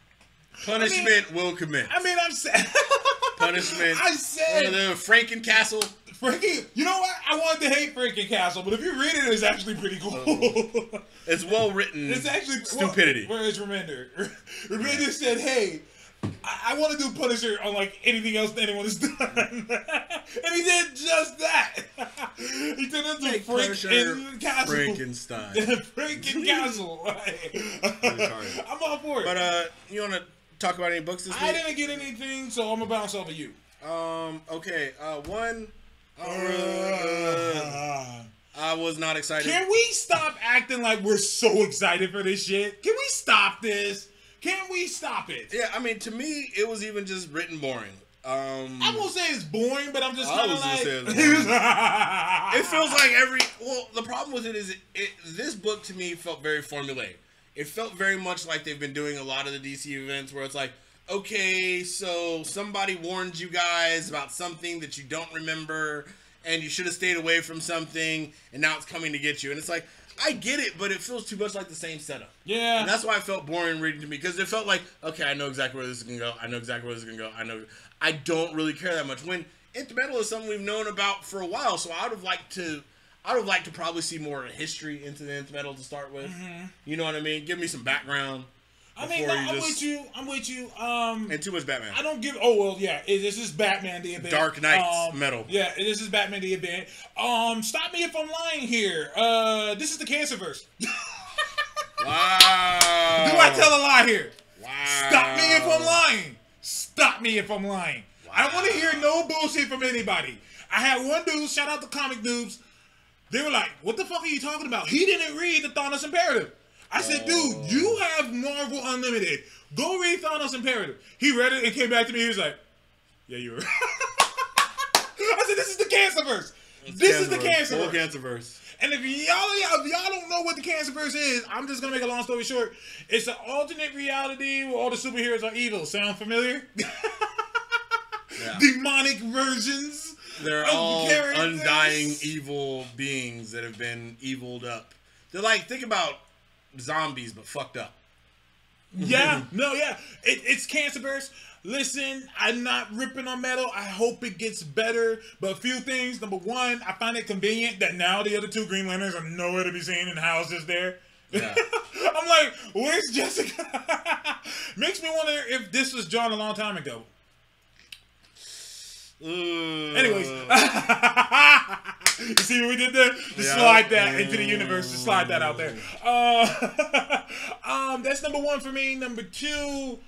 Punishment will commence.
I mean, I'm saying.
Punishment.
I said
the Franken Castle.
Frankie, you know what? I wanted to hate Frankie Castle, but if you read it, it's actually pretty cool. Oh.
It's well written.
it's actually
stupidity.
Where is Remender? Remender said, "Hey, I, I want to do Punisher on like anything else that anyone has done," and he did just that. he turned into
Make
Frank
Punisher
Castle.
Frankenstein.
Franken Castle. I'm all for it.
But uh, you want to talk about any books this week?
I didn't get anything, so I'm gonna bounce over you.
Um. Okay. Uh. One. I uh, I was not excited.
Can we stop acting like we're so excited for this shit? Can we stop this? Can we stop it?
Yeah. I mean, to me, it was even just written boring. Um.
I won't say it's boring, but I'm just kind of like.
say It feels like every. Well, the problem with it is, it, it, this book to me felt very formulaic. It felt very much like they've been doing a lot of the DC events where it's like, okay, so somebody warned you guys about something that you don't remember, and you should have stayed away from something, and now it's coming to get you. And it's like, I get it, but it feels too much like the same setup.
yeah.
And that's why it felt boring reading to me because it felt like, okay, I know exactly where this is gonna go. I know exactly where this is gonna go. I know. I don't really care that much. When Nth Metal is something we've known about for a while, so I would have liked to. I would have liked to probably see more history into the Nth Metal to start with. Mm-hmm. You know what I mean? Give me some background.
I mean, no, I'm
just-
with you. I'm with you. Um,
And too much Batman.
I don't give. Oh well, yeah. it- This is Batman the event.
Dark Knights
um,
metal.
Yeah, this is Batman the event. Um, stop me if I'm lying here. Uh, this is the Cancerverse.
Wow.
Do I tell a lie here?
Wow.
Stop me if I'm lying. Stop me if I'm lying. I don't want to hear no bullshit from anybody. I had one dude, shout out to Comic Noobs. They were like, "What the fuck are you talking about?" He didn't read the Thanos Imperative. I said, "Dude, you have Marvel Unlimited. Go read Thanos Imperative." He read it and came back to me. He was like, "Yeah, you were." I said, "This is the Cancerverse. This is the Cancerverse."
Cancerverse.
And if y'all, if y'all don't know what the Cancerverse is, I'm just gonna make a long story short. It's an alternate reality where all the superheroes are evil. Sound familiar?
Yeah.
Demonic versions.
They're all
characters.
undying evil beings that have been eviled up. They're like think about zombies but fucked up.
Yeah, no, yeah. It, it's Cancerverse. Listen, I'm not ripping on metal. I hope it gets better. But a few things. Number one, I find it convenient that now the other two Green Lanterns are nowhere to be seen and houses there.
Yeah.
I'm like, where's Jessica? Makes me wonder if this was drawn a long time ago.
Ooh.
Anyways, you see what we did there? Just
Yeah.
slide that into the universe. Just slide that out there. Uh, um, that's number one for me. Number two,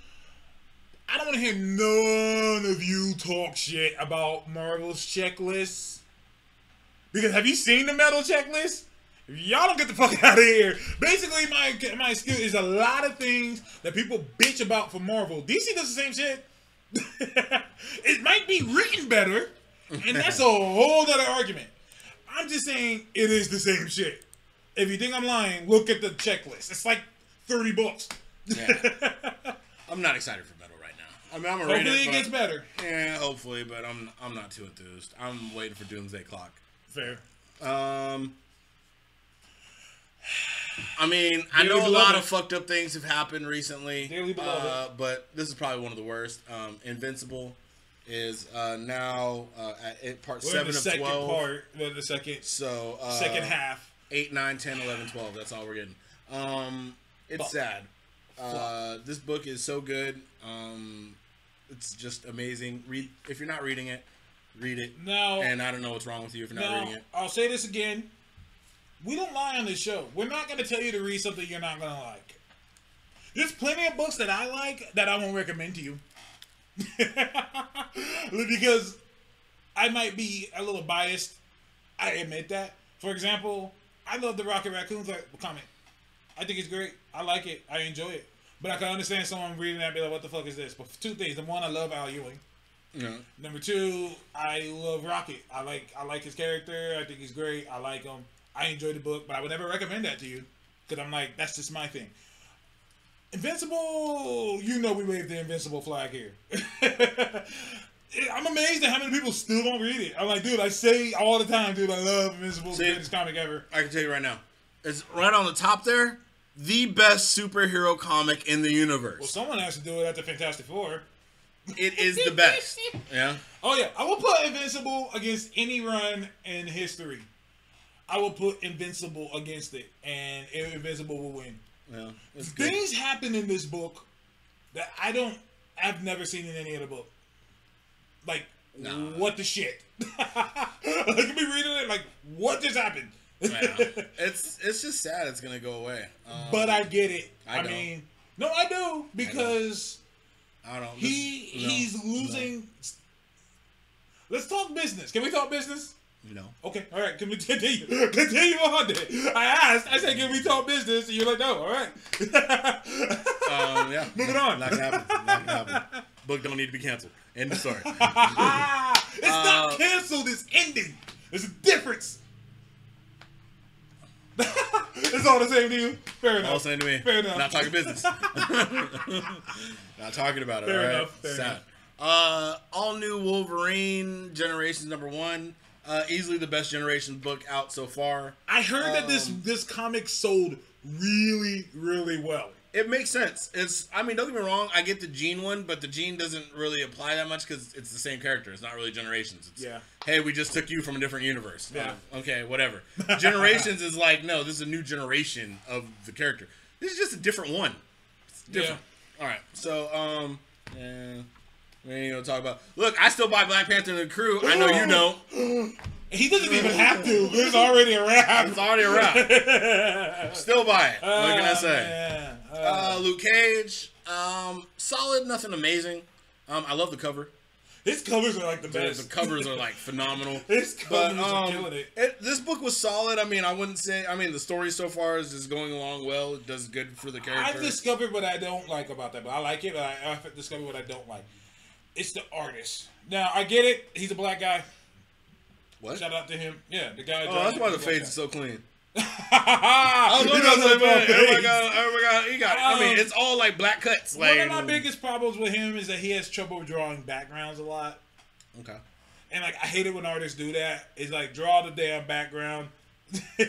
I don't want to hear none of you talk shit about Marvel's checklists. Because have you seen the metal checklist? Y'all don't get the fuck out of here. Basically, my my excuse is a lot of things that people bitch about for Marvel. DC does the same shit. it might be written better, and that's a whole other argument. I'm just saying it is the same shit. If you think I'm lying, look at the checklist. It's like 30 books.
Yeah. I'm not excited for metal right now. I mean, I'm gonna
Hopefully
it,
it gets better.
Yeah, hopefully, but I'm I'm not too enthused. I'm waiting for Doomsday Clock.
Fair.
Um, I mean, I
Dearly
know a lot of fucked up things have happened recently,
beloved.
uh, but this is probably one of the worst. Um, Invincible is uh, now uh, at part
We're in
seven
the
of
second
twelve.
part, well, the second
So uh,
second half.
8, 9, 10, 11, 12. That's all we're getting. Um, it's
Fuck.
sad. Uh, this book is so good. Um, it's just amazing. Read if you're not reading it, read it.
Now,
And I don't know what's wrong with you if you're not reading it.
I'll say this again. We don't lie on this show. We're not going to tell you to read something you're not going to like. There's plenty of books that I like that I won't recommend to you. because I might be a little biased. I admit that. For example, I love the Rocket Raccoons like comic. I think it's great. I like it. I enjoy it. But I can understand someone reading that and be like, what the fuck is this? But two things. Number one, I love Al Ewing.
Yeah.
Number two, I love Rocket. I like I like his character. I think he's great. I like him. I enjoy the book, but I would never recommend that to you because I'm like that's just my thing. Invincible, you know we wave the invincible flag here. I'm amazed at how many people still don't read it. I'm like, dude, I say all the time, dude, I love Invincible,
See?
greatest comic ever.
I can tell you right now. It's right on the top there. The best superhero comic in the universe.
Well, someone has to do it at the Fantastic Four.
It is the best. Yeah.
Oh yeah, I will put Invincible against any run in history. I will put Invincible against it, and Invincible will win.
Yeah.
Things happen in this book that I don't, I've never seen in any other book. Like,
Nah.
what the shit? like, be reading it, like, what just happened?
Yeah. It's it's just sad. It's gonna go away. Um,
but I get it.
I
I, mean, no, I do because
I don't.
he
this- no,
he's losing. Let's talk business. Can we talk business?
No.
Okay, all right. Can we continue? Continue on. Then. I asked. I said, "Can we talk business?" And you're like, "No." All right.
Um, yeah.
Moving on.
Not gonna happen. Not gonna happen. Book don't need to be canceled. End of story.
It's
Uh,
not canceled. It's ending. There's a difference. it's all the same to you. Fair enough.
All saying to me.
Fair enough.
Not talking business. Not talking about it.
Fair
all right.
enough, fair
Sad.
enough.
Uh, all new Wolverine Generations number one. Uh, easily the best generation book out so far.
I heard that this
Um,
this comic sold really really well.
It makes sense. It's. I mean, don't get me wrong. I get the Jean one, but the Jean doesn't really apply that much because it's the same character. It's not really Generations. It's,
Yeah.
Hey, we just took you from a different universe.
Yeah.
Oh, okay, whatever. Generations is like no. This is a new generation of the character. This is just a different one. It's different. All right. So um. Yeah. We ain't gonna talk about. Look, I still buy Black Panther and the Crew. I know you don't.
He doesn't even have to. There's already a wrap.
It's already around. Still buy it. What can I
Ah,
say?
Uh,
Uh, Luke Cage, um, solid, nothing amazing. Um, I love the cover.
His covers are like the best.
the covers are like phenomenal.
His
But
covers are
um,
killing it.
it, this book was solid. I mean, I wouldn't say. I mean, the story so far is just going along well. It does good for the character.
I've discovered what I don't like about that, but I like it. But I, I've discovered what I don't like. It's the artist. Now I get it. He's a black guy.
What?
Shout out to him. Yeah, the guy.
Oh, that's why the face is so clean. I was wondering,
does
I was
have
like, man, oh my god, oh my god, he got. I mean,
Um,
it's all like black cuts. Like,
One of my biggest problems with him is that he has trouble drawing backgrounds a lot.
Okay.
And like I hate it when artists do that. It's like draw the damn background.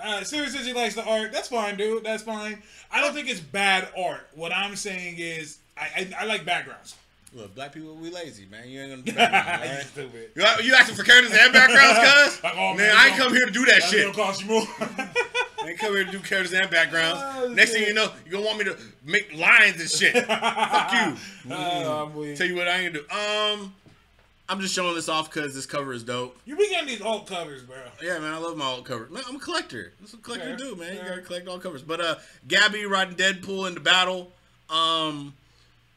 uh, says he likes the art. That's fine, dude. That's fine. I don't think it's bad art. What I'm saying is I I, I like backgrounds.
Look, black people, we lazy, man. You ain't gonna do backgrounds, all right?
Stupid.
You, you asking for characters and backgrounds, cuz?
Like, oh, man,
man, I ain't come here to do that shit.
gonna cost you more.
I ain't come here to do characters and backgrounds.
Oh,
Next
shit.
thing you know, you're gonna want me to make lines and shit. Fuck you.
Oh.
Tell you what I ain't gonna do. Um, I'm just showing this off because this cover is dope.
You be getting these alt covers, bro.
Yeah, man, I love my alt covers. Man, I'm a collector. That's what collectors
Fair,
do, man. You gotta collect all covers. But uh, Gabby riding Deadpool into battle. Um,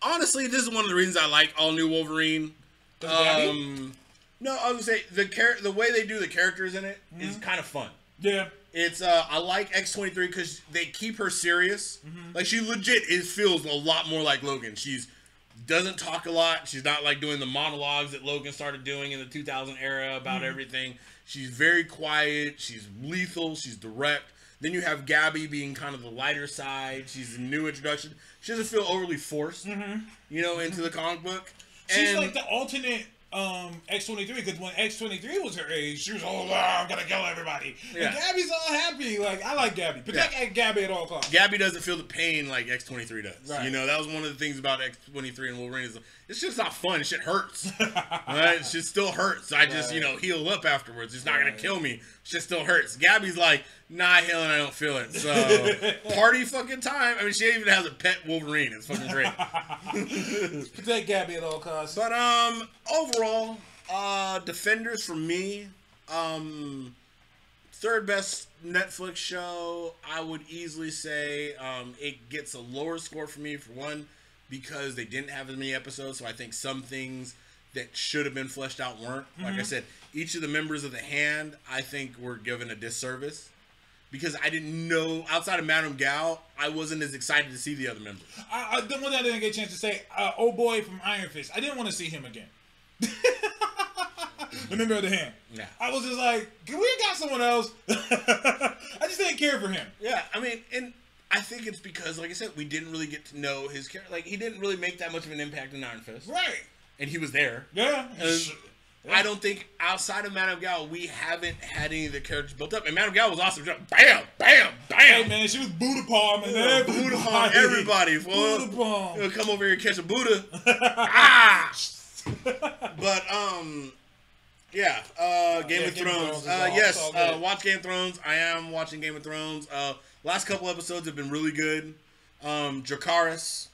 honestly, this is one of the reasons I like all new Wolverine. Um, no, I was gonna say the char- the way they do the characters in it is
Mm-hmm.
kind of fun.
Yeah.
It's uh, I like X twenty three because they keep her serious.
Mm-hmm.
Like she legit is feels a lot more like Logan. She's doesn't talk a lot. She's not like doing the monologues that Logan started doing in the 2000 era about
Mm-hmm.
everything. She's very quiet. She's lethal. She's direct. Then you have Gabby being kind of the lighter side. She's a new introduction. She doesn't feel overly forced, you know, into the comic book.
Mm-hmm. She's
And-
like the alternate um, X23 because when X23 was her age, she was all, oh, I'm gonna kill everybody.
Yeah.
And Gabby's all happy. Like, I like Gabby. Protect Gabby at all costs.
Gabby doesn't feel the pain like X twenty three does.
Right.
You know, that was one of the things about X twenty three and Wolverine is it's just not fun. Shit hurts. right? Shit still hurts. I just, you know, heal up afterwards. It's not gonna kill me. Shit still hurts. Gabby's like, nah, healing, I don't feel it. So party fucking time. I mean, she even has a pet Wolverine. It's fucking great.
Protect Gabby at all costs.
But um, overall, uh, Defenders for me, um, third best Netflix show. I would easily say um, it gets a lower score for me for one because they didn't have as many episodes. So I think some things that should have been fleshed out weren't. Like I said, each of the members of the Hand, I think, were given a disservice. Because I didn't know outside of Madame Gao, I wasn't as excited to see the other members.
I, I, the one that I didn't get a chance to say, uh, oh boy from Iron Fist. I didn't want to see him again. the member of the hand.
Yeah.
I was just like, can we got someone else? I just didn't care for him.
Yeah, I mean, and I think it's because, like I said, we didn't really get to know his character. Like, he didn't really make that much of an impact in Iron Fist,
Right.
and he was there.
Yeah.
And I don't think outside of Madame Gao, we haven't had any of the characters built up. And Madame Gao was awesome. Just Bam, bam,
Hey
bam.
man, she was Buddha palm and
Yeah,
everybody.
Buddha palm everybody, fool.
Buddha palm.
He'll come over here and catch a Buddha. ah! But um, yeah. Uh, Game
yeah,
of
Game of
Thrones.
Thrones
uh, yes. Uh, watch Game of Thrones. I am watching Game of Thrones. Uh, last couple episodes have been really good. Um, Dracarys.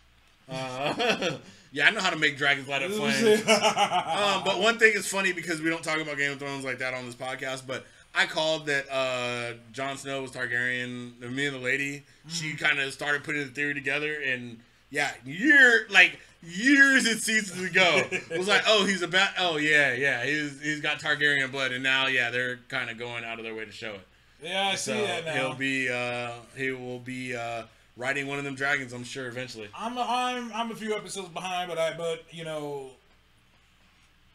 Uh, yeah, I know how to make dragons light up flames. Um, but one thing is funny because we don't talk about Game of Thrones like that on this podcast. But I called that uh, Jon Snow was Targaryen. Me and the lady, she kind of started putting the theory together, and yeah, year like years and seasons ago, it was like, oh, he's about, oh yeah, yeah, he's he's got Targaryen blood, and now yeah, they're kind of going out of their way to show it.
yeah, I see
So
that now.
he'll be uh, he will be uh, riding one of them dragons, I'm sure, eventually.
I'm a, I'm I'm a few episodes behind, but I but you know.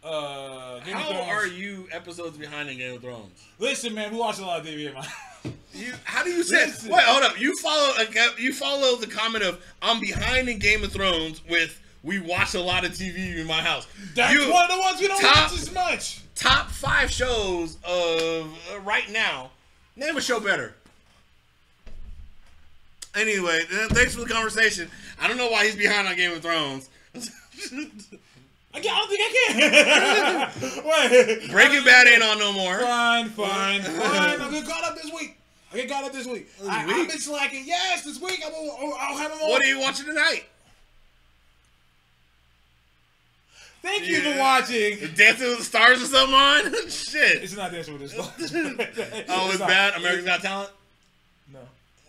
Uh, Game
How are you episodes behind in Game of Thrones?
Listen, man, we watch a lot of TV in.
You, how do you say?
Listen.
Wait, hold up. You follow you follow the comment of I'm behind in Game of Thrones with we watch a lot of TV in my house.
That's
You-
one of the ones we don't
top-
watch as much.
top five shows of uh, right now. Name a show better. Anyway, thanks for the conversation. I don't know why he's behind on Game of Thrones.
I, can't, I don't think I can. Wait.
Breaking Bad ain't on no more.
Fine, fine, fine. I'll get caught up this week. I get caught up this week. I, I've been slacking. Yes, this week. I will, I'll- have them all.
What are you watching tonight?
Thank you for watching.
Dancing with the Stars or something on? Shit.
It's not dancing with this.
Oh, it's
not.
bad. America's Got Talent.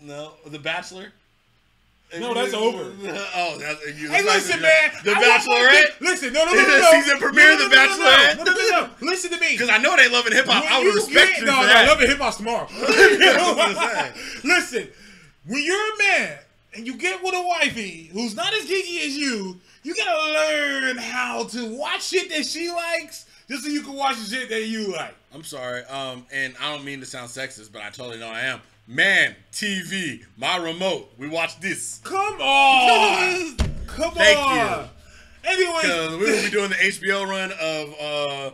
No.
The Bachelor.
No, that's over.
Oh, that's you.
Hey, listen, man.
The Bachelorette.
Listen, no, no, no, no.
Season premiere The Bachelorette?
No, no, no, no. Listen to me.
Because I know they loving hip hop. I would respect you
no, no. Love Hip Hop's tomorrow. Listen, when you're a man and you get with a wifey who's not as geeky as you, you gotta learn how to watch shit that she likes just so you can watch the shit that you like.
I'm sorry. Um, and I don't mean to sound sexist, but I totally know I am. Man, TV, my remote. We watch this.
Come on, come
Thank
on. Anyways,
Because we will be doing the HBO run of, uh,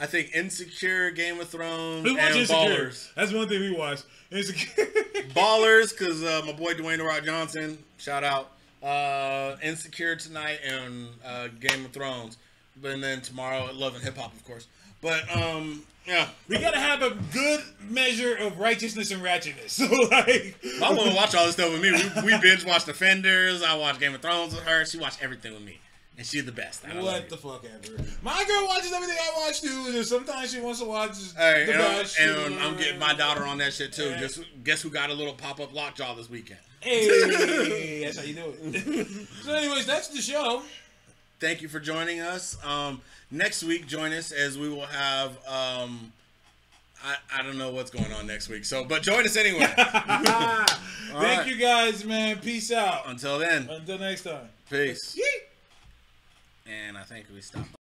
I think, Insecure, Game of Thrones,
we
and
Insecure.
Ballers.
That's one thing we watch. Insecure.
Ballers, because uh, my boy Dwayne The Rock Johnson, shout out. Uh, Insecure tonight and uh, Game of Thrones. But then tomorrow, Love and Hip Hop, of course. But, um, yeah.
we gotta have a good measure of righteousness and ratchetness. So like,
My woman watch all this stuff with me. We, we binge watch Defenders. I watch Game of Thrones with her. She watch everything with me, and she's the best. I
What the fuck ever. My girl watches everything I watch too, and sometimes she wants to watch
Hey,
The
and, I'm, and I'm getting my daughter on that shit too.
Yeah.
Guess, guess who got a little pop up lockjaw this weekend?
Hey, that's how you do it. so, anyways, that's the show.
Thank you for joining us. Um, next week, join us as we will have. Um, I, I don't know what's going on next week, so but join us anyway.
Thank
right.
you guys, man. Peace out.
Until then,
Until next time.
peace.
Yeet.
And I think we stop.